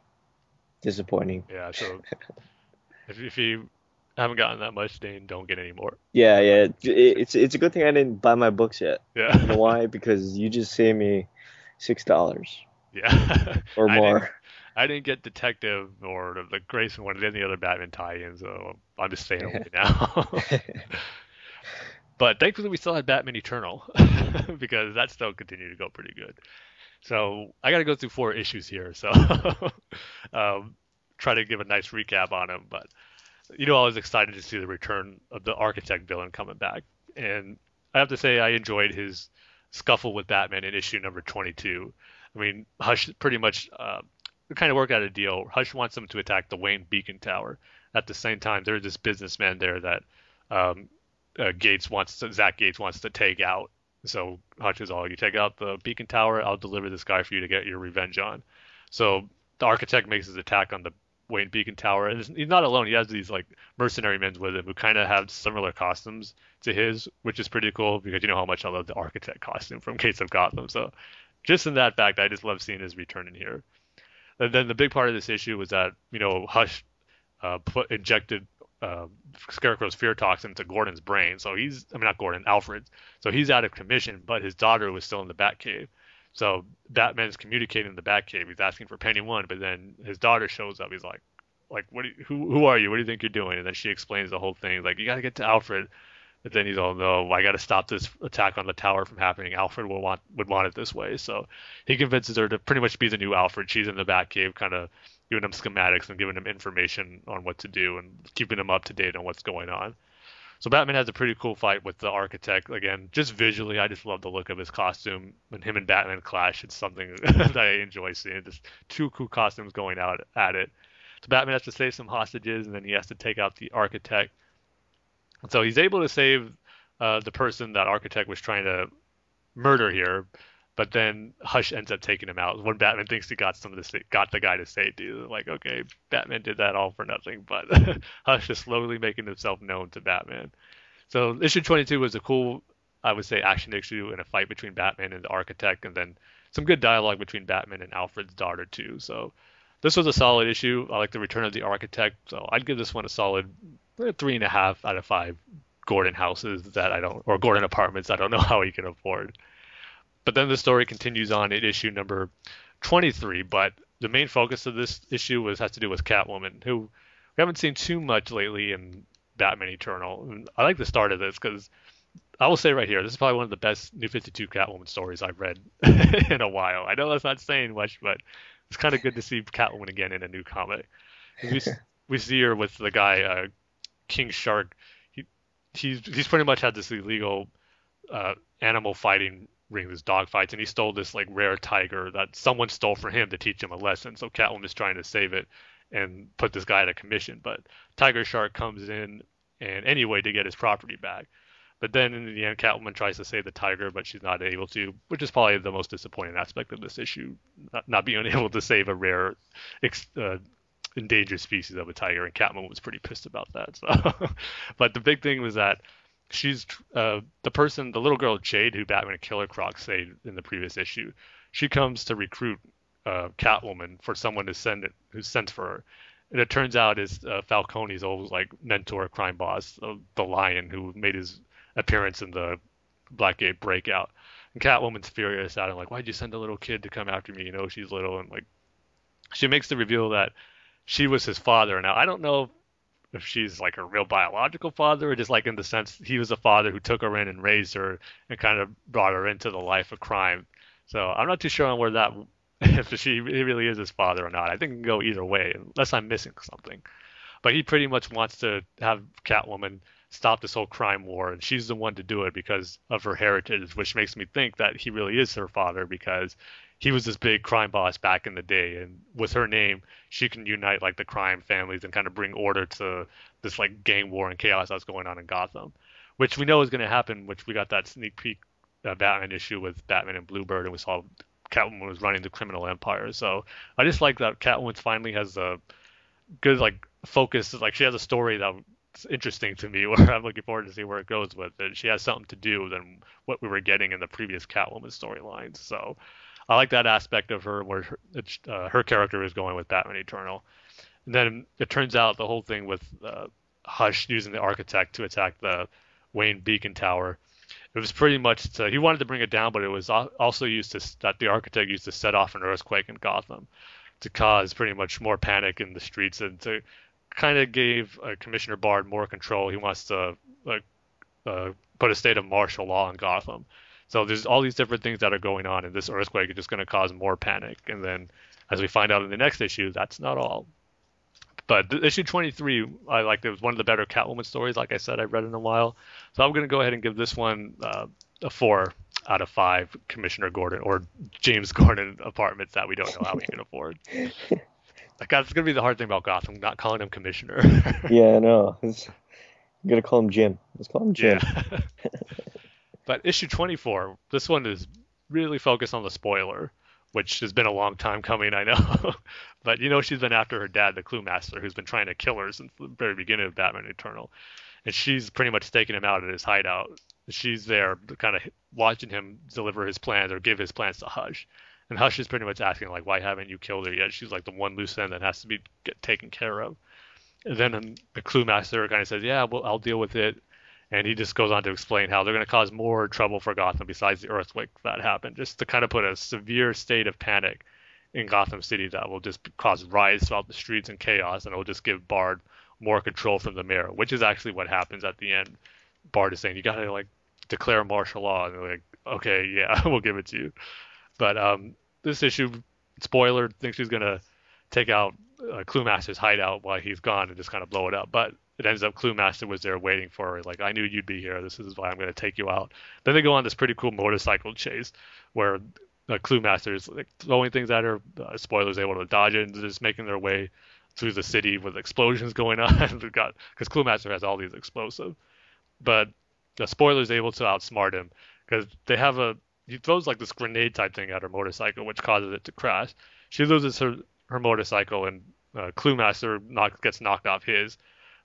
disappointing. yeah, so if, if you haven't gotten that much, Dane, don't get any more. Yeah, yeah. it- It's it's a good thing I didn't buy my books yet. You know Yeah, why? Because you just see me six dollars yeah. or I more. didn't, I didn't get Detective or the, the Grayson one or any other Batman tie-in, so I'm just staying away now. But thankfully, we still had Batman Eternal because that still continued to go pretty good. So I got to go through four issues here, so um, try to give a nice recap on them. But you know, I was excited to see the return of the Architect villain coming back, and I have to say I enjoyed his scuffle with Batman in issue number 22. I mean, Hush pretty much uh, kind of worked out a deal. Hush wants them to attack the Wayne Beacon Tower. At the same time, there's this businessman there that um, uh, Gates wants to, Zach Gates wants to take out. So Hush is all, you take out the beacon tower, I'll deliver this guy for you to get your revenge on. So the architect makes his attack on the Wayne Beacon Tower, and he's not alone. He has these like mercenary men with him who kind of have similar costumes to his, which is pretty cool because you know how much I love the architect costume from Gates of Gotham. So just in that fact, I just love seeing his return in here. And then the big part of this issue was that you know Hush uh, put injected uh, Scarecrow's fear toxin into Gordon's brain. So he's, I mean, not Gordon, Alfred. So he's out of commission, but his daughter was still in the Batcave. So Batman's communicating in the Batcave. He's asking for Penny One, but then his daughter shows up. He's like, like, what? You, who, who are you? What do you think you're doing? And then she explains the whole thing. Like, you got to get to Alfred. But then he's all, no, I got to stop this attack on the tower from happening. Alfred would want would want it this way. So he convinces her to pretty much be the new Alfred. She's in the Batcave, kind of giving him schematics and giving him information on what to do and keeping him up to date on what's going on. So Batman has a pretty cool fight with the architect. Again, just visually, I just love the look of his costume. When him and Batman clash, it's something that I enjoy seeing. Just two cool costumes going out at it. So Batman has to save some hostages, and then he has to take out the architect. So he's able to save uh, the person that architect was trying to murder here, but then Hush ends up taking him out. When Batman thinks he got some of the got the guy to safety, like okay, Batman did that all for nothing. But Hush is slowly making himself known to Batman. So issue 22 was a cool, I would say, action issue and a fight between Batman and the Architect, and then some good dialogue between Batman and Alfred's daughter too. So this was a solid issue. I like the return of the Architect, so I'd give this one a solid three and a half out of five Gordon houses that I don't, or Gordon apartments I don't know how he can afford. But then the story continues on at issue number 23. But the main focus of this issue was has to do with Catwoman, who we haven't seen too much lately in Batman Eternal. And I like the start of this because I will say right here, this is probably one of the best New 52 Catwoman stories I've read in a while. I know that's not saying much, but it's kind of good to see Catwoman again in a new comic. We, we see her with the guy uh, King Shark. He he's he's pretty much had this illegal uh, animal fighting ring, this dog fights, and he stole this like rare tiger that someone stole for him to teach him a lesson. So Catwoman is trying to save it and put this guy out of commission. But Tiger Shark comes in and anyway to get his property back. But then in the end, Catwoman tries to save the tiger, but she's not able to, which is probably the most disappointing aspect of this issue, not, not being able to save a rare, uh, endangered species of a tiger. And Catwoman was pretty pissed about that. So, but the big thing was that she's uh, the person, the little girl Jade, who Batman and Killer Croc saved in the previous issue. She comes to recruit uh, Catwoman for someone to send it, who's sent for her and it turns out is uh, Falcone's old like mentor crime boss, uh, the Lion, who made his appearance in the Blackgate breakout. And Catwoman's furious at him, like, why'd you send a little kid to come after me? You know, she's little, and like, she makes the reveal that she was his father. Now, I don't know if she's like her real biological father, or just like in the sense he was a father who took her in and raised her and kind of brought her into the life of crime. So I'm not too sure on where that if she really is his father or not. I think it can go either way, unless I'm missing something. But he pretty much wants to have Catwoman stop this whole crime war, and she's the one to do it because of her heritage, which makes me think that he really is her father because he was this big crime boss back in the day, and with her name, she can unite like the crime families and kind of bring order to this like gang war and chaos that's going on in Gotham, which we know is going to happen. Which we got that sneak peek uh, Batman issue with Batman and Bluebird, and we saw Catwoman was running the criminal empire. So I just like that Catwoman finally has a good like focus. Like she has a story that's interesting to me, where I'm looking forward to see where it goes with it. She has something to do than what we were getting in the previous Catwoman storylines. So I like that aspect of her, where her, uh, her character is going with Batman Eternal. And then it turns out the whole thing with uh, Hush using the architect to attack the Wayne Beacon Tower it was pretty much to, he wanted to bring it down, but it was also used to that the architect used to set off an earthquake in Gotham to cause pretty much more panic in the streets and to kind of gave uh, Commissioner Bard more control. He wants to like uh, put a state of martial law in Gotham. So there's all these different things that are going on, and this earthquake is just going to cause more panic. And then, as we find out in the next issue, that's not all. But issue 23, I liked it. was one of the better Catwoman stories. Like I said, I've read in a while. So I'm going to go ahead and give this one uh, a four out of five Commissioner Gordon or James Gordon apartments that we don't know how we can afford. Like that's gonna be the hard thing about Gotham, not calling him Commissioner. yeah, I know. I'm gonna call him Jim. Let's call him Jim. Yeah. But issue 24, this one is really focused on the spoiler which has been a long time coming, I know. but you know, she's been after her dad, the Clue Master, who's been trying to kill her since the very beginning of Batman Eternal. And she's pretty much taking him out at his hideout. She's there, kind of watching him deliver his plans or give his plans to Hush. And Hush is pretty much asking, like, why haven't you killed her yet? She's like the one loose end that has to be get taken care of. And then um, the Clue Master kind of says, yeah, well, I'll deal with it and he just goes on to explain how they're going to cause more trouble for Gotham besides the earthquake that happened, just to kind of put a severe state of panic in Gotham City that will just cause riots throughout the streets and chaos, and it will just give Bard more control from the mayor, which is actually what happens at the end. Bard is saying you got to like declare martial law, and they're like, okay, yeah, we'll give it to you. But um, this issue, spoiler, thinks he's going to take out uh, Clue Master's hideout while he's gone and just kind of blow it up. But it ends up Clue Master was there waiting for her. Like, I knew you'd be here. This is why I'm going to take you out. Then they go on this pretty cool motorcycle chase where uh, Clue Master is like, throwing things at her. Uh, spoilers able to dodge it and just making their way through the city with explosions going on. because Clue Master has all these explosives, but the spoiler's able to outsmart him because they have a he throws like this grenade type thing at her motorcycle, which causes it to crash. She loses her her motorcycle, and uh, Clue Master knock, gets knocked off his.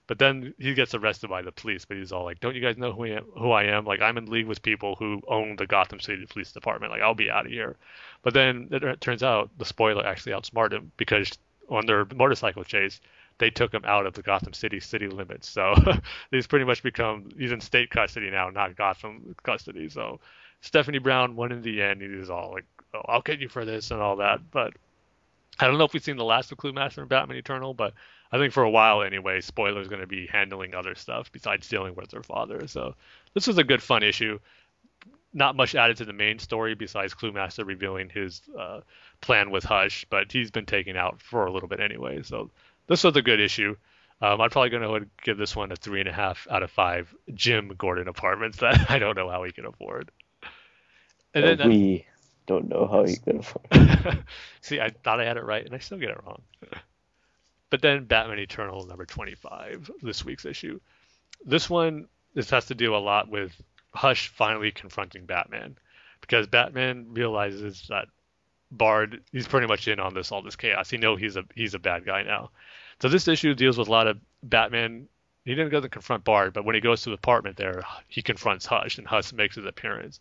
But then he gets arrested by the police. But he's all like, "Don't you guys know who I am? Who I am? Like I'm in league with people who own the Gotham City Police Department. Like I'll be out of here." But then it turns out the spoiler actually outsmarted him because on their motorcycle chase, they took him out of the Gotham City city limits. So he's pretty much become he's in state custody now, not Gotham custody. So Stephanie Brown won in the end. He's all like, "Oh, I'll get you for this" and all that. But I don't know if we've seen the last of Clue Master and Batman Eternal, but I think for a while anyway, Spoiler's going to be handling other stuff besides dealing with her father. So this was a good fun issue. Not much added to the main story besides Clue Master revealing his uh, plan with Hush, but he's been taken out for a little bit anyway. So this was a good issue. Um, I'm probably going to give this one a three and a half out of five Jim Gordon apartments that I don't know how he can afford. And then, uh, we don't know how he can afford. See, I thought I had it right, and I still get it wrong. But then Batman Eternal number 25, this week's issue. this one, this has to do a lot with Hush finally confronting Batman, because Batman realizes that Bard, he's pretty much in on this all this chaos. He knows he's a he's a bad guy now. So this issue deals with a lot of Batman. He didn't go to confront Bard, but when he goes to the apartment there, he confronts Hush, and Hush makes his appearance.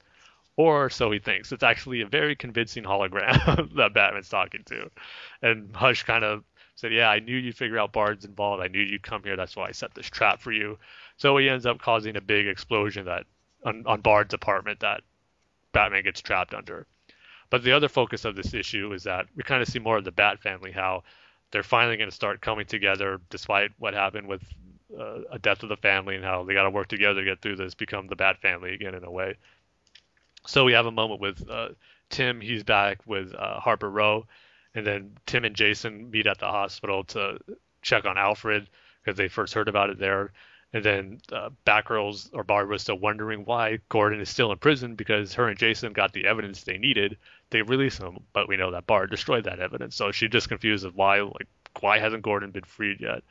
Or so he thinks. It's actually a very convincing hologram that Batman's talking to. And Hush kind of said, Yeah, I knew you'd figure out Bard's involved. I knew you'd come here. That's why I set this trap for you. So he ends up causing a big explosion that on, on Bard's apartment that Batman gets trapped under. But the other focus of this issue is that we kind of see more of the Bat family, how they're finally going to start coming together despite what happened with uh, a death of the family and how they got to work together to get through this, become the Bat family again in a way. So we have a moment with uh, Tim. He's back with uh, Harper Row, and then Tim and Jason meet at the hospital to check on Alfred because they first heard about it there. And then uh, Batgirls or Barbara still wondering why Gordon is still in prison because her and Jason got the evidence they needed. They released him, but we know that Bard destroyed that evidence. So she's just confused of why, like, why hasn't Gordon been freed yet?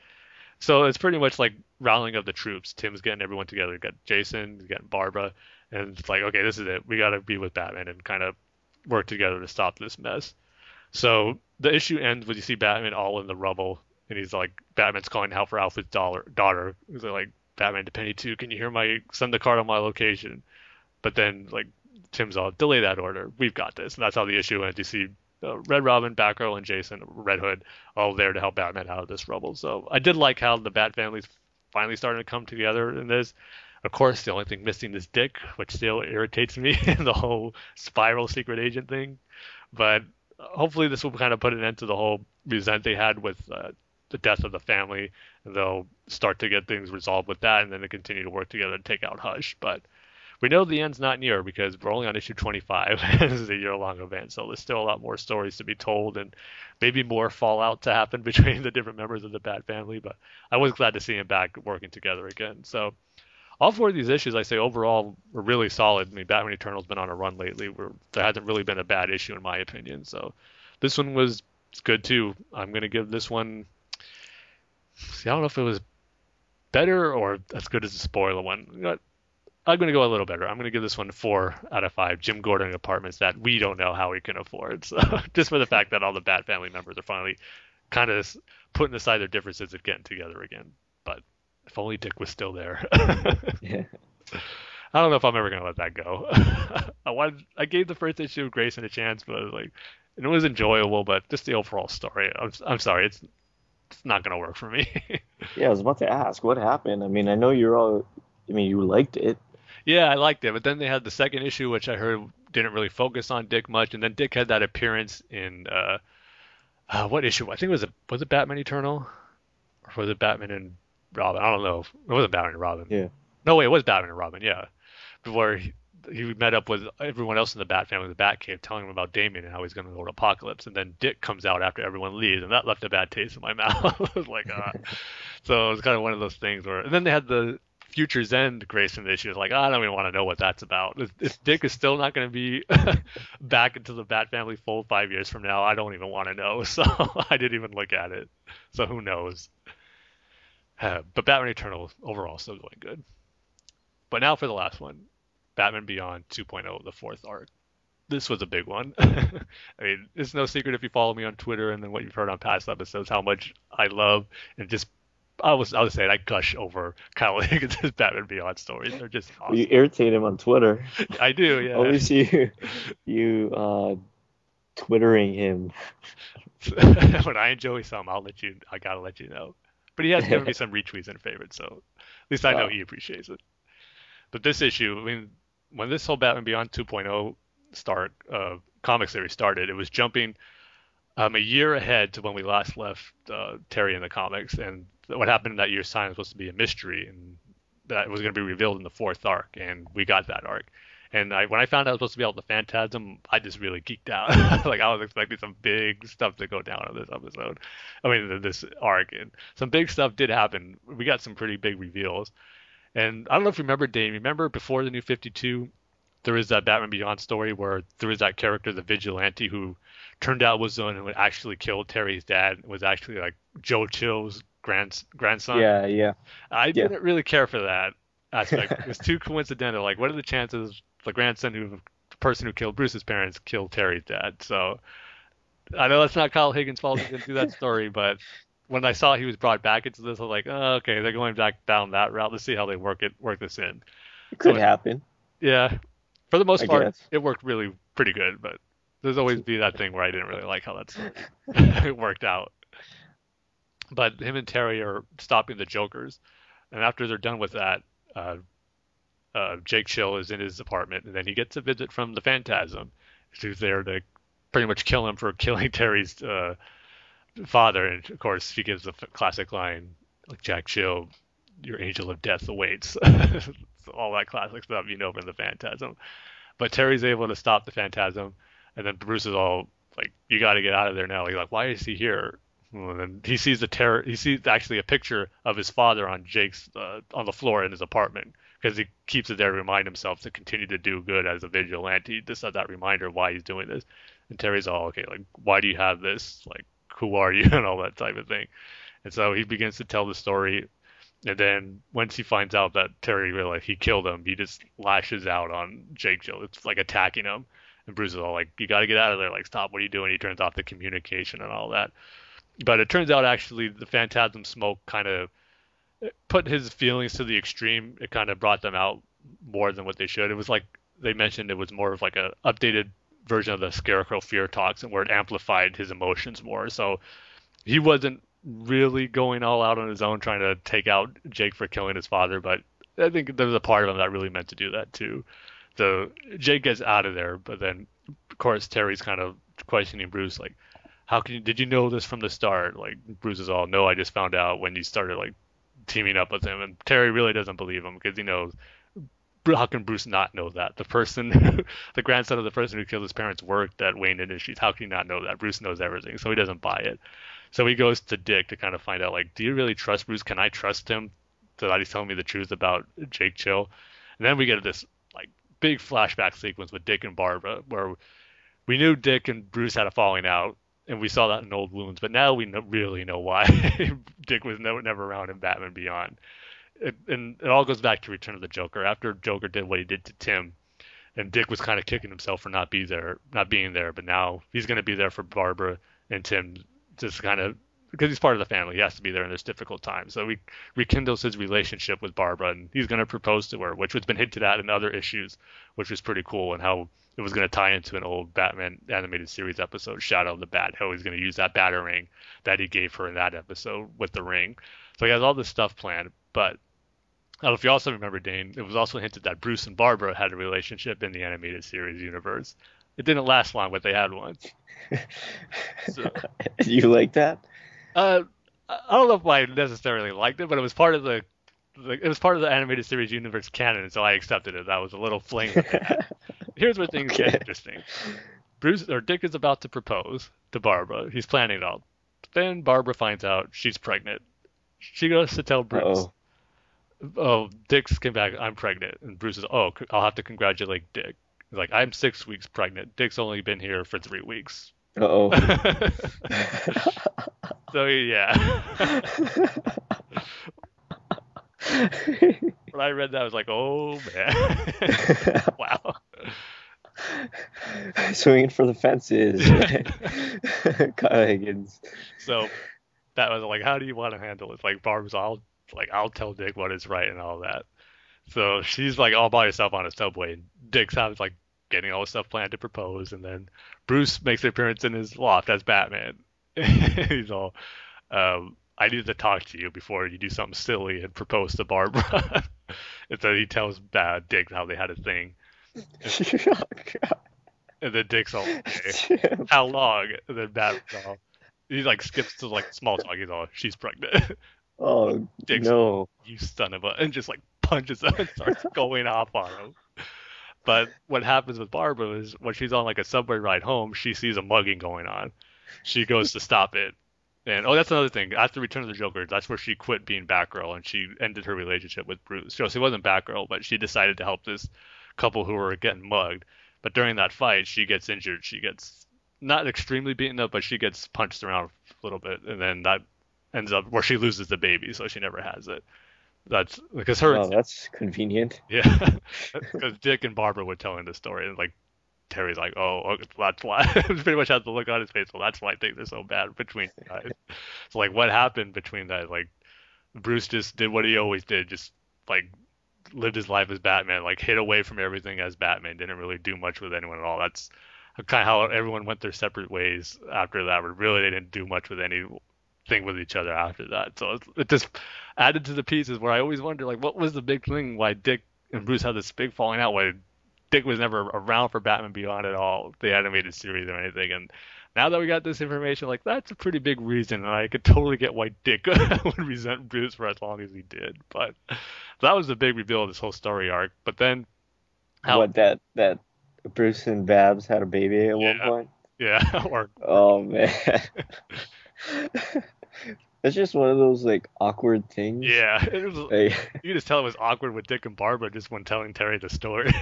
So it's pretty much like rallying of the troops. Tim's getting everyone together. Got Jason, got Barbara, and it's like, okay, this is it. We got to be with Batman and kind of work together to stop this mess. So the issue ends with you see Batman all in the rubble, and he's like, Batman's calling out for Alfred's daughter. He's like, Batman to Penny two, can you hear my send the card on my location? But then like Tim's all delay that order. We've got this, and that's how the issue ends. You see uh, Red Robin, Batgirl, and Jason, Red Hood, all there to help Batman out of this rubble. So I did like how the Bat family's finally starting to come together in this. Of course, the only thing missing is Dick, which still irritates me, the whole spiral secret agent thing. But hopefully, this will kind of put an end to the whole resent they had with uh, the death of the family, they'll start to get things resolved with that, and then they continue to work together to take out Hush. But we know the end's not near because we're only on issue 25. this is a year-long event, so there's still a lot more stories to be told, and maybe more fallout to happen between the different members of the Bat family. But I was glad to see them back working together again. So all four of these issues, I say overall, were really solid. I mean, Batman Eternal's been on a run lately. Where there hasn't really been a bad issue in my opinion. So this one was good too. I'm gonna give this one. See, I don't know if it was better or as good as the spoiler one. I'm going to go a little better. I'm going to give this one four out of five. Jim Gordon apartments that we don't know how we can afford. So just for the fact that all the Bat family members are finally kind of putting aside their differences and getting together again. But if only Dick was still there. yeah. I don't know if I'm ever gonna let that go. I wanted, I gave the first issue of Grayson a chance, but it was like, it was enjoyable, but just the overall story. I'm, I'm sorry, it's, it's not gonna work for me. yeah, I was about to ask what happened. I mean, I know you're all, I mean, you liked it. Yeah, I liked it, but then they had the second issue, which I heard didn't really focus on Dick much, and then Dick had that appearance in uh, uh what issue? I think it was a was it Batman Eternal, or was it Batman and Robin. I don't know. It wasn't Batman and Robin. Yeah. No, wait, it was Batman and Robin. Yeah, where he, he met up with everyone else in the Bat family, the Batcave, telling him about Damian and how he's going to go to Apokolips. and then Dick comes out after everyone leaves, and that left a bad taste in my mouth. I was like, uh. so it was kind of one of those things where, and then they had the Future's End Grayson issue. Like, I don't even want to know what that's about. If, if Dick is still not going to be back into the Bat family fold five years from now, I don't even want to know. So I didn't even look at it. So who knows? Uh, but Batman Eternal overall still going good. But now for the last one, Batman Beyond 2.0, the fourth arc. This was a big one. I mean, it's no secret if you follow me on Twitter and then what you've heard on past episodes how much I love and just I was I was saying I gush over Kyle Higgins' Batman Beyond stories. They're just awesome. You irritate him on Twitter. I do, yeah. Always you you uh, twittering him. when I enjoy some, I'll let you. I gotta let you know. But he has given me some retweets and favorites, so at least I know he appreciates it. But this issue, I mean, when this whole Batman Beyond 2.0 start uh, comic series started, it was jumping um, a year ahead to when we last left uh, Terry in the comics, and what happened in that year's time was supposed to be a mystery, and that was going to be revealed in the fourth arc, and we got that arc. And I, when I found out I was supposed to be able to Phantasm, I just really geeked out. like I was expecting some big stuff to go down in this episode. I mean, this arc, and some big stuff did happen. We got some pretty big reveals. And I don't know if you remember, Dane. Remember before the New Fifty Two, there is that Batman Beyond story where there is that character, the vigilante, who turned out was the one who actually killed Terry's dad. Was actually like Joe Chill's grand grandson. Yeah, yeah. I Yeah. didn't really care for that aspect. it was too coincidental. Like, what are the chances the grandson who, the person who killed Bruce's parents, killed Terry's dad? So, I know that's not Kyle Higgins' fault. Do that story, but when I saw he was brought back into this, I was like, oh, okay, they're going back down that route. Let's see how they work it, work this in. It could So- happen. Yeah, for the most I part, guess. it worked really pretty good. But there's always be that thing where I didn't really like how that worked out. But him and Terry are stopping the Jokers, and after they're done with that, uh, uh, Jake Chill is in his apartment, and then he gets a visit from the Phantasm, who's there to pretty much kill him for killing Terry's uh, father. And of course, she gives the classic line, like Jake Chill, your angel of death awaits. All that classic stuff you know from the Phantasm. But Terry's able to stop the Phantasm, and then Bruce is all like, "You got to get out of there now." He's like, "Why is he here?" And then he sees the terror. He sees actually a picture of his father on Jake's uh, on the floor in his apartment because he keeps it there to remind himself to continue to do good as a vigilante. Just as that reminder why he's doing this. And Terry's all okay, like, "Why do you have this? Like, who are you?" and all that type of thing. And so he begins to tell the story and then once he finds out that Terry realized he killed him, he just lashes out on Jake Chill. It's like attacking him. And Bruce is all like, You gotta get out of there, like stop what are you doing? He turns off the communication and all that. But it turns out actually the phantasm smoke kind of put his feelings to the extreme. It kind of brought them out more than what they should. It was like they mentioned it was more of like a updated version of the Scarecrow fear talks and where it amplified his emotions more. So he wasn't really going all out on his own trying to take out Jake for killing his father, but I think there was a part of him that really meant to do that too. So Jake gets out of there, but then of course Terry's kind of questioning Bruce like, how can you, did you know this from the start? Like Bruce is all, no, I just found out when you started like teaming up with him, and Terry really doesn't believe him because he knows. How can Bruce not know that? The person, the grandson of the person who killed his parents worked at Wayne Industries. How can he not know that? Bruce knows everything, so he doesn't buy it. So he goes to Dick to kind of find out, like, do you really trust Bruce? Can I trust him so that he's telling me the truth about Jake Chill? And then we get this like big flashback sequence with Dick and Barbara, where we knew Dick and Bruce had a falling out, and we saw that in old wounds. But now we really know why Dick was never never around in Batman Beyond. It, and it all goes back to Return of the Joker. After Joker did what he did to Tim, and Dick was kind of kicking himself for not be there, not being there. But now he's going to be there for Barbara and Tim, just kind of because he's part of the family. He has to be there in this difficult time. So he rekindles his relationship with Barbara, and he's going to propose to her, which has been hinted at in other issues, which was pretty cool, and how it was going to tie into an old Batman animated series episode, Shadow of the Bat. How he's going to use that batarang that he gave her in that episode with the ring. So he has all this stuff planned, but I don't know if you also remember, Dane, it was also hinted that Bruce and Barbara had a relationship in the animated series universe. It didn't last long, but they had one. So, you like that? uh, I don't know if I necessarily liked it, but it was part of the, it was part of the animated series universe canon, so I accepted it. That was a little fling. that they had. Here's where things get interesting. Bruce or Dick is about to propose to Barbara. He's planning it all. Then Barbara finds out she's pregnant. She goes to tell Bruce. Uh-oh. oh, Dick's came back. I'm pregnant, and Bruce is, oh, I'll have to congratulate Dick. He's like, I'm six weeks pregnant. Dick's only been here for three weeks. Uh-oh. so yeah, when I read that, I was like, oh man, wow. Swinging for the fences. Kyle Higgins. So that was like, how do you want to handle it? Like Barb's all like, I'll tell Dick what is right and all that. So she's like all by herself on a subway, and Dick's having like getting all the stuff planned to propose, and then Bruce makes an appearance in his loft as Batman. He's all, um, I need to talk to you before you do something silly and propose to Barbara. and so he tells uh, Dick how they had a thing, and then Dick's all, okay, how long? And then Batman's all, he like skips to like small talk. He's all, she's pregnant. oh, Dick's no. you son of a, and just like punches him and starts going off on him. But what happens with Barbara is when she's on like a subway ride home, she sees a mugging going on. She goes to stop it. And oh, that's another thing. After Return of the Joker, that's where she quit being Batgirl and she ended her relationship with Bruce. So she wasn't Batgirl, but she decided to help this couple who were getting mugged. But during that fight, she gets injured. She gets not extremely beaten up, but she gets punched around a little bit, and then that ends up where she loses the baby, so she never has it. That's because her Oh, that's convenient. yeah, because Dick and Barbara were telling the story, and like Terry's like, oh, oh that's why. pretty much has the look on his face. Well, that's why I think they're so bad between guys. so like, what happened between that? Like, Bruce just did what he always did, just like lived his life as Batman, like hid away from everything as Batman, didn't really do much with anyone at all. That's kind of how everyone went their separate ways after that. But really, they didn't do much with anything with each other after that. So it, it just added to the pieces where I always wonder, like, what was the big thing why Dick and Bruce had this big falling out? Why Dick was never around for Batman Beyond at all, the animated series or anything. And now that we got this information, like that's a pretty big reason, and I could totally get why Dick would resent Bruce for as long as he did. But that was the big reveal of this whole story arc. But then, how, What that that Bruce and Babs had a baby at one point. yeah, or Oh man. It's just one of those like awkward things. yeah, it was. Like, You could just tell it was awkward with Dick and Barbara just when telling Terry the story.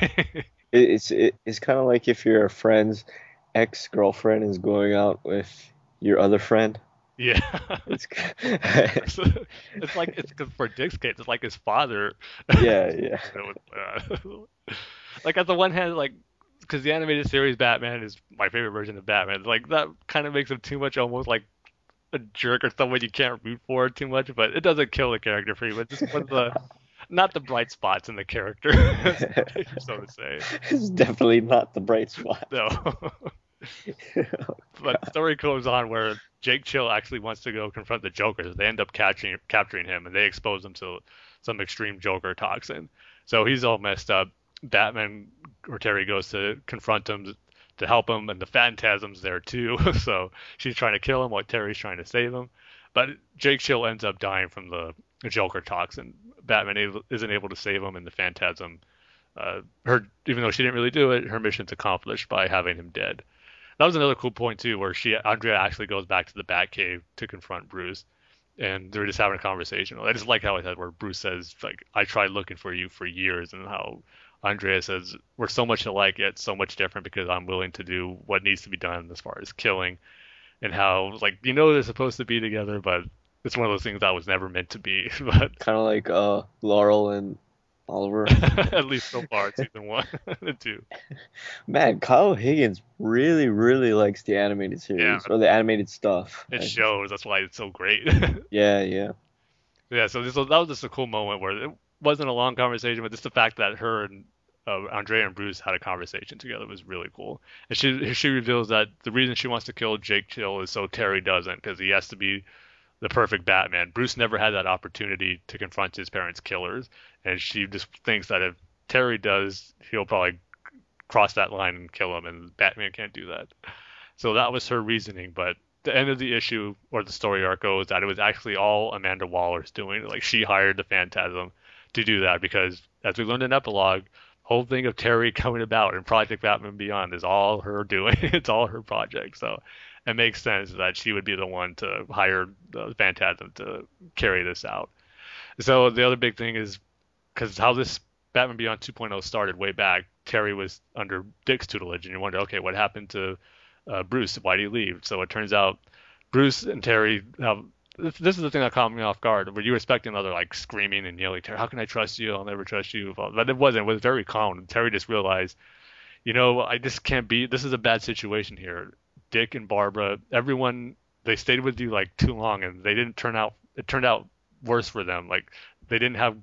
It, it's it, it's kind of like if your friend's ex girlfriend is going out with your other friend. yeah. It's it's like it's 'cause for Dick's case, it's like his father. yeah, yeah. uh, like at the one hand, like because the animated series Batman is my favorite version of Batman. Like that kind of makes him too much, almost like a jerk or someone you can't root for too much. But it doesn't kill the character for you. But just one of the not the bright spots in the character, so to say. It's definitely not the bright spot. No. but the story goes on where Jake Chill actually wants to go confront the Joker. They end up catching capturing him, and they expose him to some extreme Joker toxin. So he's all messed up. Batman or Terry goes to confront him to help him, and the Phantasm's there too. so she's trying to kill him while Terry's trying to save him. But Jake Chill ends up dying from the Joker talks and Batman isn't able to save him, and the Phantasm, uh, her even though she didn't really do it, her mission's accomplished by having him dead. That was another cool point too, where she Andrea actually goes back to the Batcave to confront Bruce, and they're just having a conversation. I just like how I said where Bruce says like I tried looking for you for years, and how Andrea says we're so much alike yet so much different because I'm willing to do what needs to be done as far as killing, and how like you know they're supposed to be together, but it's one of those things that was never meant to be. But Kind of like uh Laurel and Oliver. at least so far, season one and two. Man, Kyle Higgins really, really likes the animated series Yeah. or the animated stuff. It I- shows. That's why it's so great. Yeah, yeah. Yeah, so this was, that was just a cool moment where it wasn't a long conversation, but just the fact that her and uh, Andrea and Bruce had a conversation together was really cool. And she she reveals that the reason she wants to kill Jake Chill is so Terry doesn't, because he has to be the perfect Batman. Bruce never had that opportunity to confront his parents' killers, and she just thinks that if Terry does, he'll probably cross that line and kill him, and Batman can't do that. So that was her reasoning, but the end of the issue or the story arc goes that it was actually all Amanda Waller's doing. Like she hired the Phantasm to do that because, as we learned in epilogue, whole thing of Terry coming about and Project Batman Beyond is all her doing. it's all her project. So it makes sense that she would be the one to hire the Phantasm to carry this out. So the other big thing is because how this Batman Beyond 2.0 started way back, Terry was under Dick's tutelage, and you wonder, okay, what happened to uh, Bruce? Why did he leave? So it turns out Bruce and Terry have. This, this is the thing that caught me off guard. Were you expecting other like screaming and yelling, Terry, how can I trust you? I'll never trust you. But it wasn't. It was very calm. And Terry just realized, you know, I just can't be. This is a bad situation here. Dick and Barbara, everyone, they stayed with you like too long, and they didn't turn out. It turned out worse for them. Like they didn't have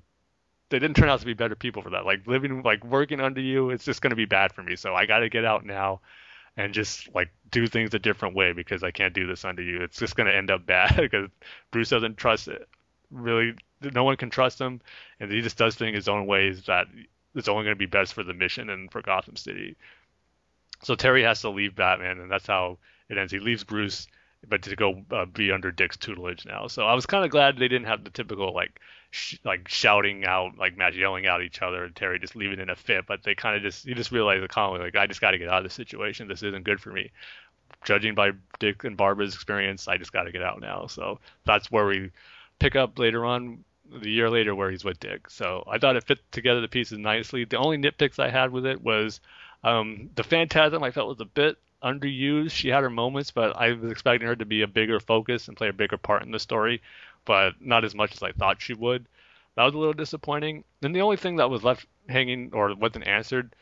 they didn't turn out to be better people for that. Like living, like working under you, it's just going to be bad for me. So I got to get out now and just like do things a different way because I can't do this under you. It's just going to end up bad because Bruce doesn't trust it. Really, no one can trust him, and he just does things his own ways that it's only going to be best for the mission and for Gotham City. So Terry has to leave Batman, and that's how it ends. He leaves Bruce, but to go uh, be under Dick's tutelage now. So I was kind of glad they didn't have the typical like sh- like shouting out, like match yelling at each other, and Terry just leaving in a fit. But they kind of just you just realize calmly like I just got to get out of this situation. This isn't good for me. Judging by Dick and Barbara's experience, I just got to get out now. So that's where we pick up later on the year later where he's with Dick. So I thought it fit together the pieces nicely. The only nitpicks I had with it was um, the Phantasm I felt was a bit underused. She had her moments, but I was expecting her to be a bigger focus and play a bigger part in the story, but not as much as I thought she would. That was a little disappointing. And the only thing that was left hanging or wasn't answered,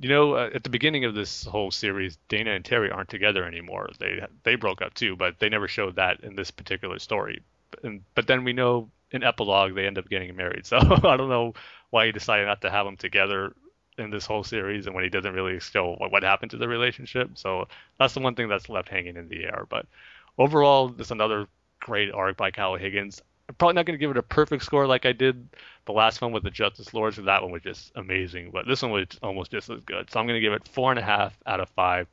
you know, uh, at the beginning of this whole series, Dana and Terry aren't together anymore. They they broke up too, but they never showed that in this particular story. And, but then we know in epilogue they end up getting married. So I don't know why he decided not to have them together in this whole series and when he doesn't really show what, what happened to the relationship. So that's the one thing that's left hanging in the air. But overall, this another great arc by Kyle Higgins. I'm probably not going to give it a perfect score like I did the last one with the Justice Lords, that one was just amazing. But this one was almost just as good. So I'm going to give it four and a half out of five.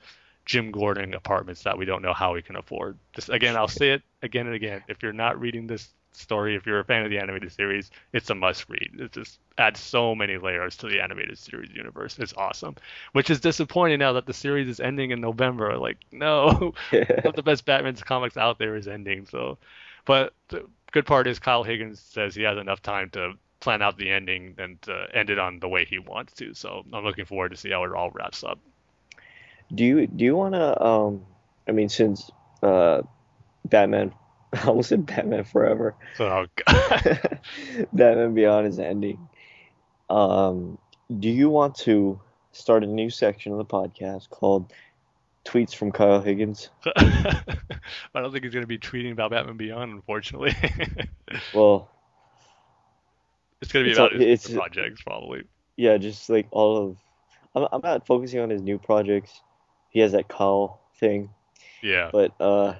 Jim Gordon apartments that we don't know how we can afford. Just again, I'll say it again and again. If you're not reading this story, if you're a fan of the animated series, it's a must read. It just adds so many layers to the animated series universe. It's awesome. Which is disappointing now that the series is ending in November. Like, no, one of the best Batman comics out there is ending. So, but the good part is Kyle Higgins says he has enough time to plan out the ending and to end it on the way he wants to. So I'm looking forward to see how it all wraps up. Do you do you want to? Um, I mean, since uh, Batman, I almost said Batman Forever. So Batman Beyond is ending. Um, do you want to start a new section of the podcast called "Tweets from Kyle Higgins"? I don't think he's going to be tweeting about Batman Beyond, unfortunately. well, it's going to be it's about all- his it's- projects, probably. yeah, just like all of. I'm, I'm not focusing on his new projects. He has that Kyle thing. Yeah. but uh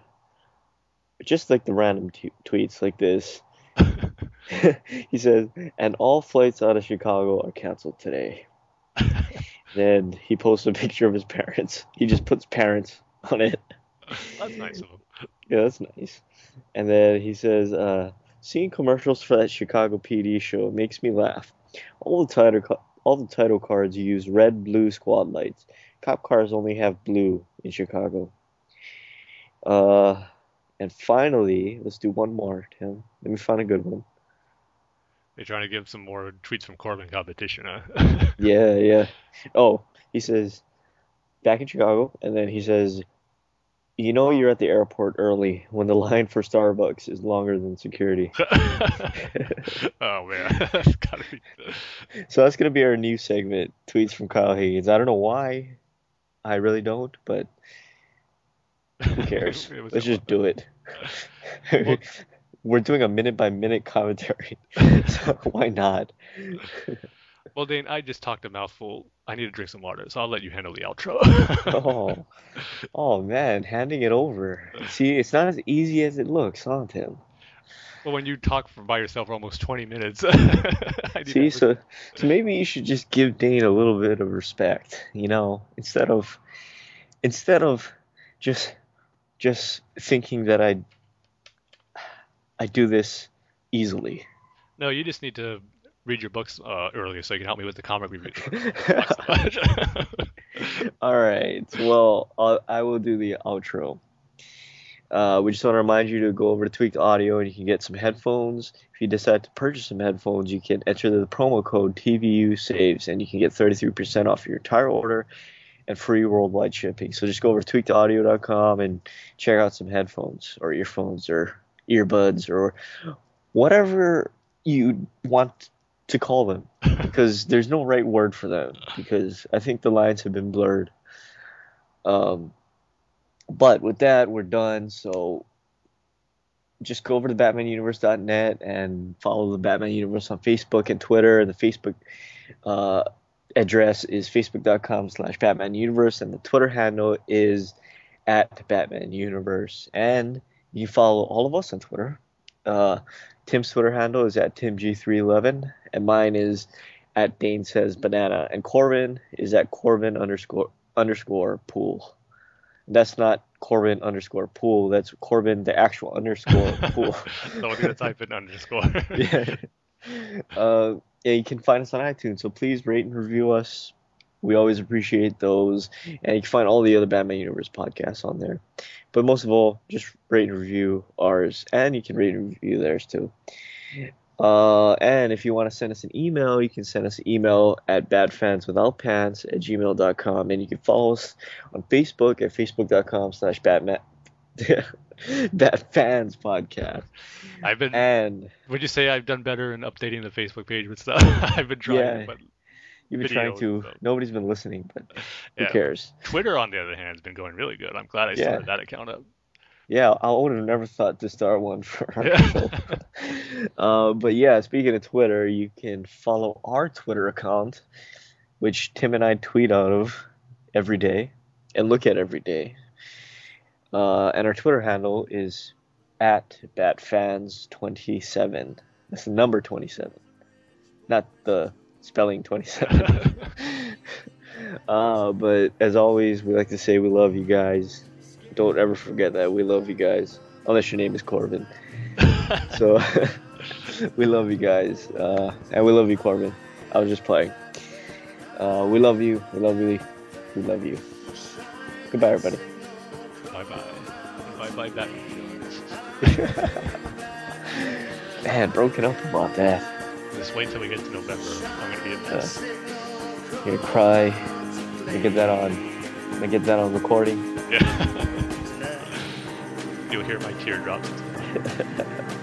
just like the random t- tweets like this. He says and all flights out of chicago are canceled today. Then he posts a picture of his parents. He just puts parents on it. That's nice of him. yeah that's nice. And then he says uh seeing commercials for that chicago pd show makes me laugh. All the title ca- all the title cards use red blue squad lights. Cop cars only have blue in chicago. Uh, and finally, let's do one more, Tim. Let me find a good one. They're trying to give some more tweets from Corbin competition, huh? Yeah, yeah. Oh, he says, back in Chicago, and then he says, you know you're at the airport early when the line for Starbucks is longer than security. oh man, that's gotta be. So that's gonna be our new segment, tweets from Kyle Higgins. I don't know why. I really don't, but who cares? Let's just do it. Well- We're doing a minute by minute commentary, so why not? Well, Dane, I just talked a mouthful. I need to drink some water, so I'll let you handle the outro. Oh, oh man, handing it over. See, it's not as easy as it looks, huh, Tim? well, when you talk for, by yourself for almost 20 minutes, I See, so so maybe you should just give Dane a little bit of respect, you know, instead of instead of just just thinking that I I do this easily. no, you just need to read your books uh, earlier so you can help me with the comic review. Not so much. All right. Well, I'll, I will do the outro. Uh, we just want to remind you to go over to Tweaked Audio and you can get some headphones. If you decide to purchase some headphones, you can enter the promo code TBU Saves and you can get 33% off your entire order and free worldwide shipping. So just go over to tweakedaudio.com and check out some headphones or earphones or earbuds or whatever you want to call them because there's no right word for them because I think the lines have been blurred. Um, but with that, we're done. So just go over to BatmanUniverse.net and follow the Batman Universe on Facebook and Twitter. And the Facebook uh, address is facebook.com slash Batman Universe, and the Twitter handle is at Batman Universe. And you follow all of us on Twitter. Uh, Tim's Twitter handle is at TimG311, and mine is at Dane says banana, and Corbin is at Corbin underscore underscore pool. That's not Corbin underscore pool. That's Corbin the actual underscore pool. no one's gonna type in underscore. yeah. Uh, yeah, you can find us on iTunes, so please rate and review us. We always appreciate those, and you can find all the other Batman Universe podcasts on there. But most of all, just rate and review ours, and you can rate and review theirs too. Uh, and if you want to send us an email, you can send us an email at batfanswithoutpants at gmail.com. And you can follow us on Facebook at facebook.com slash batman. Bat Fans Podcast. I've been. And would you say I've done better in updating the Facebook page with stuff? I've been trying, Yeah. but you've been trying to. Nobody's been listening, but who Yeah. cares? Twitter, on the other hand, has been going really good. I'm glad I Yeah. started that account up. Yeah, I would have never thought to start one for our Yeah. uh, but yeah, speaking of Twitter, you can follow our Twitter account, which Tim and I tweet out of every day and look at every day. Uh, and our Twitter handle is at batfans27. That's the number 27, not the spelling 27. uh, but as always, we like to say we love you guys. Don't ever forget that we love you guys, unless your name is Corbin. So we love you guys, uh, and we love you, Corbin. I was just playing. Uh, we love you. We love you. We love you. Goodbye, everybody. Bye, back. Man, broken up about that. Just wait till we get to November. I'm gonna be a mess. I'm gonna cry. I'm gonna get that on. I'm gonna get that on recording. Yeah. You'll hear my teardrops.